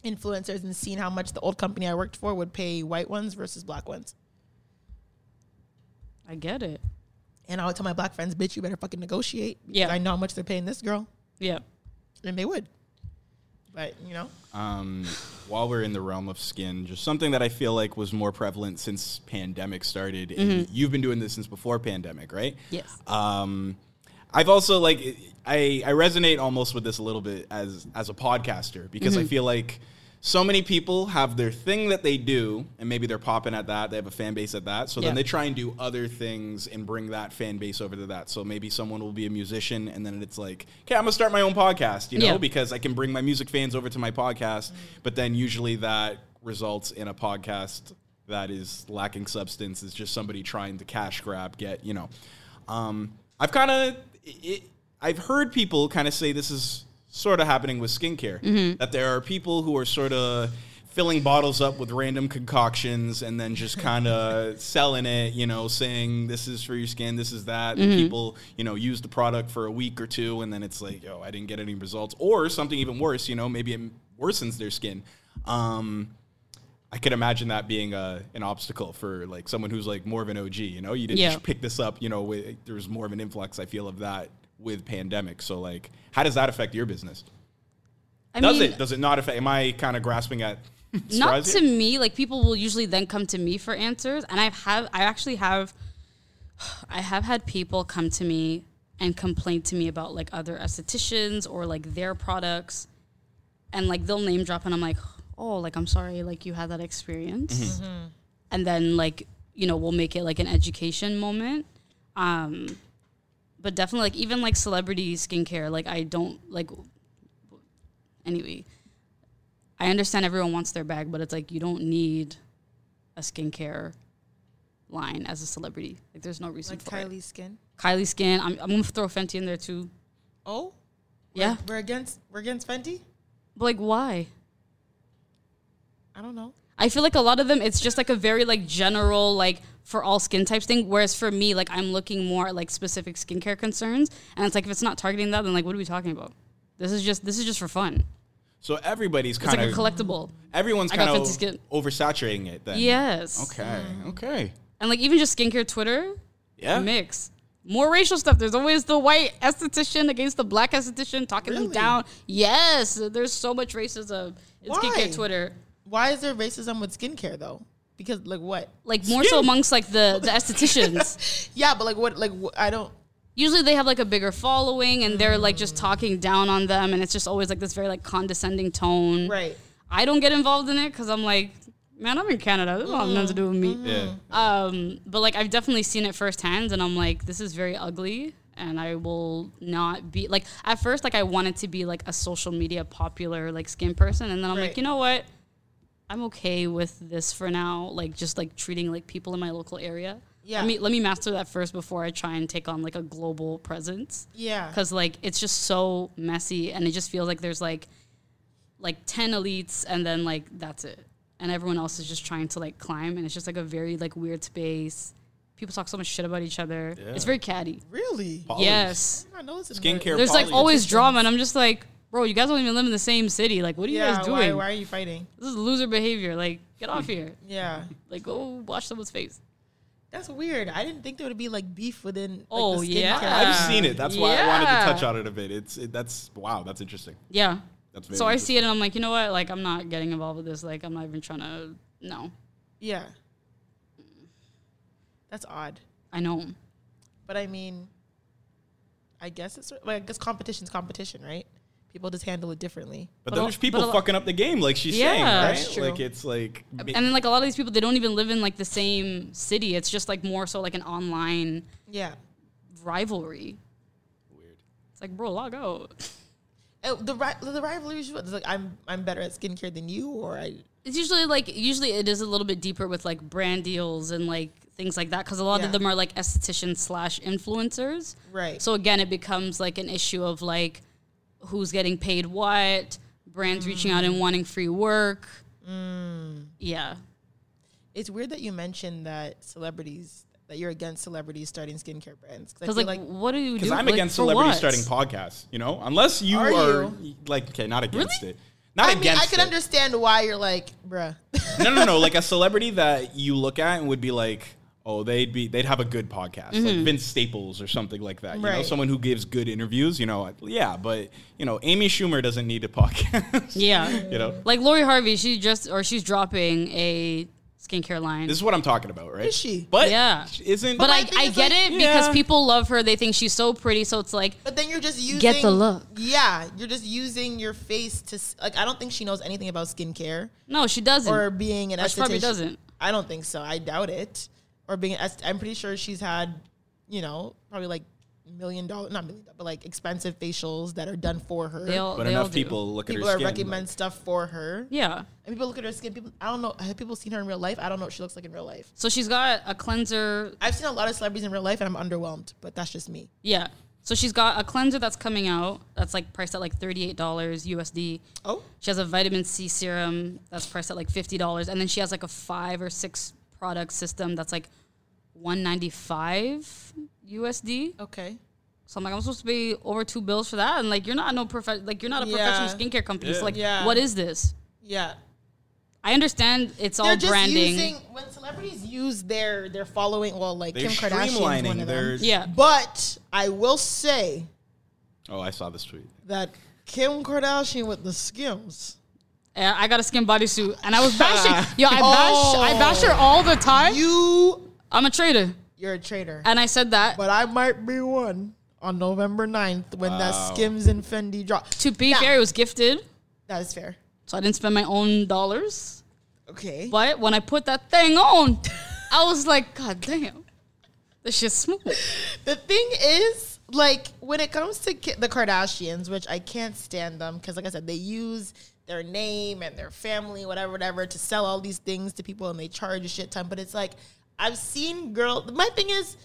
influencers and seen how much the old company I worked for would pay white ones versus black ones. I get it. And I would tell my black friends, "Bitch, you better fucking negotiate." Because Yeah. I know how much they're paying this girl, Yeah. and they would. But you know, um, while we're in the realm of skin, just something that I feel like was more prevalent since pandemic started. And you've been doing this since before pandemic, right? Yes. Um, I've also like I I resonate almost with this a little bit as as a podcaster because I feel like so many people have their thing that they do and maybe they're popping at that they have a fan base at that so Yeah. then they try and do other things and bring that fan base over to that so maybe someone will be a musician and then it's like okay i'm gonna start my own podcast you know Yeah. because i can bring my music fans over to my podcast but then usually that results in a podcast that is lacking substance is just somebody trying to cash grab get you know um, i've kind of i've heard people kind of say this is sort of happening with skincare mm-hmm. that there are people who are sort of filling bottles up with random concoctions and then just kind of <laughs> selling it you know saying this is for your skin this is that and mm-hmm. people you know use the product for a week or two and then it's like oh i didn't get any results or something even worse you know maybe it worsens their skin um, I could imagine that being a, an obstacle for like someone who's like more of an OG. You know, you didn't Yeah. just pick this up. You know, with, there was more of an influx. I feel of that with pandemic. So like, how does that affect your business? I Does mean, it? Does it not affect? Am I kind of grasping at? <laughs> not straws to here? me like people will usually then come to me for answers and i've have i actually have <sighs> i have had people come to me and complain to me about like other estheticians or like their products and like they'll name drop and i'm like oh like i'm sorry like you had that experience and then like you know we'll make it like an education moment um but definitely like even like celebrity skincare like i don't like anyway I understand everyone wants their bag, but it's like you don't need a skincare line as a celebrity. Like there's no reason Like for it. Kylie's skin. Kylie Skin. I'm, I'm gonna throw Fenty in there too. Oh, Yeah, we're against we're against Fenty. but like why? I don't know. I feel like a lot of them, it's just like a very like general like for all skin types thing. Whereas for me, like I'm looking more at like specific skincare concerns, and it's like if it's not targeting that, then like what are we talking about? This is just this is just for fun. So everybody's It's kind like a of collectible. everyone's kind of oversaturating it. Then Yes. Okay. Okay. And like even just skincare Twitter, Yeah. mix. More racial stuff. There's always the white esthetician against the black esthetician talking them down. Yes, there's so much racism in skincare Twitter. Why is there racism with skincare though? Because like what? Like more so amongst like the the <laughs> estheticians. Yeah, but like what? Like wh- I don't. Usually they have like a bigger following and they're like just talking down on them, and it's just always like this very like condescending tone. Right. I don't get involved in it because I'm like, man, I'm in Canada. This don't have nothing to do with me. Yeah. Um, but like I've definitely seen it firsthand, and I'm like, this is very ugly, and I will not be like. At first, like I wanted to be like a social media popular like skin person, and then I'm Right. like, you know what? I'm okay with this for now. Like just like treating like people in my local area. Yeah. Let me let me master that first before I try and take on like a global presence Yeah. because like it's just so messy and it just feels like there's like like 10 elites and then like that's it and everyone else is just trying to like climb and it's just like a very like weird space people talk so much shit about each other it's very catty Really? Polys. yes I know it's in Skincare there. there's like always drama and i'm just like bro you guys don't even live in the same city like what are you guys Why, doing why are you fighting? this is loser behavior like get off here <laughs> Yeah. like go wash someone's face That's weird. I didn't think there would be like beef within. Like, Oh, the yeah. skincare. I've seen it. That's why I wanted to touch on it a bit. It's it, that's wow. That's interesting. yeah That's very so i see it and i'm like you know what like i'm not getting involved with this like i'm not even trying to no Yeah. That's odd. i know But I mean, I guess it's like I guess competition's competition, right? People just handle it differently. But, But then a- there's people but lo- fucking up the game, like she's Yeah. saying, right? That's true. Like it's like and then like a lot of these people they don't even live in like the same city it's just like more so like an online Yeah. rivalry weird. it's like bro log out Uh, The ri- the rivalry is? It's like I'm I'm better at skincare than you, or I. it's usually like usually it is a little bit deeper with like brand deals and like things like that because a lot Yeah. of them are like estheticians slash influencers Right. so again it becomes like an issue of like who's getting paid what brands reaching out Mm. and wanting free work yeah It's weird that you mentioned that celebrities that you're against celebrities starting skincare brands. Because feel like, what do you Because I'm like, against for celebrities starting podcasts. You know, unless you Are are, you? like okay, not against it. Not I mean, against I can it. understand why you're like, bruh. no, no, no. Like a <laughs> celebrity that you look at and would be like, oh, they'd be they'd have a good podcast, like Vince Staples or something like that. You know, Mm-hmm. Right. someone who gives good interviews. You know, yeah, but you know, Amy Schumer doesn't need a <laughs> podcast. yeah you know, Like Lori Harvey, she just or she's dropping a skincare line. this is what I'm talking about, right? Is she? But Yeah. isn't but my I, thing I get like- it because people love her. They think she's so pretty. So it's like, But then you're just using Get the look. Yeah, you're just using your face to like. I don't think she knows anything about skincare no, she doesn't. or being an Or she probably doesn't. I don't think so. I doubt it. Or being, an est- I'm pretty sure she's had, you know, probably like million dollar, not million, dollar, but like expensive facials that are done for her. they all, but they enough do. people look people at her are skin. recommend stuff for her. Yeah. And people look at her skin. People, I don't know. Have people seen her in real life? I don't know what she looks like in real life. So she's got a cleanser. I've seen a lot of celebrities in real life, and I'm underwhelmed. But that's just me. Yeah. So she's got a cleanser that's coming out. That's like priced at like thirty eight dollars USD. Oh, She has a vitamin C serum that's priced at like fifty dollars, and then she has like a five or six product system that's like one ninety five USD. okay. So I'm like, I'm supposed to pay over two bills for that, and like you're not no prof- like you're not a Yeah. professional skincare company. So like, Yeah. what is this? Yeah. I understand it's all They're just branding. using when celebrities use their their following. Well, like They're Kim Kardashian, one of They're them. yeah, But I will say Oh, I saw this tweet. that Kim Kardashian with the Skims. And I got a skin bodysuit, and I was bashing. <laughs> Yo, I bash, I bash her all the time. You, I'm a traitor, you're a traitor. and I said that. But I might be one on November 9th when that Skims and Fendi drop. to be Now, fair, it was gifted, That is fair. so I didn't spend my own dollars. Okay. But when I put that thing on, I was like, God damn, this shit's smooth. The thing is, like, when it comes to ki- the Kardashians, which I can't stand them because, like I said, they use their name and their family, whatever, whatever, to sell all these things to people and they charge a shit ton. But it's like, I've seen girls. My thing is,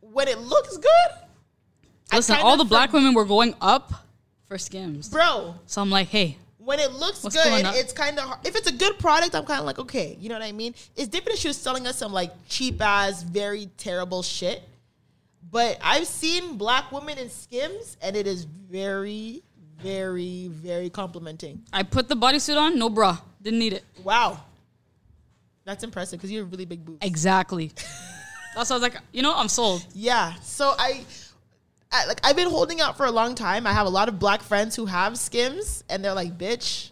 when it looks good, Listen, all the black women were going up for skims. bro, So I'm like, hey, when it looks What's good, it's kind of if it's a good product, I'm kind of like okay, you know what I mean. It's different if she was selling us some like cheap ass, very terrible shit. But I've seen black women in Skims, and it is very, very, very complimenting. I put the bodysuit on, no bra, didn't need it. Wow, that's impressive because you have a really big boobs. Exactly. <laughs> That's why I was like, you know, I'm sold. Yeah. So I, I like I've been holding out for a long time. I have a lot of black friends who have Skims, and they're like, "Bitch,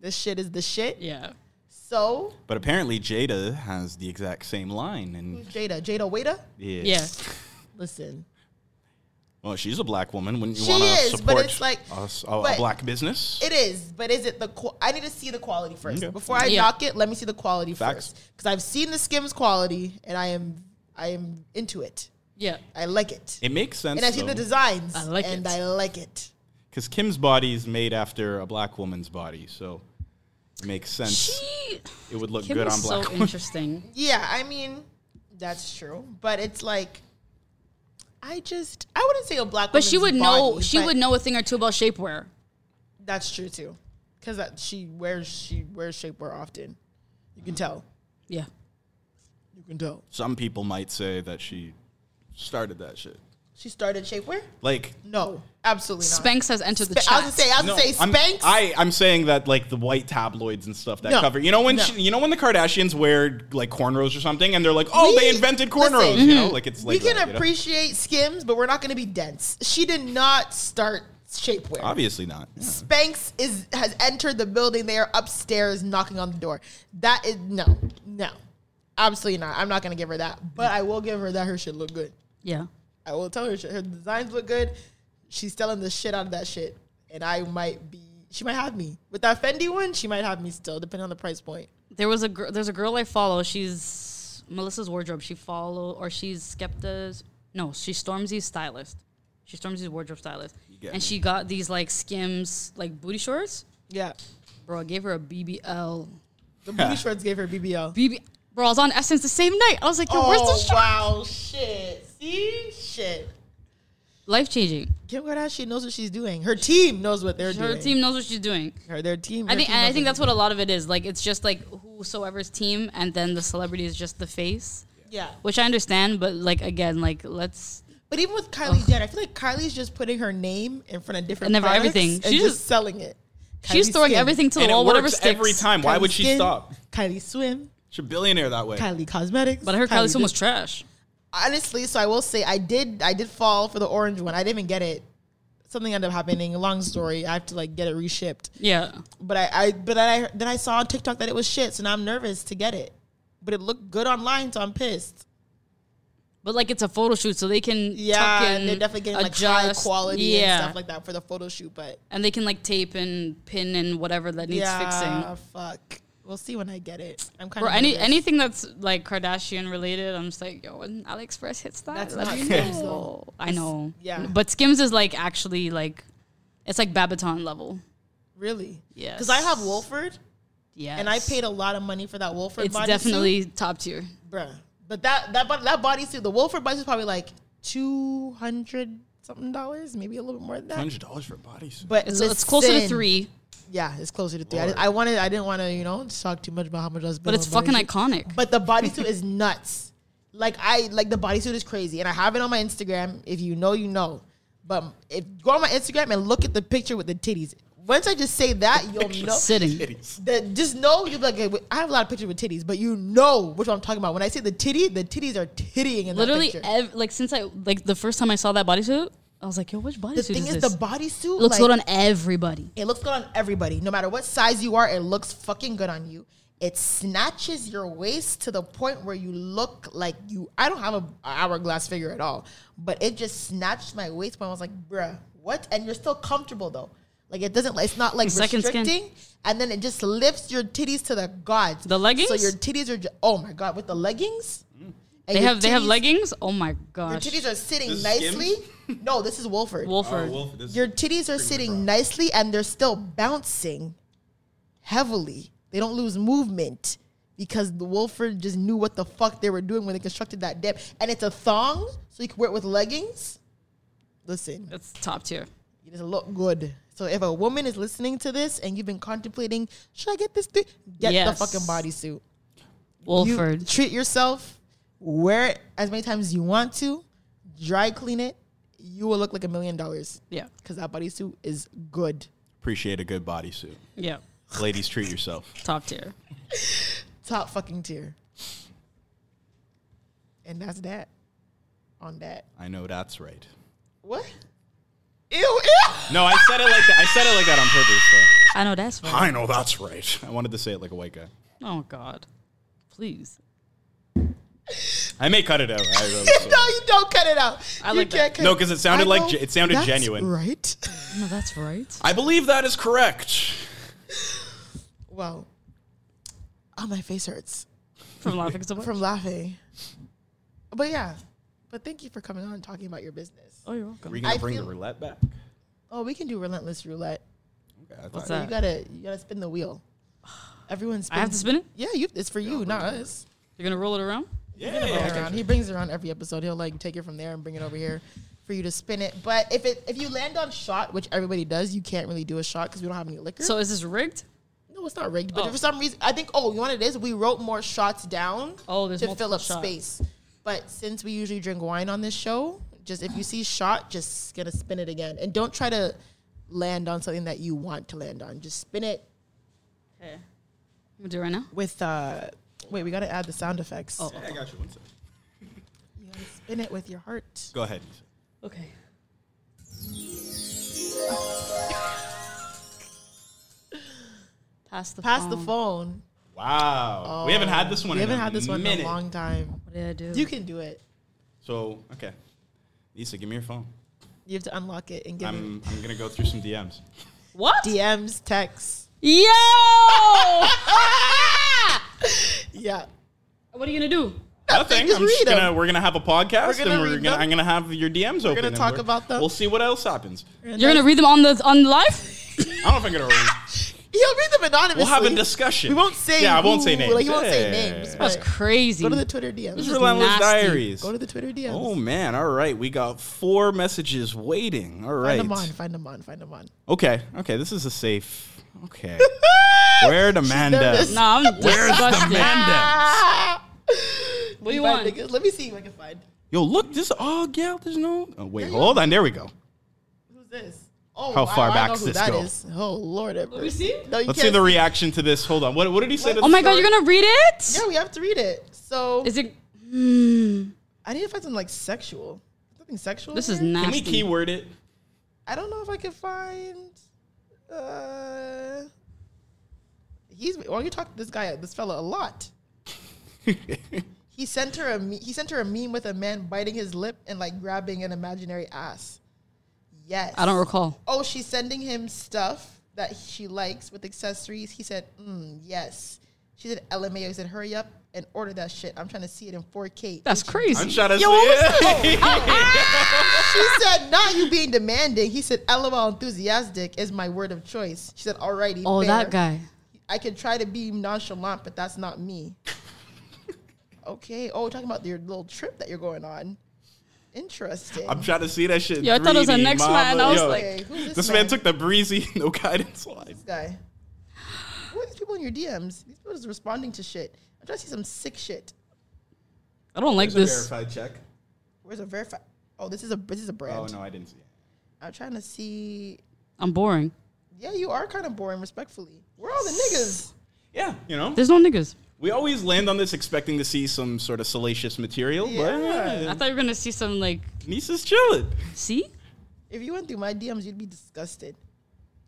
this shit is the shit." Yeah. So But apparently Jada has the exact same line, and Jada, Jada Waiter, yeah, Yeah. listen. Well, she's a black woman. Wouldn't you She want to is, but support it's like- a, s- a- a but- black business? It is, but is it the? Qu- I need to see the quality first Okay. before I Yeah. knock it. Let me see the quality Facts. first because I've seen the Skims quality, and I am I am into it. Yeah. I like it, It makes sense. and I see the designs, I like and it. I like it. because Kim's body is made after a black woman's body, so it makes sense. She, it would look Kim good is on black. so women. interesting. <laughs> Yeah, I mean that's true, but it's like I just I wouldn't say a black, woman. But she would woman's know. body, she would know a thing or two about shapewear. That's true too, because she wears she wears shapewear often. You can tell. Yeah. You can tell. Some people might say that she started that shit. She started shapewear. Like No, absolutely not. Spanx has entered the Sp- chat. I was gonna say, I was No, gonna say I'm, Spanx. I, I'm saying that like the white tabloids and stuff that No. cover. You know when No. she, you know when the Kardashians wear like cornrows or something, and they're like, oh, We- they invented cornrows. listen, You know, like it's like we can that, you know? appreciate Skims, but we're not gonna be dense. She did not start shapewear. Obviously not. Yeah. Spanx is has entered the building. They are upstairs knocking on the door. That is no, no, absolutely not. I'm not gonna give her that, but I will give her that her shit look good. yeah. I will tell her her designs look good. She's selling the shit out of that shit, and I might be. She might have me with that Fendi one. She might have me still, depending on the price point. There was a girl. There's a girl I follow. She's Melissa's wardrobe. She follow or she's Skepta's. No, she's Stormzy's stylist. She's Stormzy's wardrobe stylist, and me. she got these like Skims like booty shorts. Yeah, Bro, I gave her a BBL. the booty shorts gave her BBL. BB. Bro, I was on Essence the same night. I was like, Yo, where's Oh the short? wow, shit. See, shit. Life changing. Kim Kardashian knows what she's doing. Her team knows what they're Her doing. Her team knows what she's doing. Her their team. I think, team and I think what that's what a lot of it is. Like, it's just like whosoever's team, and then the celebrity is just the face, Yeah, which I understand. But like again, like let's but even with Kylie Jenner, I feel like Kylie's just putting her name in front of different And never products everything. and She just, just- selling it. she's Kylie throwing Skin, everything to the And wall, whatever sticks. every time. Why Kylie would she Skin, stop? Kylie Swim, She's a billionaire that way. Kylie Cosmetics. But I heard Kylie Swim was trash. Honestly, so I will say I did I did fall for the orange one. I didn't even get it. Something ended up happening. Long story. I have to like get it reshipped. Yeah, But I, I but then I then I saw on TikTok that it was shit, so now I'm nervous to get it. But it looked good online, so I'm pissed. but like it's a photo shoot, so they can Yeah, and they're definitely getting like high quality yeah, and stuff like that for the photo shoot. But and they can like tape and pin and whatever that needs yeah, fixing. fuck. We'll see when I get it. I'm kind Or of any anything that's like Kardashian related, I'm just like, yo, when AliExpress hits that, That's not Skims, know. <laughs> I know. yeah. But Skims is like actually like, it's like Babaton level. really. Yeah. Because I have Wolford, Yeah. and I paid a lot of money for that Wolford. It's bodysuit. definitely top tier. bruh. But that that bo- that bodysuit, the Wolford bodysuit, is probably like two hundred something dollars, maybe a little bit more than that. Hundred dollars for a bodysuit. But It's, it's closer to three, Yeah, it's closer to three. I, didn't- I wanted, I didn't want to, you know, talk too much about how much I was. but it's fucking iconic. But the bodysuit <laughs> is nuts. Like I like the bodysuit is crazy, and I have it on my Instagram. If you know, you know. But if go on my Instagram and look at the picture with the titties. Once I just say that, you'll know. Sitting. That just know you'll be like, "Okay, I have a lot of pictures with titties, but you know which one I'm talking about. When I say the titty, the titties are tittying in Literally, that picture. ev- like since I like the first time I saw that bodysuit, I was like, yo, which bodysuit The thing is is, the bodysuit It looks like, good on everybody. It looks good on everybody, no matter what size you are. It looks fucking good on you. It snatches your waist to the point where you look like you. I don't have a, hourglass figure at all, but it just snatched my waist. Point. I was like, bruh, what? And you're still comfortable though. Like it doesn't. It's not like Second skin. restricting. And then it just lifts your titties to the gods. The leggings? So your titties are. Just, oh my god, with the leggings. And They have they have leggings. Oh my gosh! Your titties are sitting This is nicely. no, this is Wolford. Wolford. Your titties are sitting nicely and they're still bouncing heavily. They don't lose movement because the Wolford just knew what the fuck they were doing when they constructed that dip. And it's a thong, so you can wear it with leggings. Listen, That's top tier. it doesn't look good. So if a woman is listening to this and you've been contemplating, should I get this thing? Get Yes. the fucking bodysuit. Wolford. You treat yourself, wear it as many times as you want to, dry clean it. You will look like a million dollars yeah. because that bodysuit is good. Appreciate a good bodysuit. Yeah. Ladies, treat yourself. <laughs> Top tier. <laughs> Top fucking tier. And that's that. On that. I know that's right. What? Ew, ew. No, I said it like that. I said it like that on purpose, though. I know that's right. I know that's right. I wanted to say it like a white guy. Oh God. Please. I may cut it out. I really <laughs> no, you don't cut it out. I You like can't cut No, 'cause it sounded I like know it sounded that's genuine. Right. No, that's right. I believe that is correct. Well, oh, my face hurts From laughing so much. from laughing. But yeah. But thank you for coming on and talking about your business. oh, you're welcome. Are we gonna I bring feel- the roulette back? Oh, we can do relentless roulette. Okay, What's that? You gotta you gotta spin the wheel. Everyone spins. I have to spin it. Yeah, you. It's for you, not us. You're gonna roll it around. Bring it around. He brings it around every episode. He'll like take it from there and bring it over here for you to spin it. But if it if you land on shot, which everybody does, you can't really do a shot because we don't have any liquor. So is this rigged? no, it's not rigged. But Oh. for some reason, I think oh, you know what it is? We wrote more shots down. Oh, there's to fill up shots. space. But since we usually drink wine on this show, just if you see shot, just gonna spin it again, and don't try to land on something that you want to land on. Just spin it Okay. I'm gonna do it right now. with uh. Wait, we gotta add the sound effects. Oh. I got you. One second. You gotta spin it with your heart. Go ahead. Okay. Pass the Pass phone. the phone. Wow. we haven't had this one. We in haven't a had this one in a long time. What did I do? You can do it. So okay, Lisa, give me your phone. You have to unlock it and give I'm I'm gonna go through some DMs. what? DMs, texts. Yo! <laughs> <laughs> Yeah. what are you gonna do? Nothing. just I'm just gonna we're gonna have a podcast We're gonna and we're gonna. I'm gonna have your DMs open. We're gonna talk about them. We'll see what else happens. You're gonna read them on the on live? I don't know if I'm gonna. He'll <laughs> read them anonymously. We'll have a discussion. We won't say. Yeah, I won't say names. Like, he won't say names. That's crazy. Go to the Twitter DMs. This is is Relentless nasty. Diaries. Go to the Twitter DMs. Oh man! All right, we got four messages waiting. All Find them on. Find them on. Find them on. Okay. Okay. This is a safe. Okay. <laughs> Where Amanda? nervous. Nah, I'm Where's disgusted. Amanda? <laughs> Ah! What do you Find want? niggas. Let me see if I can find. Yo, look. This. Oh, yeah. There's no. Oh, wait. Hold on. There we go. Who's this? Oh, How far I back know does who this that go? is. Oh Lord, Let me see. No, you Let's see can't the reaction to this. Hold on. What, what did he say? To Oh the my god, story? you're gonna read it? Yeah, we have to read it. So Is it? Hmm. I need to find something like sexual. Something sexual. This in is here? nasty. Can we keyword it? I don't know if I can find. Uh, he's. Well, you talk to this guy, this fella, a lot. <laughs> he sent her a. me- He sent her a meme with a man biting his lip and like grabbing an imaginary ass. Yes. I don't recall. Oh, she's sending him stuff that she likes with accessories. He said, mm, "Yes." She said, "LMAO." He said, "Hurry up and order that shit. I'm trying to see it in 4K." That's I'm crazy. trying to Yo, what say. <laughs> Oh, ah! she said, not you being demanding. He said, LOL enthusiastic is my word of choice. She said, alrighty. Oh, fair. that guy. I could try to be nonchalant, but that's not me. <laughs> okay. Oh, talking about your little trip that you're going on. Interesting. I'm trying to see that shit. in Yo, I thought it was the next mama. man. I was Yo, like- okay, who's this, this man took the breezy, <laughs> no guidance slide. this guy. Who are these people in your DMs? These people is responding to shit. I'm trying to see some sick shit. I don't like this. verified check. Where's a verify? Oh, this is a this is a brand. Oh no, I didn't see it. I'm trying to see. I'm boring. Yeah, you are kind of boring, respectfully. Where are all the niggas? Yeah, you know, There's no niggas. we always land on this expecting to see some sort of salacious material, Yeah. yeah, I thought you were gonna see some like. Nyssa's chilling. See? If you went through my DMs, you'd be disgusted.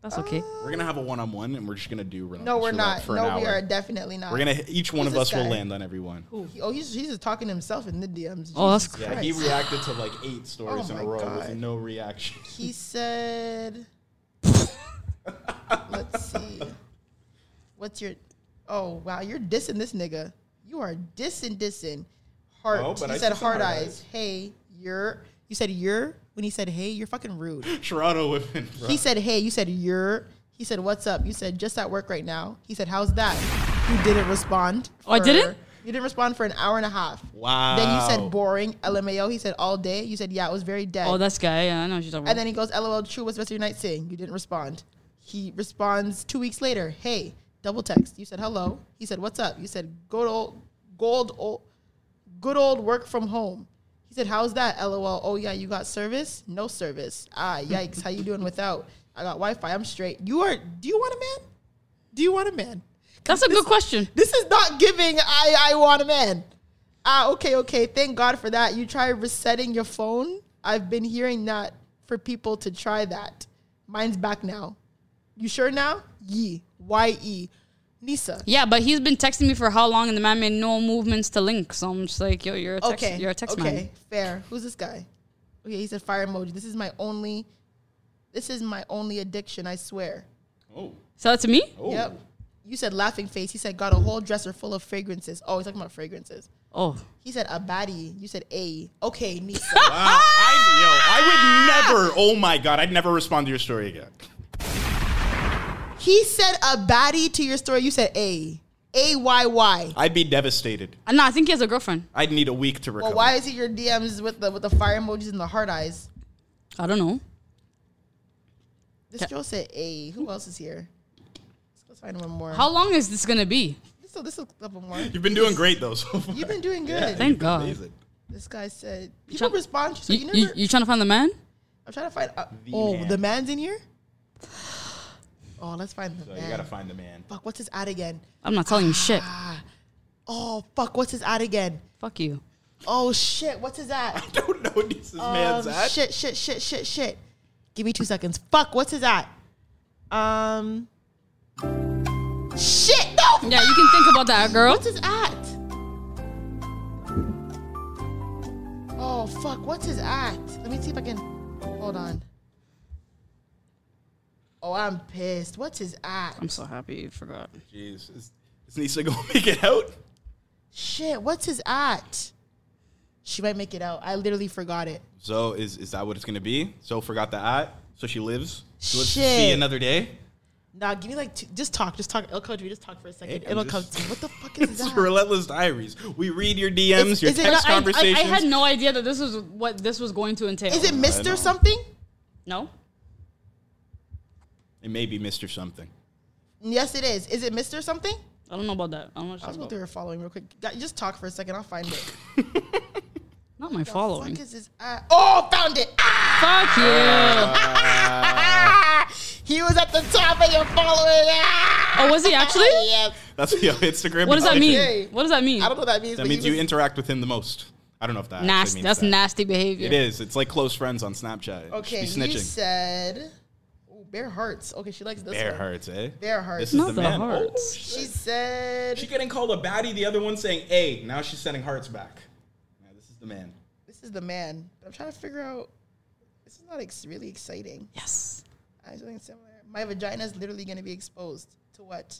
That's okay. We're gonna have a one on one, and we're just gonna do. No, we're Roulette not. For No, an we are definitely not. We're gonna each one Who's of us this will guy? land on everyone. He- oh, he's he's just talking to himself in the DMs. Oh, that's Jesus Yeah, he Christ. reacted to like eight stories Oh in a my row God. with no reaction. He said, <laughs> "Let's see, what's your? Oh wow, you're dissing this nigga. You are dissing, dissing. Heart. Oh, but you I said said some hard hard eyes. eyes. Hey, you're. You said you're when he said hey. You're fucking rude. <laughs> Toronto women. Bro. He said hey. You said you're. He said what's up. You said just at work right now. He said how's that? You didn't respond. Oh, I didn't? You didn't respond for an hour and a half. Wow. Then you said boring. LMAO. He said all day. You said yeah, it was very dead. Oh, that's guy. Yeah, I know what you're talking about. And then he goes, LOL, true. What's the rest of your night saying? You didn't respond. He responds two weeks later, hey, double text. You said hello. He said, what's up? You said, good old, gold, old, good old work from home. Said, how's that? LOL. Oh, yeah, you got service? No service. Ah, yikes. How you doing without? I got Wi Fi. I'm straight. You are, do you want a man? Do you want a man? that's a good question. This is not giving I, I want a man. Ah, okay, okay. Thank God for that. You try resetting your phone. I've been hearing that for people to try that. Mine's back now. You sure now? Ye. Y E. Nyssa. Yeah, but he's been texting me for how long, and the man made no movements to link. So I'm just like, yo, you're a text, Okay. you're a text okay. man. Fair. Who's this guy? Okay, he said fire emoji. This is my only this is my only addiction, I swear. Oh. Sell it to me? Oh. Yep. You said laughing face. He said got a whole dresser full of fragrances. Oh, he's talking about fragrances. Oh, He said a baddie. You said a. Okay, Nyssa. Wow. I, yo, I would never. Oh my god, I'd never respond to your story again. He said a baddie to your story. You said A. A Y Y. I'd be devastated. Uh, no, I think he has a girlfriend. I'd need a week to recover. Well, why is it your DMs with the with the fire emojis and the heart eyes? I don't know. This girl said A. Who else is here? Let's, let's find one more. How long is this gonna be? This is this is a couple more. You've been doing great though. So far. You've been doing good. Thank God. Amazing. This guy said people try- respond. So You, you, you, never. you trying to find the man? I'm trying to find. Uh, The oh, man. the man's in here. Oh, let's find the So man. you gotta find the man. Fuck, what's his ad again? I'm not telling you shit. Oh, fuck, what's his ad again? Fuck you. Oh shit, what's his ad? <laughs> I don't know what this man's Um, at. Shit, shit, shit, shit, shit. Give me two seconds. Fuck, what's his ad? Um. Shit, no. Yeah, you can think about that, girl. What's his at? Oh fuck, what's his at? Let me see if I can. Hold on. Oh, I'm pissed. What's his at? I'm so happy you forgot. Jeez, is, is Nyssa gonna <laughs> make it out? Shit, what's his at? She might make it out. I literally forgot it. So is is that what it's gonna be? So forgot the at. So she lives. She lives to Shit. see another day. Nah, give me like two, just talk, just talk. It'll come to me. Just talk for a second. Hey, I'm It'll just- come to me. What the <laughs> fuck is It's that? relentless diaries. We read your DMs, Is- your is it- text I, I, conversations. I had no idea that this was what this was going to entail. Is it. Mister something? No. It may be Mr. Something. Yes, it is. Is it Mister something? I don't know about that. I don't know. What I'll talking go through about. her following real quick. Just talk for a second. I'll find it. <laughs> Not my The following. fuck is this at? Oh, found it. Ah! Fuck you. <laughs> He was at the top of your following. Ah! Oh, was he actually? <laughs> yes. That's your Instagram. What does that mean? Okay. What does that mean? I don't know what that means. That means he you was- interact with him the most. I don't know if that Nasty. means That's that. nasty behavior. It is. It's like close friends on Snapchat. Okay, Just you snitching. said Ooh, bare hearts. Okay, she likes this Bear one. hearts, eh? Bear hearts. This is Not the the man. hearts. Oh, She said She getting called a baddie. The other one saying A. Now she's sending hearts back. Yeah, this is the man. this is the man. But I'm trying to figure out. This is not ex- really exciting. Yes. I have something similar. My vagina is literally going to be exposed to what?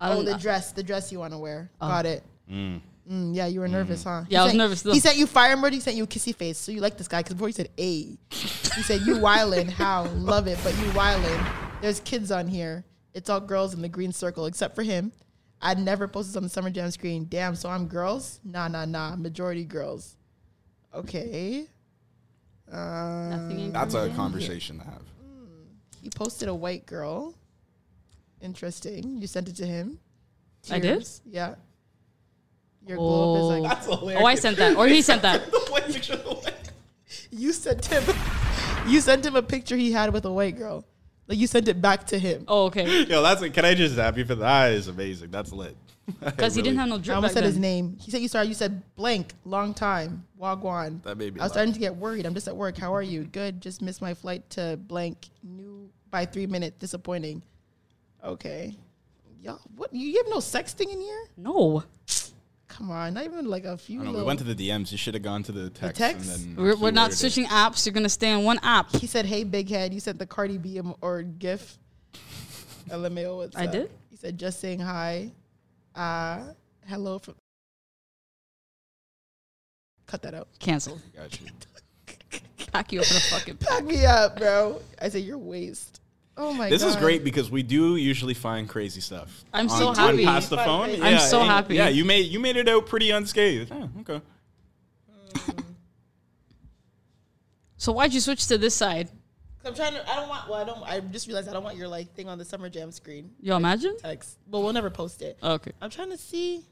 I Oh, the know. dress. The dress you want to wear. Got it. Mm, yeah, you were nervous, huh? Yeah, I He was sent- nervous still. He sent you fire emoji. He sent you a kissy face. So you like this guy because before he said A, he said you wildin'. How love it, but you wildin'. There's kids on here. It's all girls in the green circle except for him. I'd never post this on the summer jam screen. Damn, so I'm girls? Nah, nah, nah. Majority girls. Okay. Uh, Nothing That's a conversation to have. he posted a white girl. Interesting. You sent it to him. I did? Yeah. Your glow up is like That's hilarious. Oh, I sent that, or he sent that. <laughs> the white picture of the white. You sent him. You sent him a picture he had with a white girl. Like you sent it back to him. Oh, okay. <laughs> Yo, that's. Can I just zap you for that? That is amazing. That's lit. <laughs> because he didn't have no I almost back said his name. He said you sorry. You said blank. Long time. Wagwan. That made me I was laugh. starting to get worried. I'm just at work. How are you? Good. Just missed my flight to blank. New by three minutes. Disappointing. Okay. Y'all, what? You have no sexting in here? No, Come on, not even like a few. I don't know. We went to the DMs. You should have gone to the text. The text? And then we're, we're not keyworded it. switching apps. You're gonna stay on one app. He said, "Hey, big head." You said the Cardi B or GIF. <laughs> LMAO. What's I up? did? He said, "Just saying hi." Uh, hello from. Cut that out. Cancel. Got you. <laughs> Pack you up in a fucking pack. Pack me up, bro. I said your waist. Oh my god. This god. is great because we do usually find crazy stuff. I'm on, so on happy. past the phone. I'm so and- happy. Yeah, you made you made it out pretty unscathed. Oh, okay. <laughs> So why'd you switch to this side? I'm trying to. I don't want. Well, I don't. I just realized I don't want your like thing on the summer jam screen You imagine? text. But we'll never post it. Oh, okay. I'm trying to see.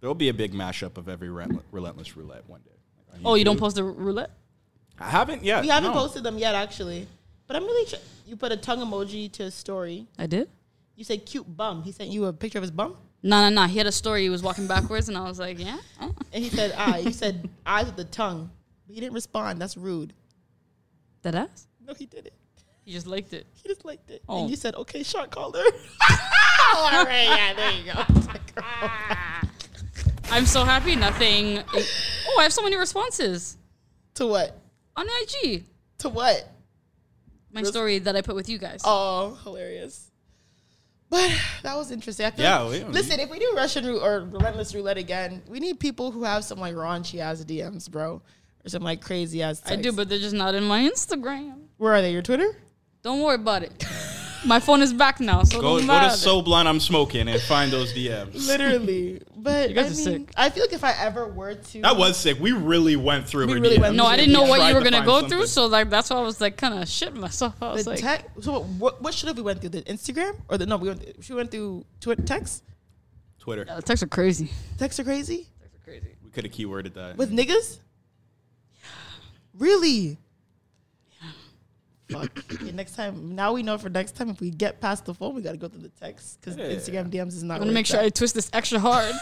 There'll be a big mashup of every relent- relentless roulette one day. Like on Oh, you don't post the roulette? I haven't yet. We haven't no. posted them yet, actually. But I'm really. Tr- you put a tongue emoji to a story. I did. You said cute bum. He sent you a picture of his bum, No, no, no. He had a story. He was walking backwards, and I was like, yeah. Oh. and he said eye. You said <laughs> eyes with the tongue. But he didn't respond. That's rude. That ass? No, he didn't. He just liked it. He just liked it. Oh. And you said, okay, shot caller. <laughs> All right, yeah, there you go. <laughs> Oh. I'm so happy. Nothing. Oh, I have so many responses to what? on IG. To what? My story that I put with you guys. Oh, hilarious. But that was interesting. I feel Yeah, like- we- listen, if we do Russian roulette or relentless roulette again, we need people who have some like raunchy ass DMs, bro, or some like crazy ass. I do, but they're just not in my Instagram. where are they? Your Twitter? Don't worry about it. My phone is back now, so Go, don't go to So Blunt I'm Smoking and find those DMs. Literally. But You guys I are mean, sick. I feel like if I ever were to, That was sick. We really went through We her really DMs. went no, I didn't know what you were gonna go something. through, so like that's why I was like kind of shit myself. I was the like, tech. So what? What should have we went through? The Instagram or the no? We went. She went through Twitter. Text. Twitter. yeah, the texts are crazy. Texts are crazy Texts are Crazy. We could have keyworded that. with niggas. Really? Fuck. Okay, next time, now we know for next time if we get past the phone, we got to go through the text because Instagram DMs is not. I'm gonna make it's sure I twist this extra hard.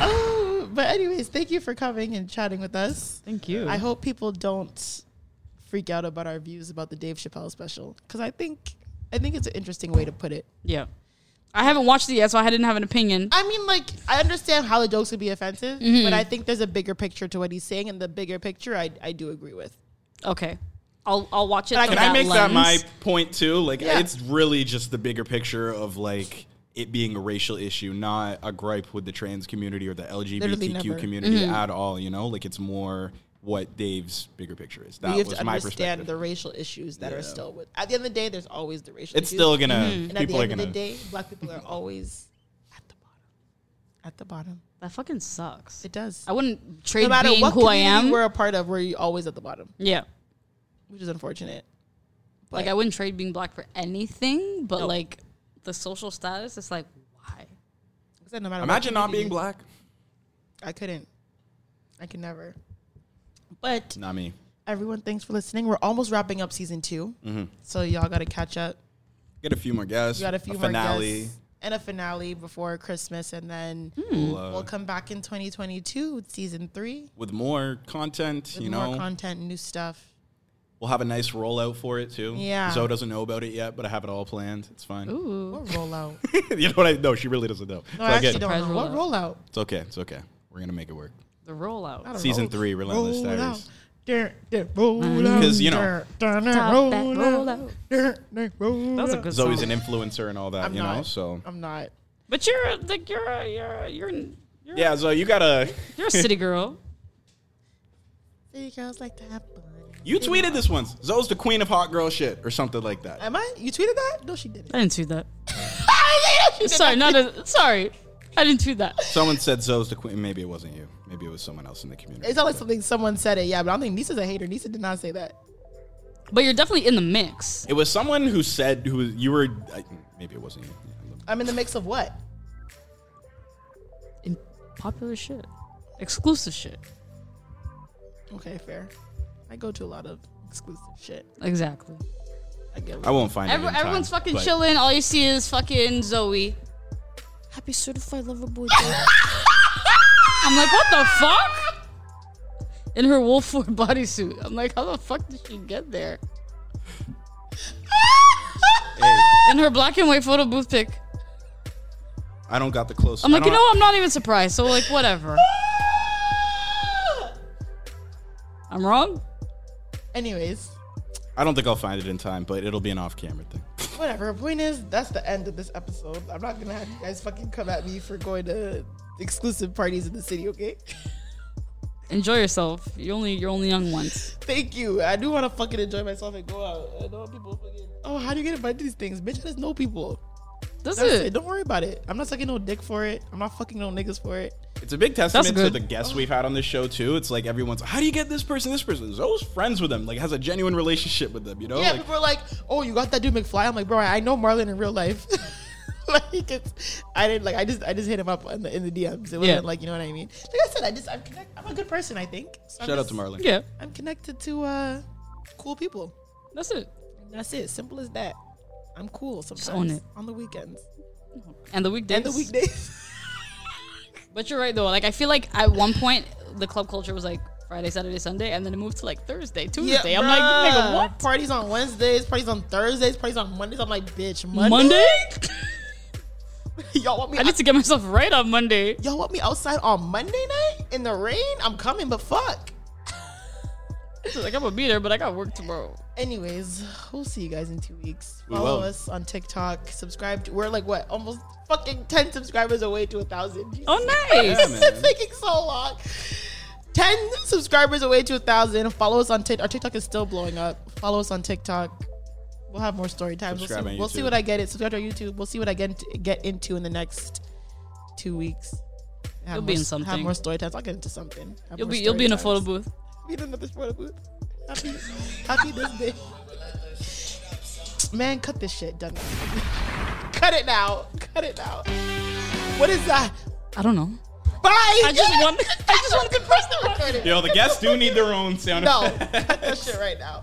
Oh, <laughs> <laughs> but anyways, thank you for coming and chatting with us. Thank you. I hope people don't freak out about our views about the Dave Chappelle special because I think I think it's an interesting way to put it. yeah. I haven't watched it yet, so I didn't have an opinion. I mean, like, I understand how the jokes could be offensive, Mm-hmm. but I think there's a bigger picture to what he's saying, and the bigger picture, I, I do agree with. Okay. I'll I'll watch it. But I- Can I make that my point too? Like, Yeah. it's really just the bigger picture of like it being a racial issue, not a gripe with the trans community or the LGBTQ community Mm-hmm. at all. You know, like it's more what Dave's bigger picture is. That you have was to my understand perspective. the racial issues that Yeah. are still with. At the end of the day, there's always the racial. it's issues. still gonna and at the people are end gonna. of the day, black people are always at the bottom. At the bottom, That fucking sucks. it does. I wouldn't No trade matter being what who I am. we're a part of, we're always at the bottom, yeah. which is unfortunate. Like I wouldn't trade being black for anything, but No. like the social status, it's like why? I said no matter what Imagine not being black. I couldn't. I can never. But Not me. everyone, thanks for listening. We're almost wrapping up season 2 Mm-hmm. so y'all got to catch up. Get a few more guests. We got a few more finale. guests and a finale before Christmas, and then We'll, uh, we'll come back in 2022 with season three with more content. with you more know, content, new stuff. we'll have a nice rollout for it too. Yeah. Zoe doesn't know about it yet, but I have it all planned. It's fine. Ooh. What rollout? <laughs> you know what I? No, she really doesn't know. No, I It's okay. actually don't know. Surprise What rollout? It's okay. It's okay. We're gonna make it work. The rollout. Season know. three, Relentless Roll Diaries. Out. Dun, dun, roll you know- Dun, dun, dun, Top that out. rollout. Dun, dun, roll That was a out. good Zoe's song. an influencer and all that, I'm you know. So I'm not. But you're like you're a, you're a, you're an- you're, yeah, Zoe, you gotta. <laughs> you're a city girl. City girls like to have fun. You tweeted this once. Zoe's the queen of hot girl shit or something like that. Am I? You tweeted that? No, she didn't. I didn't tweet that. <laughs> She did Sorry, not. not a, sorry. I didn't tweet that. Someone said Zoe's the queen. Maybe it wasn't you. Maybe it was someone else in the community. It's not like something someone said it. Yeah, but I don't think Nyssa's a hater. Nisa did not say that. But you're definitely in the mix. It was someone who said who you were. I, maybe it wasn't you. I'm in the mix of what? In popular shit. Exclusive shit. Okay, fair. I go to a lot of exclusive shit. Exactly. I get it. I won't find Every, it. in time, everyone's fucking but- chilling. All you see is fucking Zoe. Happy certified lover boy. <laughs> I'm like, what the fuck? In her Wolford bodysuit. I'm like, how the fuck did she get there? Hey, In her black and white photo booth pic. I don't got the close. I'm like, you know, what? I'm not even surprised. So like, whatever. <laughs> I'm wrong. Anyways, I don't think I'll find it in time, but it'll be an off-camera thing. Whatever. Point is, that's the end of this episode. I'm not gonna have you guys fucking come at me for going to exclusive parties in the city, okay? <laughs> Enjoy yourself. You only you're only young once. Thank you. I do want to fucking enjoy myself and go out. I don't people fucking. Oh, how do you get invited to these things, bitch? I just know people. That's, That's it. it. Don't worry about it. I'm not sucking no dick for it. I'm not fucking no niggas for it. It's a big testament to the guests we've had on this show too. It's like everyone's, how do you get this person, this person? Zoe's friends with them, like has a genuine relationship with them. You know, Yeah, like, people are like, "Oh, you got that dude McFly." I'm like, bro, I know Marlon in real life. <laughs> like, it's, I didn't like. I just, I just hit him up in the, in the DMs. It wasn't Yeah. like, you know what I mean. Like I said, I just, I'm connect. I'm a good person. I think. So I'm shout out to Marlon. Yeah, I'm connected to uh, cool people. that's it. That's it. Simple as that. I'm cool sometimes own it. on the weekends And the weekdays. and the weekdays. <laughs> But you're right though. Like I feel like at one point the club culture was like Friday, Saturday, Sunday, and then it moved to like Thursday, Tuesday. I'm like, nigga, what? Parties on Wednesdays, parties on Thursdays, parties on Mondays. I'm like, bitch, Monday. Monday? <laughs> y'all want me? I need to get myself right on Monday. y'all want me outside on Monday night in the rain? I'm coming, but fuck. Like I'm gonna be there, but I got work tomorrow. Anyways, we'll see you guys in two weeks. We Follow will. us on TikTok. Subscribe. To, we're like what, almost fucking ten subscribers away to a thousand. Oh, <laughs> nice. Yeah, man. it's <laughs> taking so long. Ten subscribers away to a thousand. Follow us on TikTok. Our TikTok is still blowing up. Follow us on TikTok. We'll have more story times. We'll Subscribe see, on we'll see what I get it. Subscribe to our YouTube. We'll see what I get get into in the next two weeks. Have You'll more, be in something. Have more story times. I'll get into something. Have You'll be you'll be in a photo photo times. booth. Be in another photo booth. Happy, happy this day. Man, cut this shit. Done. <laughs> cut it now. Cut it now. What is that? I don't know. Bye. I just want <laughs> I just want to press the record. Yo, the guests do need their own sound. No, cut that shit right now.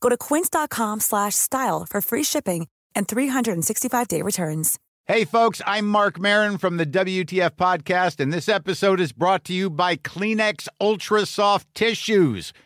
Go to quince.com slash style for free shipping and 365-day returns. Hey, folks, I'm Marc Maron from the WTF Podcast, and this episode is brought to you by Kleenex Ultra Soft Tissues,